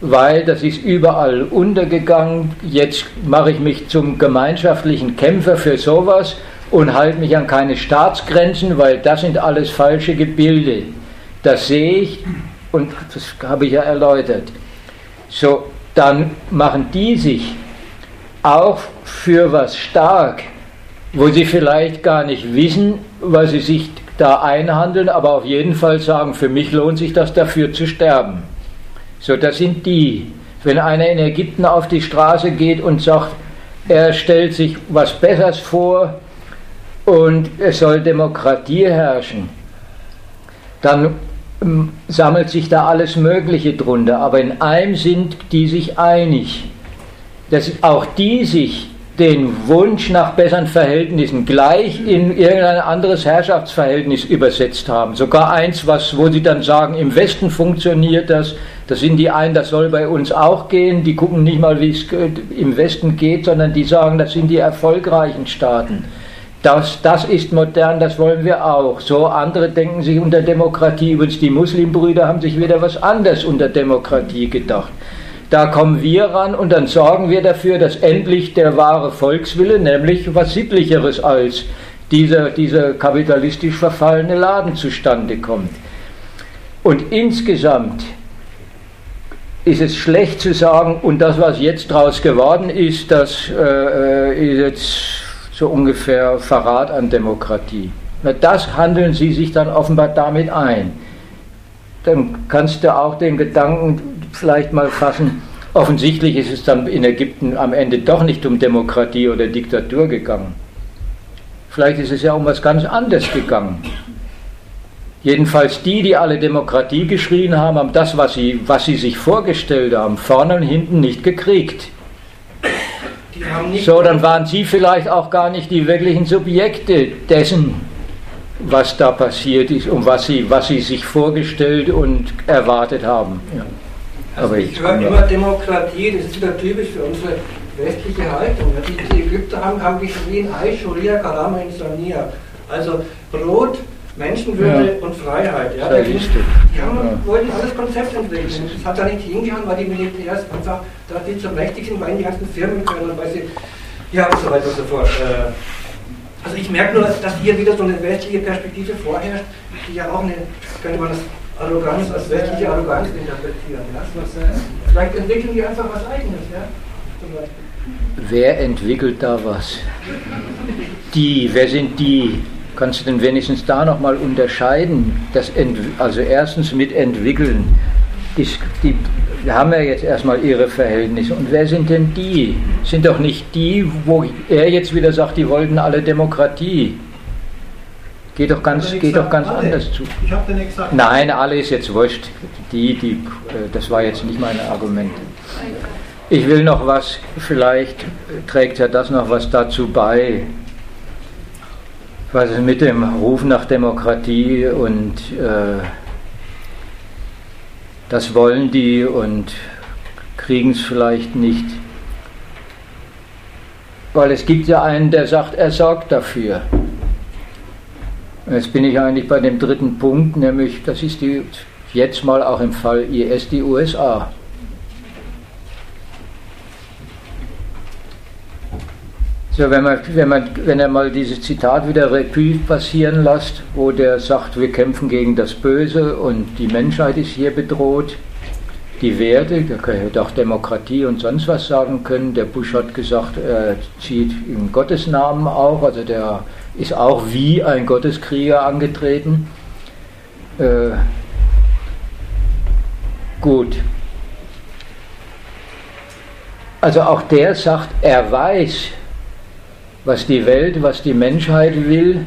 Weil das ist überall untergegangen. Jetzt mache ich mich zum gemeinschaftlichen Kämpfer für sowas und halte mich an keine Staatsgrenzen, weil das sind alles falsche Gebilde. Das sehe ich und das habe ich ja erläutert. So, dann machen die sich auch für was stark, wo sie vielleicht gar nicht wissen, was sie sich da einhandeln, aber auf jeden Fall sagen, für mich lohnt sich das dafür zu sterben. So, das sind die. Wenn einer in Ägypten auf die Straße geht und sagt, er stellt sich was Besseres vor und es soll Demokratie herrschen, dann ähm, sammelt sich da alles Mögliche drunter. Aber in einem sind die sich einig, dass auch die sich den Wunsch nach besseren Verhältnissen gleich in irgendein anderes Herrschaftsverhältnis übersetzt haben. Sogar eins, was, wo sie dann sagen, im Westen funktioniert das, da sind die einen, das soll bei uns auch gehen, die gucken nicht mal, wie es im Westen geht, sondern die sagen, das sind die erfolgreichen Staaten. Das, das ist modern, das wollen wir auch. So andere denken sich unter Demokratie, übrigens die Muslimbrüder haben sich wieder was anderes unter Demokratie gedacht. Da kommen wir ran und dann sorgen wir dafür, dass endlich der wahre Volkswille, nämlich was Sittlicheres als dieser, dieser kapitalistisch verfallene Laden zustande kommt. Und insgesamt ist es schlecht zu sagen, und das, was jetzt daraus geworden ist, das äh, ist jetzt so ungefähr Verrat an Demokratie. Das handeln sie sich dann offenbar damit ein. Dann kannst du auch den Gedanken vielleicht mal fassen, offensichtlich ist es dann in Ägypten am Ende doch nicht um Demokratie oder Diktatur gegangen. Vielleicht ist es ja um was ganz anderes gegangen. Jedenfalls die, die alle Demokratie geschrien haben, haben das, was sie, was sie sich vorgestellt haben, vorne und hinten nicht gekriegt. Die haben nicht So, dann waren sie vielleicht auch gar nicht die wirklichen Subjekte dessen, was da passiert ist und was sie, was sie sich vorgestellt und erwartet haben. Ja. Also ich höre immer Demokratie, das ist wieder typisch für unsere westliche Haltung. Die, die Ägypter haben, haben geschrien, Ai Sharia Karama Insania. Also Brot, Menschenwürde Ja. und Freiheit. Ja, Sehr die, die haben, Ja. wollten alles Konzept entwickeln. Das hat da nicht hingehauen, weil die Militärs einfach, da die so mächtig sind, weil die ganzen Firmen können und weil sie, ja und so weiter und so fort. Äh, Also ich merke nur, dass hier wieder so eine westliche Perspektive vorherrscht, die ja auch eine, könnte man das Arroganz als westliche Arroganz interpretieren. Ja? Vielleicht entwickeln die einfach was eigenes, ja? Wer entwickelt da was? Die, wer sind die? Kannst du denn wenigstens da nochmal unterscheiden? Das also erstens mit entwickeln. Die, wir haben ja jetzt erstmal ihre Verhältnisse. Und wer sind denn die? Sind doch nicht die, wo er jetzt wieder sagt, die wollten alle Demokratie. Geht doch ganz, geht doch ganz anders zu. Ich habe nicht gesagt. Nein, alle ist jetzt wurscht. Die, die, äh, das war jetzt nicht mein Argument. Ich will noch was, vielleicht trägt ja das noch was dazu bei, was es mit dem Ruf nach Demokratie und äh, das wollen die und kriegen es vielleicht nicht. Weil es gibt ja einen, der sagt, er sorgt dafür. Jetzt bin ich eigentlich bei dem dritten Punkt, nämlich das ist die, jetzt mal auch im Fall IS die USA. So, wenn, man, wenn, man, wenn er mal dieses Zitat wieder Revue passieren lässt, wo der sagt, wir kämpfen gegen das Böse und die Menschheit ist hier bedroht, die Werte, da hätte auch Demokratie und sonst was sagen können. Der Bush hat gesagt, er zieht in Gottes Namen auch, also der ist auch wie ein Gotteskrieger angetreten. Äh, gut. Also auch der sagt, er weiß, was die Welt, was die Menschheit will.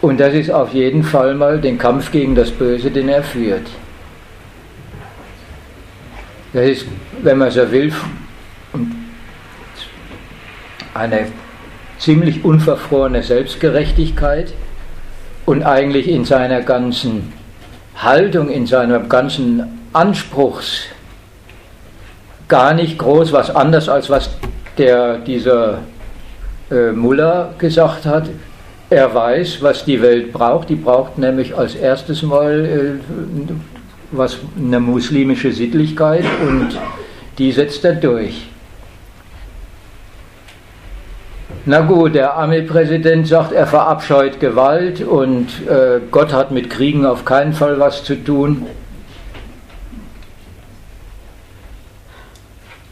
Und das ist auf jeden Fall mal den Kampf gegen das Böse, den er führt. Das ist, wenn man so will, eine ziemlich unverfrorene Selbstgerechtigkeit und eigentlich in seiner ganzen Haltung, in seinem ganzen Anspruchs gar nicht groß was anders als was der dieser äh, Mullah gesagt hat, er weiß, was die Welt braucht. Die braucht nämlich als erstes mal äh, was eine muslimische Sittlichkeit und die setzt er durch. Na gut, der Armeepräsident sagt, er verabscheut Gewalt und äh, Gott hat mit Kriegen auf keinen Fall was zu tun.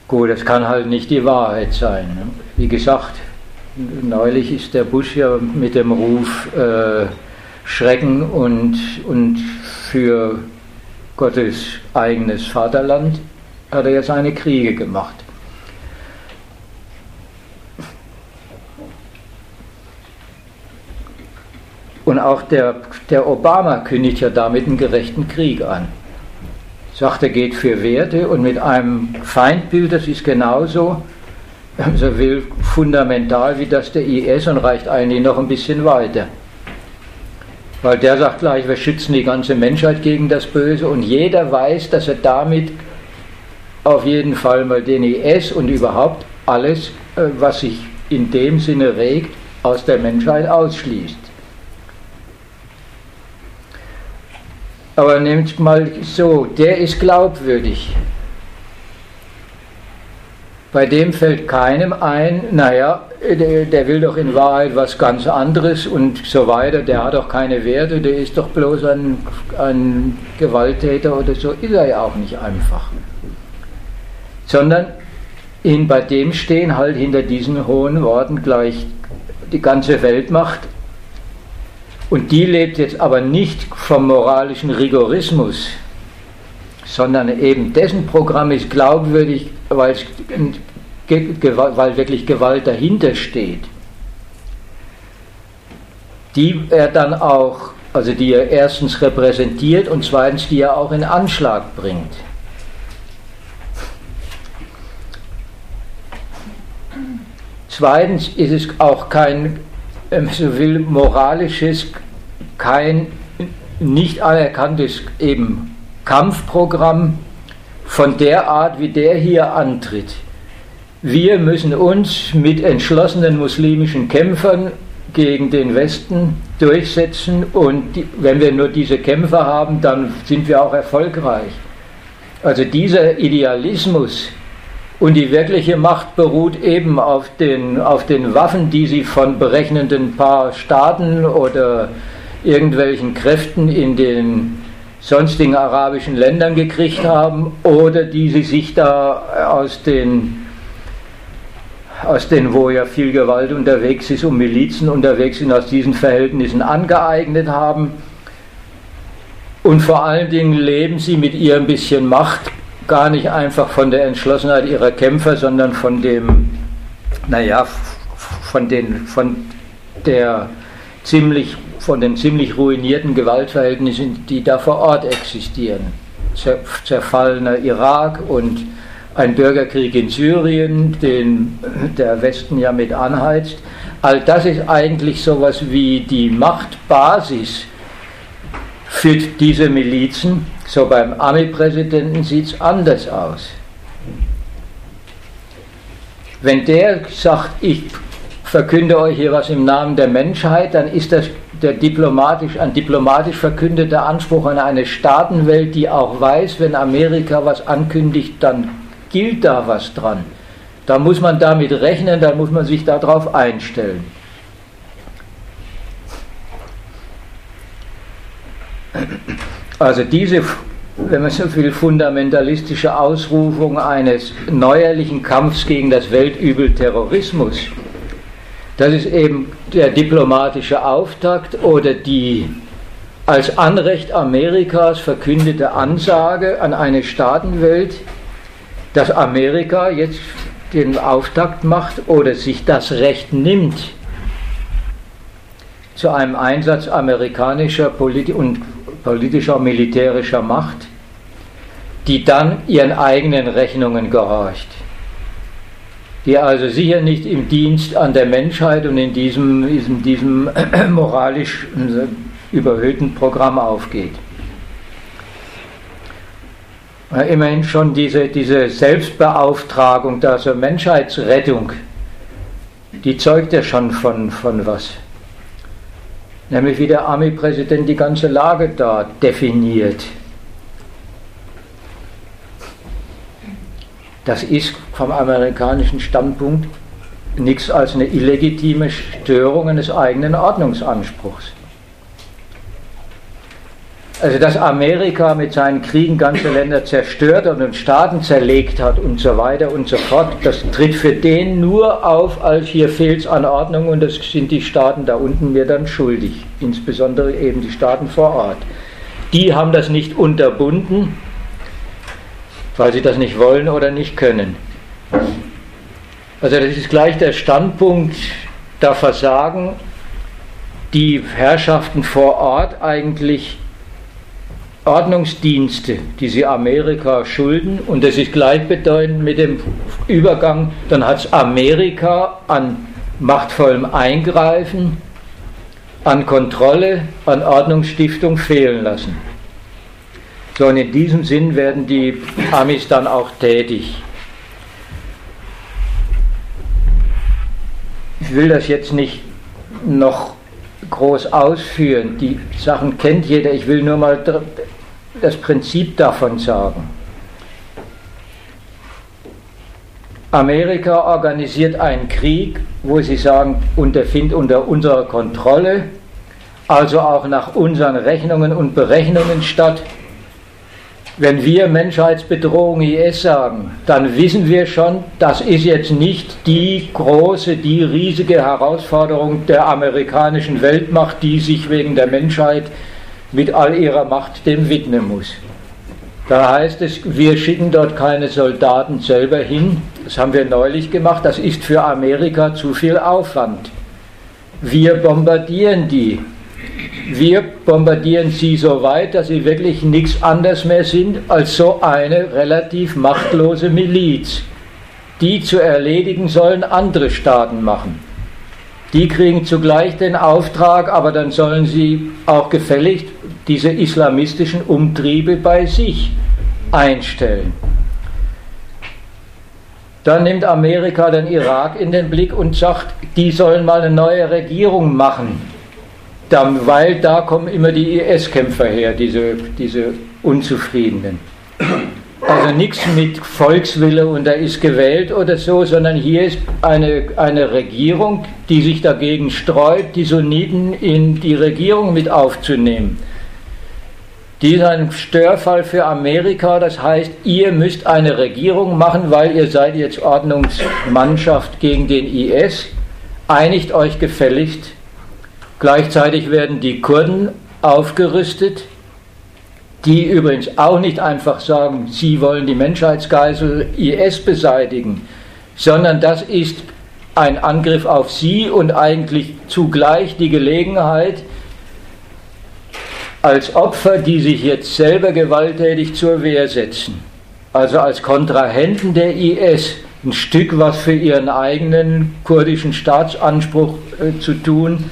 Gut, das kann halt nicht die Wahrheit sein. Ne? Wie gesagt, neulich ist der Bush ja mit dem Ruf äh, Schrecken und, und für Gottes eigenes Vaterland hat er ja seine Kriege gemacht. Und auch der, der Obama kündigt ja damit einen gerechten Krieg an sagt, er geht für Werte und mit einem Feindbild, das ist genauso, wenn so will, fundamental wie das der IS und reicht eigentlich noch ein bisschen weiter. Weil der sagt gleich, wir schützen die ganze Menschheit gegen das Böse und jeder weiß, dass er damit auf jeden Fall mal den IS und überhaupt alles, äh, was sich in dem Sinne regt, aus der Menschheit ausschließt. Aber nehmt mal so, der ist glaubwürdig. Bei dem fällt keinem ein, naja, der, will doch in Wahrheit was ganz anderes und so weiter, der hat doch keine Werte, der ist doch bloß ein, ein Gewalttäter oder so, ist er ja auch nicht einfach. Sondern in, bei dem stehen halt hinter diesen hohen Worten gleich die ganze Weltmacht und die lebt jetzt aber nicht vom moralischen Rigorismus, sondern eben dessen Programm ist glaubwürdig, weil, weil wirklich Gewalt dahinter steht. Die er dann auch, also die er erstens repräsentiert und zweitens die er auch in Anschlag bringt. Zweitens ist es auch kein so will, moralisches, kein nicht anerkanntes eben Kampfprogramm von der Art, wie der hier antritt. Wir müssen uns mit entschlossenen muslimischen Kämpfern gegen den Westen durchsetzen und die, wenn wir nur diese Kämpfer haben, dann sind wir auch erfolgreich. Also dieser Idealismus, und die wirkliche Macht beruht eben auf den, auf den Waffen, die sie von berechnenden paar Staaten oder irgendwelchen Kräften in den sonstigen arabischen Ländern gekriegt haben oder die sie sich da aus den, aus den, wo ja viel Gewalt unterwegs ist und Milizen unterwegs sind, aus diesen Verhältnissen angeeignet haben. Und vor allen Dingen leben sie mit ihrem bisschen Macht gar nicht einfach von der Entschlossenheit ihrer Kämpfer, sondern von dem, naja, von, den, von der ziemlich, von den ziemlich ruinierten Gewaltverhältnissen, die da vor Ort existieren. Zerfallener Irak und ein Bürgerkrieg in Syrien, den der Westen ja mit anheizt. All das ist eigentlich sowas wie die Machtbasis für diese Milizen. So beim Ami-Präsidenten sieht es anders aus. Wenn der sagt, ich verkünde euch hier was im Namen der Menschheit, dann ist das der diplomatisch, ein diplomatisch verkündeter Anspruch an eine Staatenwelt, die auch weiß, wenn Amerika was ankündigt, dann gilt da was dran. Da muss man damit rechnen, da muss man sich darauf einstellen. Also diese, wenn man so will, fundamentalistische Ausrufung eines neuerlichen Kampfs gegen das Weltübel Terrorismus, das ist eben der diplomatische Auftakt oder die als Anrecht Amerikas verkündete Ansage an eine Staatenwelt, dass Amerika jetzt den Auftakt macht oder sich das Recht nimmt, zu einem Einsatz amerikanischer politi und politischer, militärischer Macht, die dann ihren eigenen Rechnungen gehorcht, die also sicher nicht im Dienst an der Menschheit und in diesem, diesem, diesem moralisch überhöhten Programm aufgeht immerhin schon diese, diese Selbstbeauftragung zur Menschheitsrettung, die zeugt ja schon von, von was. Nämlich wie der Army-Präsident die ganze Lage da definiert. Das ist vom amerikanischen Standpunkt nichts als eine illegitime Störung eines eigenen Ordnungsanspruchs. Also dass Amerika mit seinen Kriegen ganze Länder zerstört und Staaten zerlegt hat und so weiter und so fort, das tritt für den nur auf, als hier fehlt es an Ordnung und das sind die Staaten da unten mir dann schuldig, insbesondere eben die Staaten vor Ort. Die haben das nicht unterbunden, weil sie das nicht wollen oder nicht können. Also das ist gleich der Standpunkt, da versagen die Herrschaften vor Ort eigentlich Ordnungsdienste, die sie Amerika schulden, und das ist gleichbedeutend mit dem Übergang, dann hat es Amerika an machtvollem Eingreifen, an Kontrolle, an Ordnungsstiftung fehlen lassen. So, und in diesem Sinn werden die Amis dann auch tätig. Ich will das jetzt nicht noch groß ausführen. Die Sachen kennt jeder. Ich will nur mal das Prinzip davon sagen. Amerika organisiert einen Krieg, wo sie sagen, und der findet unter unserer Kontrolle, also auch nach unseren Rechnungen und Berechnungen statt. Wenn wir Menschheitsbedrohung IS sagen, dann wissen wir schon, das ist jetzt nicht die große, die riesige Herausforderung der amerikanischen Weltmacht, die sich wegen der Menschheit mit all ihrer Macht dem widmen muss. Da heißt es, wir schicken dort keine Soldaten selber hin. Das haben wir neulich gemacht. Das ist für Amerika zu viel Aufwand. Wir bombardieren die. Wir bombardieren sie so weit, dass sie wirklich nichts anderes mehr sind als so eine relativ machtlose Miliz. Die zu erledigen sollen andere Staaten machen. Die kriegen zugleich den Auftrag, aber dann sollen sie auch gefälligst diese islamistischen Umtriebe bei sich einstellen. Dann nimmt Amerika den Irak in den Blick und sagt, die sollen mal eine neue Regierung machen, weil da kommen immer die IS-Kämpfer her, diese, diese Unzufriedenen. Also nichts mit Volkswille und er ist gewählt oder so, sondern hier ist eine, eine Regierung, die sich dagegen sträubt, die Sunniten in die Regierung mit aufzunehmen. Die ist ein Störfall für Amerika, das heißt, ihr müsst eine Regierung machen, weil ihr seid jetzt Ordnungsmannschaft gegen den IS, einigt euch gefälligst. Gleichzeitig werden die Kurden aufgerüstet, die übrigens auch nicht einfach sagen, sie wollen die Menschheitsgeisel IS beseitigen, sondern das ist ein Angriff auf sie und eigentlich zugleich die Gelegenheit, als Opfer, die sich jetzt selber gewalttätig zur Wehr setzen, also als Kontrahenten der IS, ein Stück was für ihren eigenen kurdischen Staatsanspruch äh, zu tun,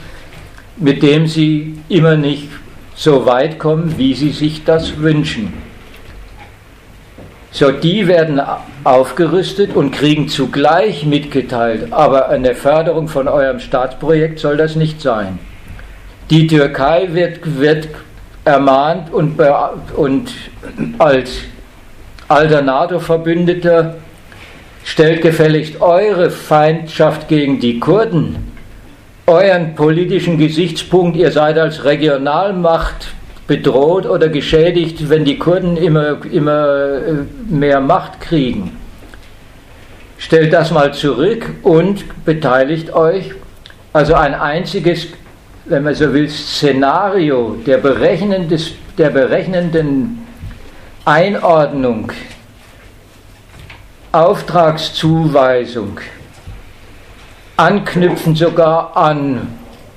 mit dem sie immer nicht so weit kommen, wie sie sich das wünschen. So, die werden aufgerüstet und kriegen zugleich mitgeteilt, aber eine Förderung von eurem Staatsprojekt soll das nicht sein. Die Türkei wird, wird ermahnt und, und als alter NATO-Verbündeter stellt gefälligst eure Feindschaft gegen die Kurden, euren politischen Gesichtspunkt, ihr seid als Regionalmacht bedroht oder geschädigt, wenn die Kurden immer, immer äh, mehr Macht kriegen. Stellt das mal zurück und beteiligt euch. Also ein einziges, wenn man so will, Szenario der, berechnendes, der berechnenden Einordnung, Auftragszuweisung, anknüpfen sogar an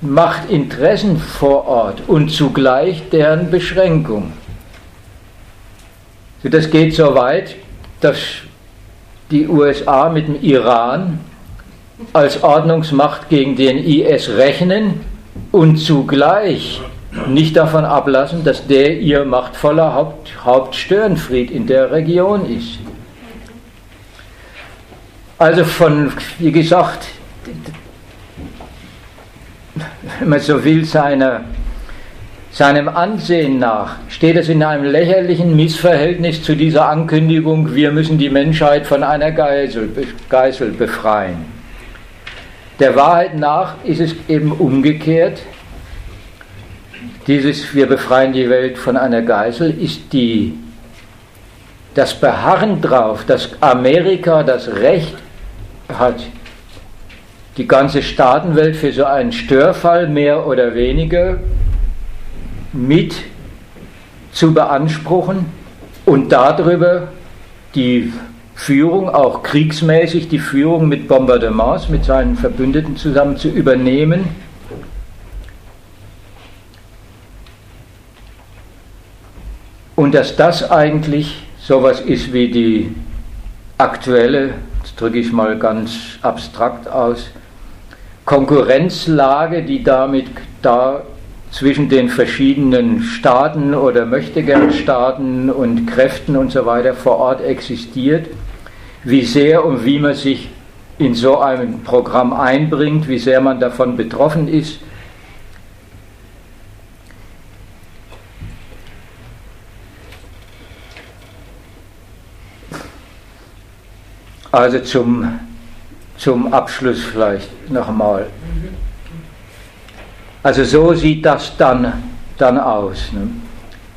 Machtinteressen vor Ort und zugleich deren Beschränkung. Das geht so weit, dass die USA mit dem Iran als Ordnungsmacht gegen den IS rechnen und zugleich nicht davon ablassen, dass der ihr machtvoller Haupt, Hauptstörenfried in der Region ist. Also von, wie gesagt, wenn man so will, seiner, seinem Ansehen nach, steht es in einem lächerlichen Missverhältnis zu dieser Ankündigung, wir müssen die Menschheit von einer Geisel, Geisel befreien. Der Wahrheit nach ist es eben umgekehrt. Dieses Wir befreien die Welt von einer Geisel ist die, das Beharren drauf, dass Amerika das Recht hat, die ganze Staatenwelt für so einen Störfall mehr oder weniger mit zu beanspruchen und darüber die Führung, auch kriegsmäßig die Führung mit Bombardements, mit seinen Verbündeten zusammen zu übernehmen. Und dass das eigentlich sowas ist wie die aktuelle, das drücke ich mal ganz abstrakt aus, Konkurrenzlage, die damit da zwischen den verschiedenen Staaten oder Möchtegernstaaten und Kräften und so weiter vor Ort existiert, wie sehr und wie man sich in so ein Programm einbringt, wie sehr man davon betroffen ist. Also zum zum Abschluss vielleicht nochmal. Also so sieht das dann, dann aus. Ne?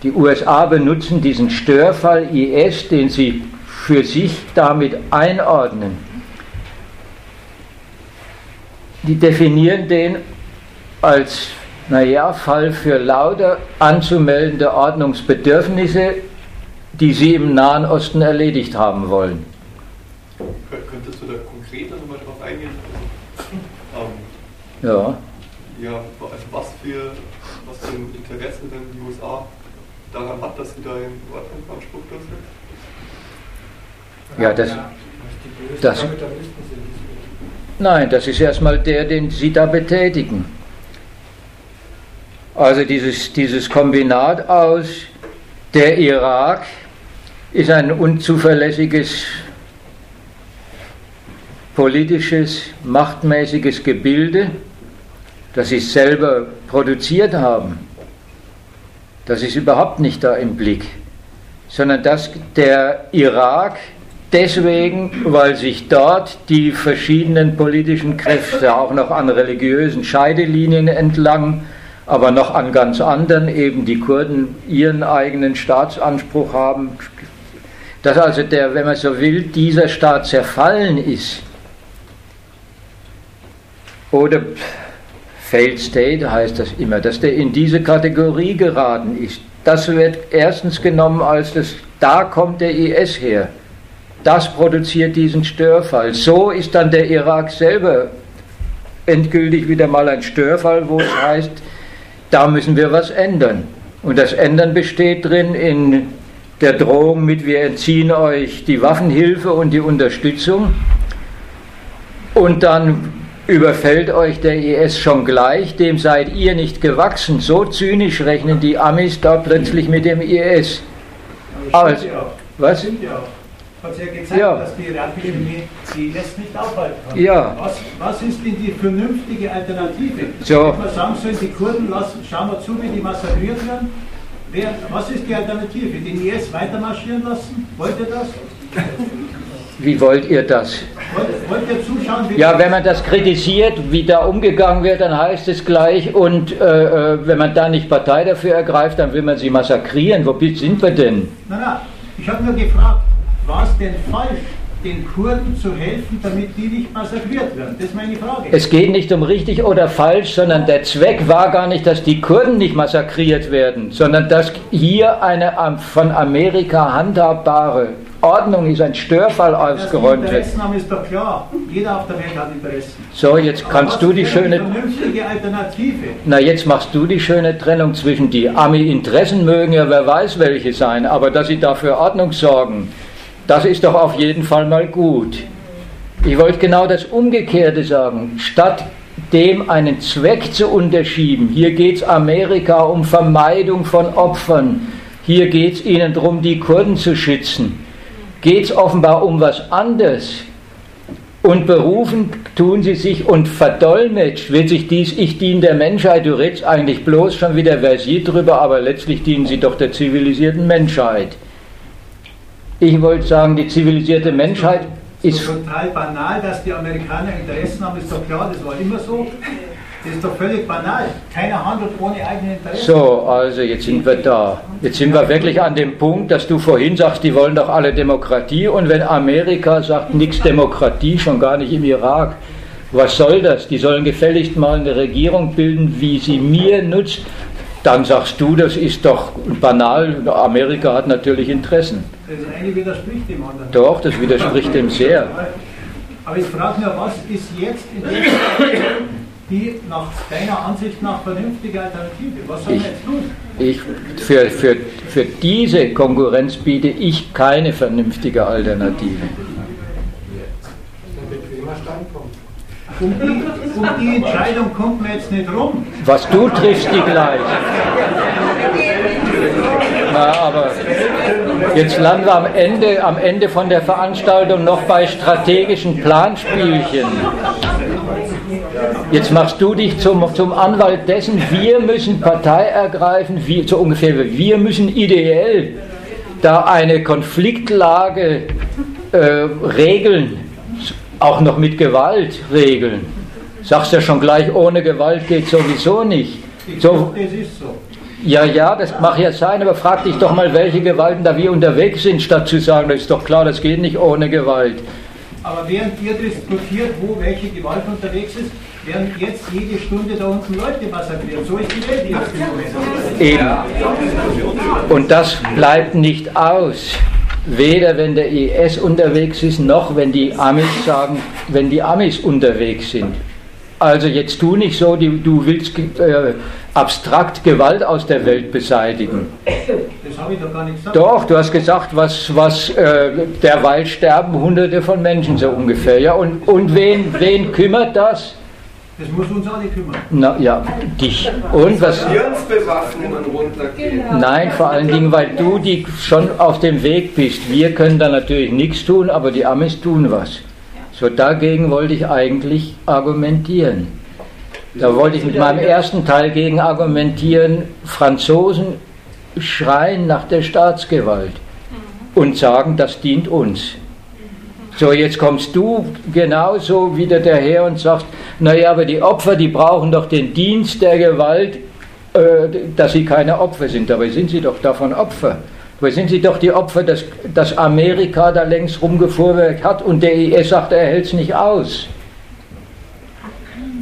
Die USA benutzen diesen Störfall IS, den sie für sich damit einordnen. Die definieren den als, naja, Fall für lauter anzumeldende Ordnungsbedürfnisse, die sie im Nahen Osten erledigt haben wollen. Könntest du da konkreter nochmal drauf eingehen? Ähm, ja. Ja, also was für, was für ein Interesse denn die USA daran hat, dass sie da einen Ordnungsanspruch durchsetzt? Ja, das, das, nein, das ist erstmal der, den Sie da betätigen. Also dieses, dieses Kombinat aus, der Irak ist ein unzuverlässiges politisches, machtmäßiges Gebilde, das sie selber produziert haben. Das ist überhaupt nicht da im Blick, sondern dass der Irak deswegen, weil sich dort die verschiedenen politischen Kräfte auch noch an religiösen Scheidelinien entlang, aber noch an ganz anderen, eben die Kurden ihren eigenen Staatsanspruch haben, dass also der, wenn man so will, dieser Staat zerfallen ist oder Failed State heißt das immer, dass der in diese Kategorie geraten ist. Das wird erstens genommen als das, da kommt der IS her. Das produziert diesen Störfall. So ist dann der Irak selber endgültig wieder mal ein Störfall, wo es heißt, da müssen wir was ändern. Und das Ändern besteht drin in der Drohung mit, wir entziehen euch die Waffenhilfe und die Unterstützung. Und dann überfällt euch der IS schon gleich, dem seid ihr nicht gewachsen. So zynisch rechnen die Amis da plötzlich mit dem IS. Also, was? Stimmt ja auch. Hat ja gezeigt, Ja. dass die irakische Armee die IS nicht aufhalten kann. Ja. Was, was ist denn die vernünftige Alternative? So. Hätte man sagen sollen, die Kurden lassen, schauen wir zu, wie die massakriert werden. Wer, was ist die Alternative? Den IS weitermarschieren lassen? Wollt ihr das? Wie wollt ihr das? Wollt, wollt ihr zuschauen, wie Ja, wenn man das kritisiert, wie da umgegangen wird, dann heißt es gleich, und äh, äh, wenn man da nicht Partei dafür ergreift, dann will man sie massakrieren. Wo sind wir denn? Nein, nein, ich habe nur gefragt, war es denn falsch, den Kurden zu helfen, damit die nicht massakriert werden? Das ist meine Frage. Es geht nicht um richtig oder falsch, sondern der Zweck war gar nicht, dass die Kurden nicht massakriert werden, sondern dass hier eine von Amerika handhabbare Ordnung ist, ein Störfall ausgeräumt wird. Interessennahme ist doch klar. Jeder auf der Welt hat Interessen. So, jetzt Aber kannst was du die schöne vernünftige Alternative. Na, jetzt machst du die schöne Trennung zwischen die Ami-Interessen mögen ja wer weiß welche sein, aber dass sie dafür Ordnung sorgen, das ist doch auf jeden Fall mal gut. Ich wollte genau das Umgekehrte sagen. Statt dem einen Zweck zu unterschieben, hier geht es Amerika um Vermeidung von Opfern, hier geht es ihnen darum, die Kurden zu schützen, geht es offenbar um was anderes. Und berufen tun sie sich und verdolmetscht wird sich dies, ich diene der Menschheit, du redest eigentlich bloß schon wieder versiert drüber, aber letztlich dienen sie doch der zivilisierten Menschheit. Ich wollte sagen, die zivilisierte Menschheit ist so total banal, dass die Amerikaner Interessen haben, ist doch klar, das war immer so. Das ist doch völlig banal. Keiner handelt ohne eigene Interessen. so, also jetzt sind wir da. Jetzt sind wir wirklich an dem Punkt, dass du vorhin sagst, die wollen doch alle Demokratie und wenn Amerika sagt, nichts Demokratie, schon gar nicht im Irak, was soll das? Die sollen gefälligst mal eine Regierung bilden, wie sie mir nutzt. Dann sagst du, das ist doch banal, Amerika hat natürlich Interessen. Das eine widerspricht dem anderen. Doch, das widerspricht dem sehr. Aber ich frage nur, was ist jetzt in der Situation die nach deiner Ansicht nach vernünftige Alternative? Was sollen wir jetzt tun? Ich, für, für, für diese Konkurrenz biete ich keine vernünftige Alternative. Ein bequemer Standpunkt. Um die, um die Entscheidung kommt man jetzt nicht rum. Was du triffst, die gleich. Na, aber jetzt landen wir am Ende, am Ende von der Veranstaltung noch bei strategischen Planspielchen. Jetzt machst du dich zum, zum Anwalt dessen, wir müssen Partei ergreifen, wir, so ungefähr, wir müssen ideell da eine Konfliktlage äh, regeln, auch noch mit Gewalt regeln. Sagst ja schon gleich, ohne Gewalt geht sowieso nicht. So. ja, ja, das mag ja sein, aber frag dich doch mal, welche Gewalten da wir unterwegs sind, statt zu sagen, das ist doch klar, das geht nicht ohne Gewalt. Aber während ihr diskutiert, wo welche Gewalt unterwegs ist, werden jetzt jede Stunde da unten Leute massakriert. So ist die Welt jetzt im Moment. Eben. Und das bleibt nicht aus. Weder wenn der IS unterwegs ist, noch wenn die Amis sagen, wenn die Amis unterwegs sind. Also jetzt tu nicht so, du willst äh, abstrakt Gewalt aus der Welt beseitigen. Das habe ich doch gar nicht gesagt. Doch, du hast gesagt, was, was äh, derweil sterben Hunderte von Menschen so ungefähr. Ja, und, und wen, wen kümmert das? Das muss uns alle kümmern. Na ja, dich. Und was? Wir uns bewaffnen und runtergehen. Nein, vor allen Dingen, weil du die schon auf dem Weg bist. Wir können da natürlich nichts tun, aber die Amis tun was. So dagegen wollte ich eigentlich argumentieren. Da wollte ich mit meinem ersten Teil gegen argumentieren, Franzosen schreien nach der Staatsgewalt und sagen, das dient uns. So, jetzt kommst du genauso wieder daher und sagst, naja, aber die Opfer, die brauchen doch den Dienst der Gewalt, äh, dass sie keine Opfer sind. Dabei sind sie doch davon Opfer. Dabei sind sie doch die Opfer, dass, dass Amerika da längst rumgefuhrwerk hat und der IS sagt, er hält es nicht aus.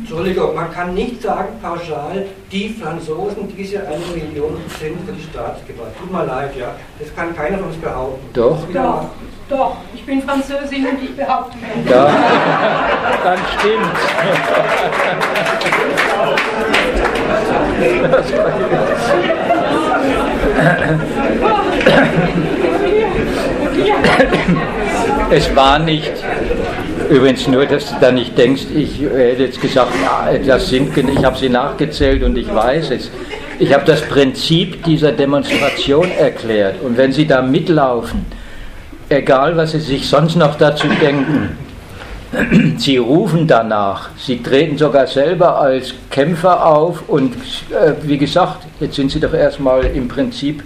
Entschuldigung, man kann nicht sagen pauschal, die Franzosen, diese eine Million sind für die Staatsgewalt. Tut mir leid, ja. Das kann keiner von uns behaupten. Doch. Ja. Doch, ich bin Französin und ich behaupte das. Ja, dann stimmt's. Es war nicht, übrigens nur, dass du da nicht denkst, ich hätte jetzt gesagt, das sind, ich habe sie nachgezählt und ich weiß es. Ich habe das Prinzip dieser Demonstration erklärt und wenn Sie da mitlaufen, egal was Sie sich sonst noch dazu denken, Sie rufen danach, Sie treten sogar selber als Kämpfer auf und äh, wie gesagt, jetzt sind Sie doch erstmal im Prinzip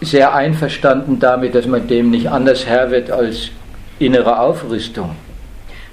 sehr einverstanden damit, dass man dem nicht anders Herr wird als innere Aufrüstung.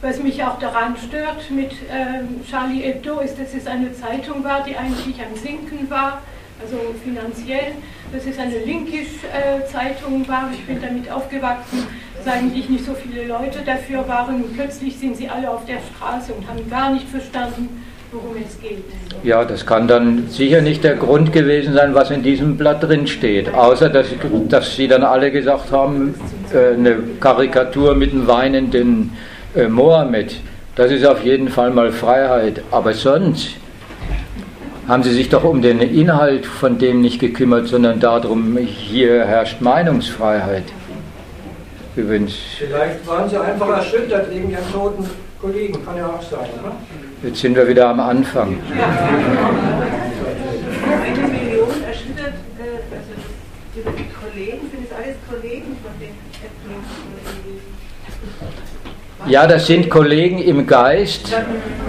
Was mich auch daran stört mit ähm, Charlie Hebdo ist, dass es eine Zeitung war, die eigentlich am Sinken war, also finanziell, dass es eine linkisch äh, war. Ich bin damit aufgewachsen, dass eigentlich nicht so viele Leute dafür waren. Und plötzlich sind sie alle auf der Straße und haben gar nicht verstanden, worum es geht. Ja, das kann dann sicher nicht der Grund gewesen sein, was in diesem Blatt drin steht, außer dass, dass sie dann alle gesagt haben, äh, eine Karikatur mit einem weinenden äh, Mohammed, das ist auf jeden Fall mal Freiheit. Aber sonst haben sie sich doch um den Inhalt von dem nicht gekümmert, sondern darum, hier herrscht Meinungsfreiheit. Übrigens. Vielleicht waren sie einfach erschüttert wegen ihrem toten Kollegen, kann ja auch sein, oder? Jetzt sind wir wieder am Anfang. Eine Million erschüttert, äh, also über die Kollegen, sind es alles Kollegen von den Ja, das sind Kollegen im Geist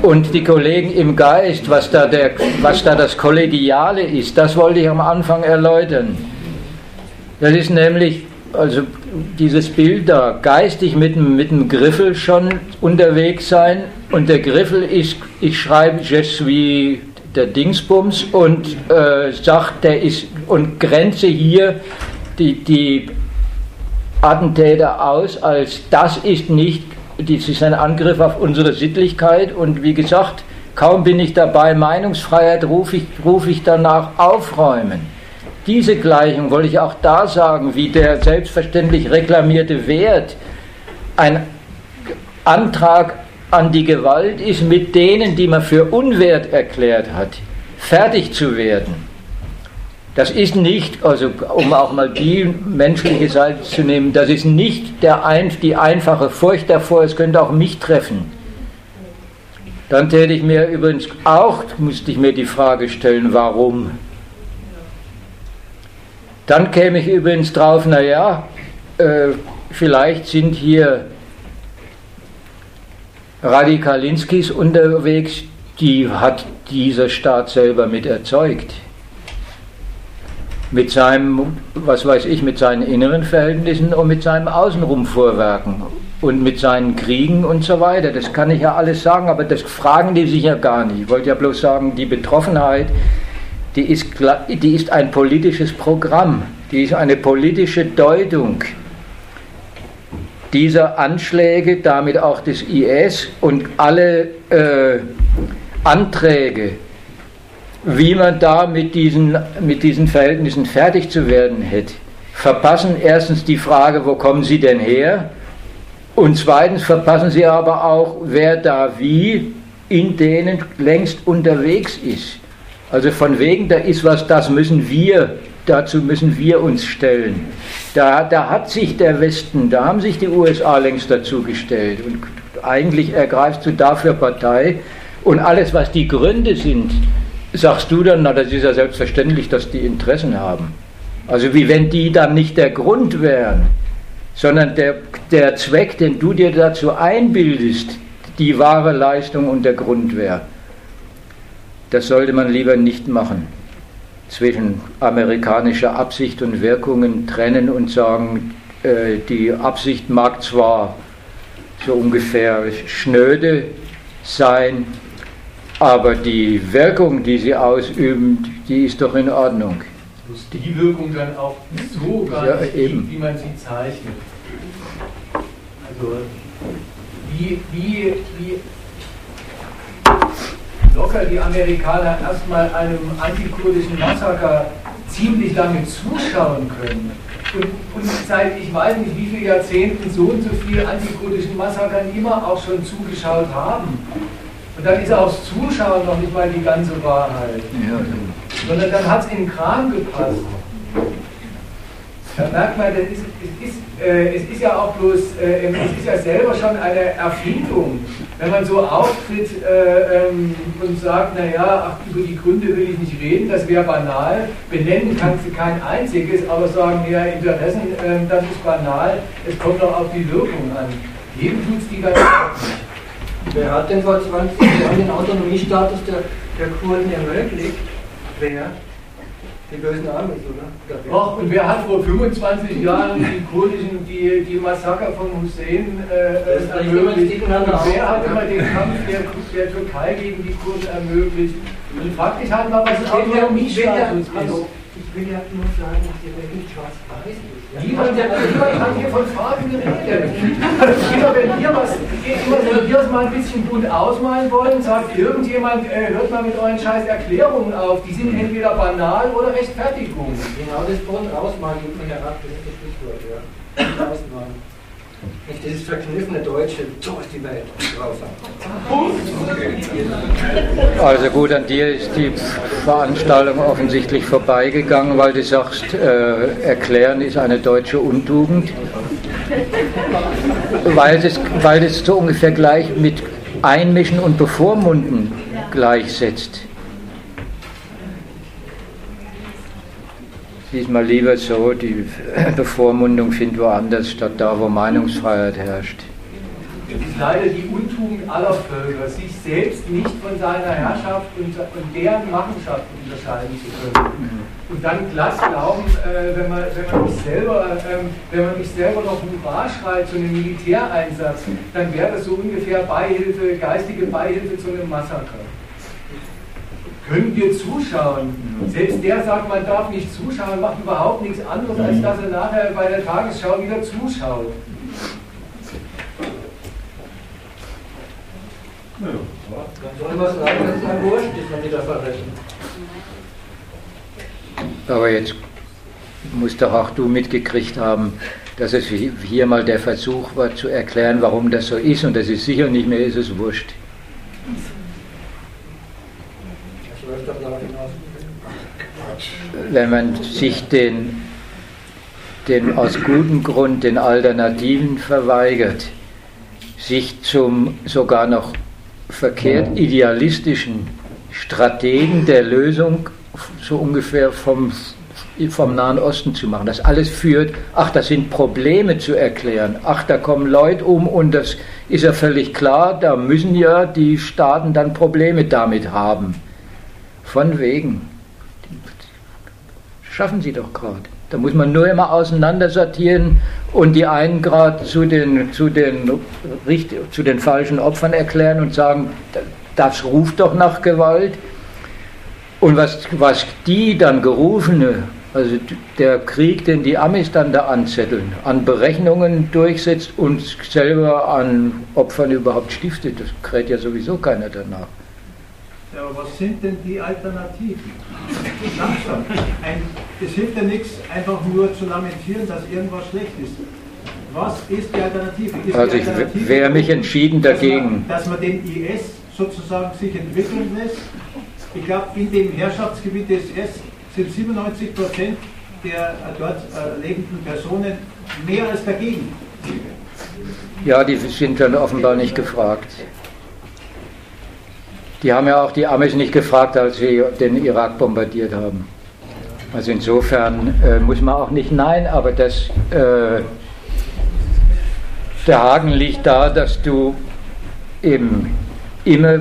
und die Kollegen im Geist, was da, der, was da das Kollegiale ist, das wollte ich am Anfang erläutern. Das ist nämlich, also dieses Bild da, geistig mit dem, mit dem Griffel schon unterwegs sein und der Griffel ist, ich schreibe je suis der Dingsbums und äh, sagt, der ist und grenze hier die, die Attentäter aus als das ist nicht, das ist ein Angriff auf unsere Sittlichkeit und wie gesagt, kaum bin ich dabei, Meinungsfreiheit rufe ich, ruf ich danach aufräumen. Diese Gleichung wollte ich auch da sagen, wie der selbstverständlich reklamierte Wert ein Antrag an die Gewalt ist, mit denen, die man für unwert erklärt hat, fertig zu werden. Das ist nicht, also um auch mal die menschliche Seite zu nehmen, das ist nicht der ein, die einfache Furcht davor, es könnte auch mich treffen. Dann täte ich mir übrigens auch, musste ich mir die Frage stellen, warum. Dann käme ich übrigens drauf, naja, äh, vielleicht sind hier Radikalinskis unterwegs, die hat dieser Staat selber mit erzeugt. Mit seinem, was weiß ich, mit seinen inneren Verhältnissen und mit seinem Außenrumvorwerken und mit seinen Kriegen und so weiter. Das kann ich ja alles sagen, aber das fragen die sich ja gar nicht. Ich wollte ja bloß sagen, die Betroffenheit, die ist, die ist ein politisches Programm, die ist eine politische Deutung dieser Anschläge, damit auch des IS und alle äh, Anträge, wie man da mit diesen, mit diesen Verhältnissen fertig zu werden hätte, verpassen erstens die Frage, wo kommen sie denn her? Und zweitens verpassen sie aber auch, wer da wie in denen längst unterwegs ist. Also von wegen, da ist was, das müssen wir, dazu müssen wir uns stellen. Da, da hat sich der Westen, da haben sich die USA längst dazu gestellt. Und eigentlich ergreifst du dafür Partei. Und alles, was die Gründe sind, sagst du dann, na, das ist ja selbstverständlich, dass die Interessen haben. Also wie wenn die dann nicht der Grund wären, sondern der, der Zweck, den du dir dazu einbildest, die wahre Leistung und der Grund wäre. Das sollte man lieber nicht machen zwischen amerikanischer Absicht und Wirkungen trennen und sagen, äh, die Absicht mag zwar so ungefähr schnöde sein, aber die Wirkung, die sie ausüben, die ist doch in Ordnung. Muss die Wirkung dann auch so gar ja, nicht eben. wie man sie zeichnet. Also wie, wie, wie locker die Amerikaner erstmal einem antikurdischen Massaker ziemlich lange zuschauen können, und, und, seit ich weiß nicht wie viele Jahrzehnten so und so viel antikurdischen Massakern immer auch schon zugeschaut haben. Und dann ist auch das Zuschauen noch nicht mal die ganze Wahrheit. Sondern dann hat es in den Kram gepasst. Da merkt man, das ist, es, ist, äh, es ist ja auch bloß, äh, es ist ja selber schon eine Erfindung. Wenn man so auftritt äh, ähm, und sagt, naja, ach, über die Gründe will ich nicht reden, das wäre banal. Benennen kannst du kein einziges, aber sagen, ja, Interessen, ähm, das ist banal, es kommt doch auf die Wirkung an. Jedem tut es die ganze Zeit. Wer hat denn vor 20 Jahren den Autonomiestatus der, der Kurden ermöglicht? Wer? Die bösen Amis, oder? Ach, und wer hat vor 25 Jahren die kurdischen, die, die Massaker von Hussein äh, ermöglicht? Und wer hat immer den Kampf der, der Türkei gegen die Kurden ermöglicht? Und faktisch hat man was Autonomiestatus ist. Ich will ja nur sagen, dass die Welt nicht schwarz-weiß ist. Niemand, niemand hat hier von Farben geredet. Immer wenn wir was, immer wenn wir es mal ein bisschen bunt ausmalen wollen, sagt irgendjemand, äh, hört mal mit euren scheiß Erklärungen auf. Die sind entweder banal oder Rechtfertigung. Genau das bunt ausmalen, gibt man ja ab, das ist das Stichwort, ja. Ausmalen. Nicht dieses verkniffene Deutsche, so ist die Welt. Also gut, an dir ist die Veranstaltung offensichtlich vorbeigegangen, weil du sagst, äh, erklären ist eine deutsche Untugend. Weil es, weil es so ungefähr gleich mit Einmischen und Bevormunden gleichsetzt. Diesmal lieber so, die Bevormundung findet woanders statt da, wo Meinungsfreiheit herrscht. Es ist leider die Untugend aller Völker, sich selbst nicht von seiner Herrschaft und, und deren Machenschaften unterscheiden zu können. Und dann glatt glauben, äh, wenn, man, wenn, man nicht selber, äh, wenn man nicht selber noch Hurra schreit zu einem Militäreinsatz, dann wäre das so ungefähr Beihilfe, geistige Beihilfe zu einem Massaker können wir zuschauen. Selbst der sagt, man darf nicht zuschauen, macht überhaupt nichts anderes, als dass er nachher bei der Tagesschau wieder zuschaut. Ja. Dann soll man sagen, dass es ein Wurscht ist, wenn die da verrechnen. Aber jetzt musst doch auch du mitgekriegt haben, dass es hier mal der Versuch war zu erklären, warum das so ist und das ist sicher nicht mehr ist es wurscht. Wenn man sich den, den aus gutem Grund den Alternativen verweigert, sich zum sogar noch verkehrt idealistischen Strategen der Lösung so ungefähr vom, vom Nahen Osten zu machen. Das alles führt, ach, das sind Probleme zu erklären, ach, da kommen Leute um und das ist ja völlig klar, da müssen ja die Staaten dann Probleme damit haben. Von wegen. Schaffen sie doch gerade. Da muss man nur immer auseinandersortieren und die einen gerade zu den, zu, den, zu den falschen Opfern erklären und sagen, das ruft doch nach Gewalt. Und was, was die dann gerufene, also der Krieg, den die Amis dann da anzetteln, an Berechnungen durchsetzt und selber an Opfern überhaupt stiftet, das kräht ja sowieso keiner danach. Ja, aber was sind denn die Alternativen? Langsam. es hilft ja nichts, einfach nur zu lamentieren, dass irgendwas schlecht ist. Was ist die Alternative? Ist also ich wäre mich entschieden dagegen. Dass man, dass man, den IS sozusagen sich entwickeln lässt. Ich glaube, in dem Herrschaftsgebiet des IS sind 97 Prozent der dort äh, lebenden Personen mehr als dagegen. Ja, die sind dann offenbar nicht gefragt. Die haben ja auch die Amis nicht gefragt, als sie den Irak bombardiert haben. Also insofern äh, muss man auch nicht nein, aber das, äh, der Haken liegt da, dass du eben immer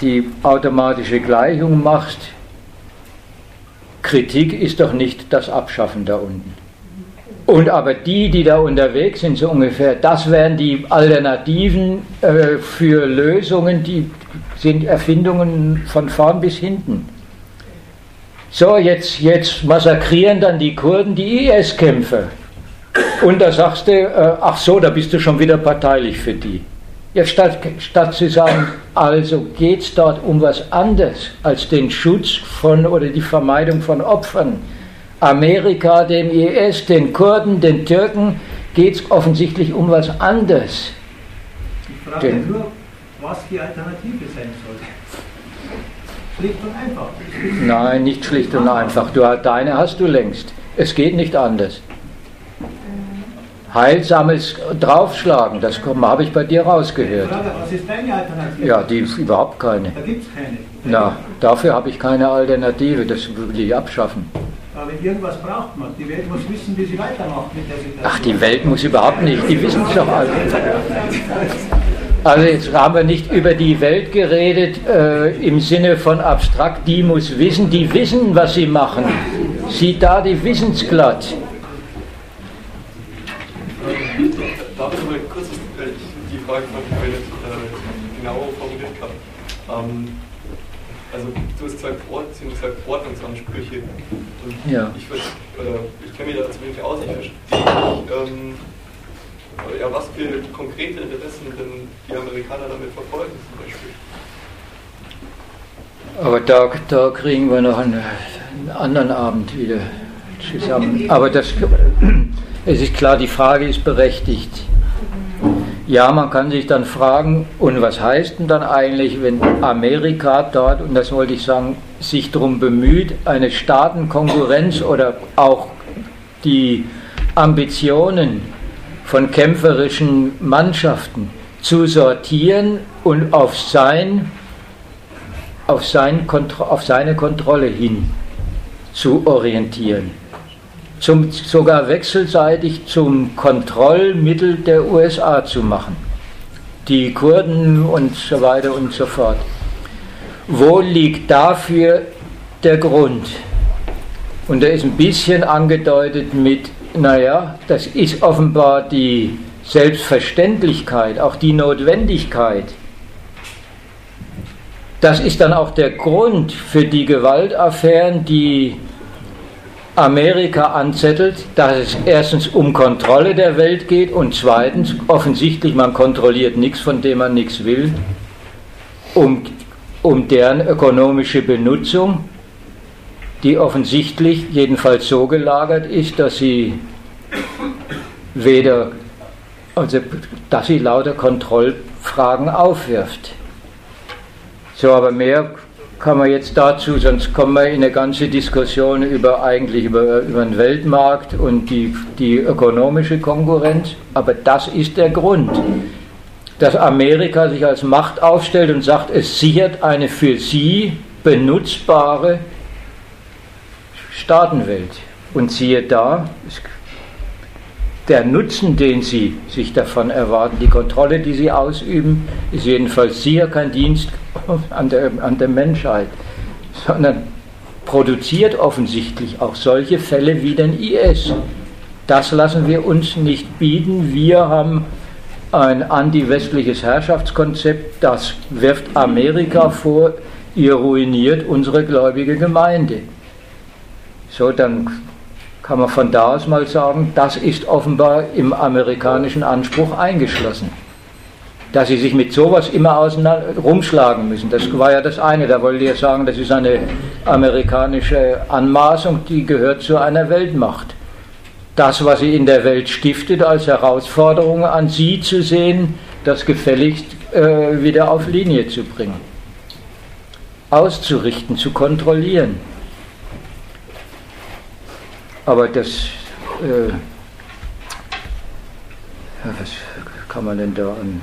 die automatische Gleichung machst. Kritik ist doch nicht das Abschaffen da unten. Und aber die, die da unterwegs sind, so ungefähr, das wären die Alternativen äh, für Lösungen, die sind Erfindungen von vorn bis hinten. So, jetzt, jetzt massakrieren dann die Kurden die IS-Kämpfer. Und da sagst du, äh, ach so, da bist du schon wieder parteilich für die. Jetzt statt, statt zu sagen, also geht es dort um was anderes als den Schutz von oder die Vermeidung von Opfern, Amerika, dem IS, den Kurden, den Türken geht es offensichtlich um was anderes. Ich frage den, nur, was die Alternative sein soll. Schlicht und einfach. Nein, nicht schlicht und einfach. Du, deine hast du längst. Es geht nicht anders. Heilsames Draufschlagen, das habe ich bei dir rausgehört. Frage, was ist deine Alternative? Ja, die überhaupt keine. Da gibt es keine. Na, dafür habe ich keine Alternative, das will ich abschaffen. Aber irgendwas braucht man. Die Welt muss wissen, wie sie weitermacht mit der Situation. Ach, die Welt muss überhaupt nicht, die wissen es doch alle. Also jetzt haben wir nicht über die Welt geredet äh, im Sinne von abstrakt, die muss wissen, die wissen, was sie machen. Sieht da, die wissen es glatt. Darf ich mal kurz die Frage von nicht äh, genauer formuliert habe? Ähm, also du hast gesagt, Ort, sind gesagt Ordnungsansprüche. Und ja. ich, äh, ich kenne mich da zu wenig aus, ich verstehe ähm, ja, was für konkrete Interessen denn die Amerikaner damit verfolgen zum Beispiel. Aber da, da kriegen wir noch einen, einen anderen Abend wieder zusammen. Aber das, es ist klar, die Frage ist berechtigt. Ja, man kann sich dann fragen, und was heißt denn dann eigentlich, wenn Amerika dort, und das wollte ich sagen, sich darum bemüht, eine Staatenkonkurrenz oder auch die Ambitionen von kämpferischen Mannschaften zu sortieren und auf, sein, auf, sein, auf seine Kontrolle hin zu orientieren. Zum, sogar wechselseitig zum Kontrollmittel der USA zu machen. Die Kurden und so weiter und so fort. Wo liegt dafür der Grund? Und der ist ein bisschen angedeutet mit naja, das ist offenbar die Selbstverständlichkeit, auch die Notwendigkeit. Das ist dann auch der Grund für die Gewaltaffären, die Amerika anzettelt, dass es erstens um Kontrolle der Welt geht und zweitens offensichtlich, man kontrolliert nichts, von dem man nichts will, um, um deren ökonomische Benutzung die offensichtlich jedenfalls so gelagert ist, dass sie weder, also dass sie lauter Kontrollfragen aufwirft. So, aber mehr kann man jetzt dazu, sonst kommen wir in eine ganze Diskussion über eigentlich über, über den Weltmarkt und die, die ökonomische Konkurrenz. Aber das ist der Grund, dass Amerika sich als Macht aufstellt und sagt, es sichert eine für sie benutzbare Staatenwelt. Und siehe da, der Nutzen, den sie sich davon erwarten, die Kontrolle, die sie ausüben, ist jedenfalls sicher kein Dienst an der, an der Menschheit, sondern produziert offensichtlich auch solche Fälle wie den IS. Das lassen wir uns nicht bieten. Wir haben ein anti-westliches Herrschaftskonzept, das wirft Amerika vor, ihr ruiniert unsere gläubige Gemeinde. So, dann kann man von da aus mal sagen, das ist offenbar im amerikanischen Anspruch eingeschlossen. Dass sie sich mit sowas immer auseinander rumschlagen müssen. Das war ja das eine. Da wollte ich ja sagen, das ist eine amerikanische Anmaßung, die gehört zu einer Weltmacht. Das, was sie in der Welt stiftet, als Herausforderung an sie zu sehen, das gefälligst äh, wieder auf Linie zu bringen. Auszurichten, zu kontrollieren. Aber das, äh, was kann man denn da an?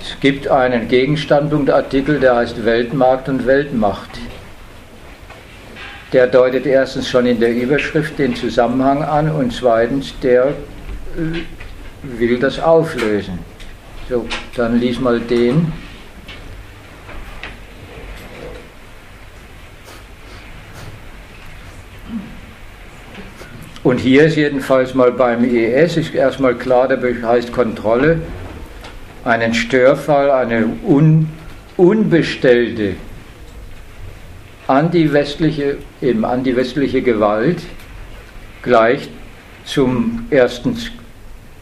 Es gibt einen Gegenstandpunktartikel, der heißt Weltmarkt und Weltmacht. Der deutet erstens schon in der Überschrift den Zusammenhang an und zweitens, der äh, will das auflösen. So, dann lies mal den. Und hier ist jedenfalls mal beim IS, ist erstmal klar, der heißt Kontrolle, einen Störfall, eine un, unbestellte antiwestliche, eben antiwestliche Gewalt gleich zum ersten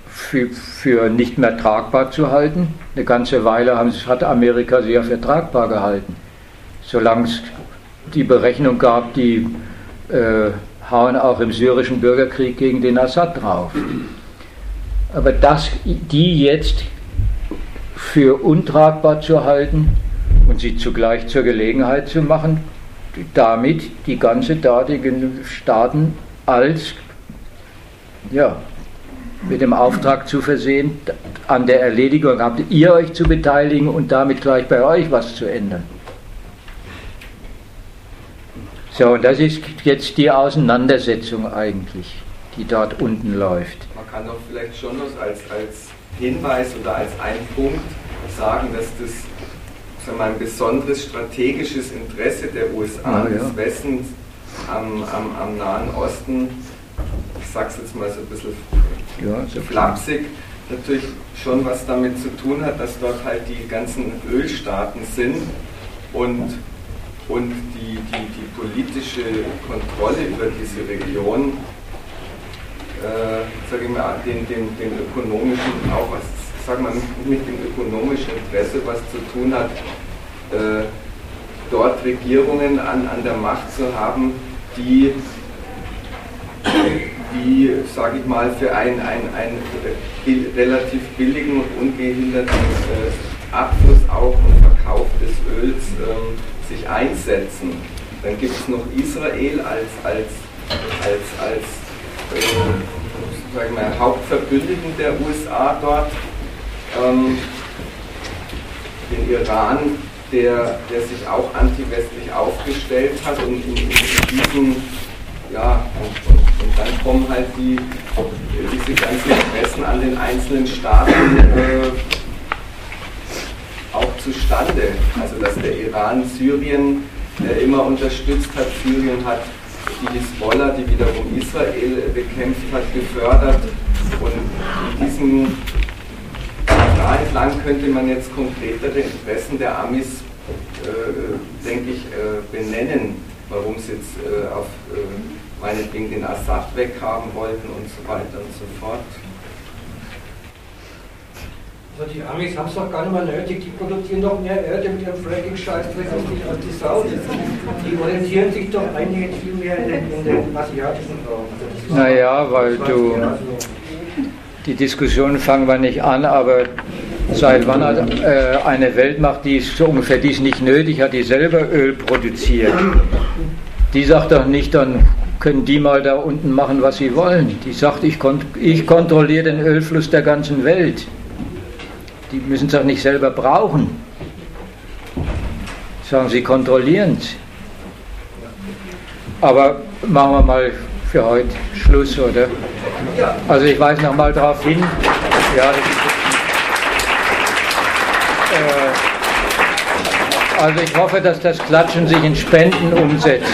für, für, nicht mehr tragbar zu halten. Eine ganze Weile haben, hat Amerika sie ja für tragbar gehalten. Solange es die Berechnung gab, die äh, hauen auch im syrischen Bürgerkrieg gegen den Assad drauf. Aber das, die jetzt für untragbar zu halten und sie zugleich zur Gelegenheit zu machen, damit die ganze dortigen Staaten als ja, mit dem Auftrag zu versehen, an der Erledigung habt ihr euch zu beteiligen und damit gleich bei euch was zu ändern. So, und das ist jetzt die Auseinandersetzung eigentlich, die dort unten läuft. Man kann doch vielleicht schon noch als, als Hinweis oder als ein Punkt sagen, dass das sagen wir, ein besonderes strategisches Interesse der USA, ah, ja. des Westens am, am, am Nahen Osten, ich sage es jetzt mal so ein bisschen ja, so flapsig, natürlich schon was damit zu tun hat, dass dort halt die ganzen Ölstaaten sind und, und die, die, die politische Kontrolle über diese Region, äh, sage ich mal, den, den, den ökonomischen, auch was, sag mal, mit dem ökonomischen Interesse was zu tun hat, äh, dort Regierungen an, an der Macht zu haben, die die, sage ich mal, für einen, einen, einen relativ billigen und ungehinderten äh, Abfluss auch und Verkauf des Öls ähm, sich einsetzen. Dann gibt es noch Israel als, als, als, als äh, sag ich mal, Hauptverbündeten der USA dort. Ähm, den Iran, der, der sich auch antiwestlich aufgestellt hat und in, diesem ja, und, und, dann kommen halt die, diese ganzen Interessen an den einzelnen Staaten äh, auch zustande. Also dass der Iran Syrien äh, immer unterstützt hat, Syrien hat die Hisbollah, die wiederum Israel bekämpft hat, gefördert. Und in diesem da entlang könnte man jetzt konkretere Interessen der Amis, äh, denke ich, äh, benennen, warum sie jetzt äh, auf äh, meinetwegen den Assad weghaben wollten und so weiter und so fort. Also die Amis haben es doch gar nicht mehr nötig, die produzieren doch mehr Erde mit ihrem Fracking-Scheißdreck als die, die Saudis. Die orientieren sich doch eigentlich viel mehr in den, in den asiatischen Raum. Naja, weil du. Die Diskussion fangen wir nicht an, aber seit wann hat äh, eine Weltmacht, die so ungefähr dies nicht nötig hat, die selber Öl produziert? Die sagt doch nicht, dann können die mal da unten machen, was sie wollen. Die sagt, ich, kont ich kontrolliere den Ölfluss der ganzen Welt. Die müssen es auch nicht selber brauchen. Sagen sie kontrollieren es. Aber machen wir mal für heute Schluss, oder? Also ich weise nochmal darauf hin. Ja, äh, also ich hoffe, dass das Klatschen sich in Spenden umsetzt.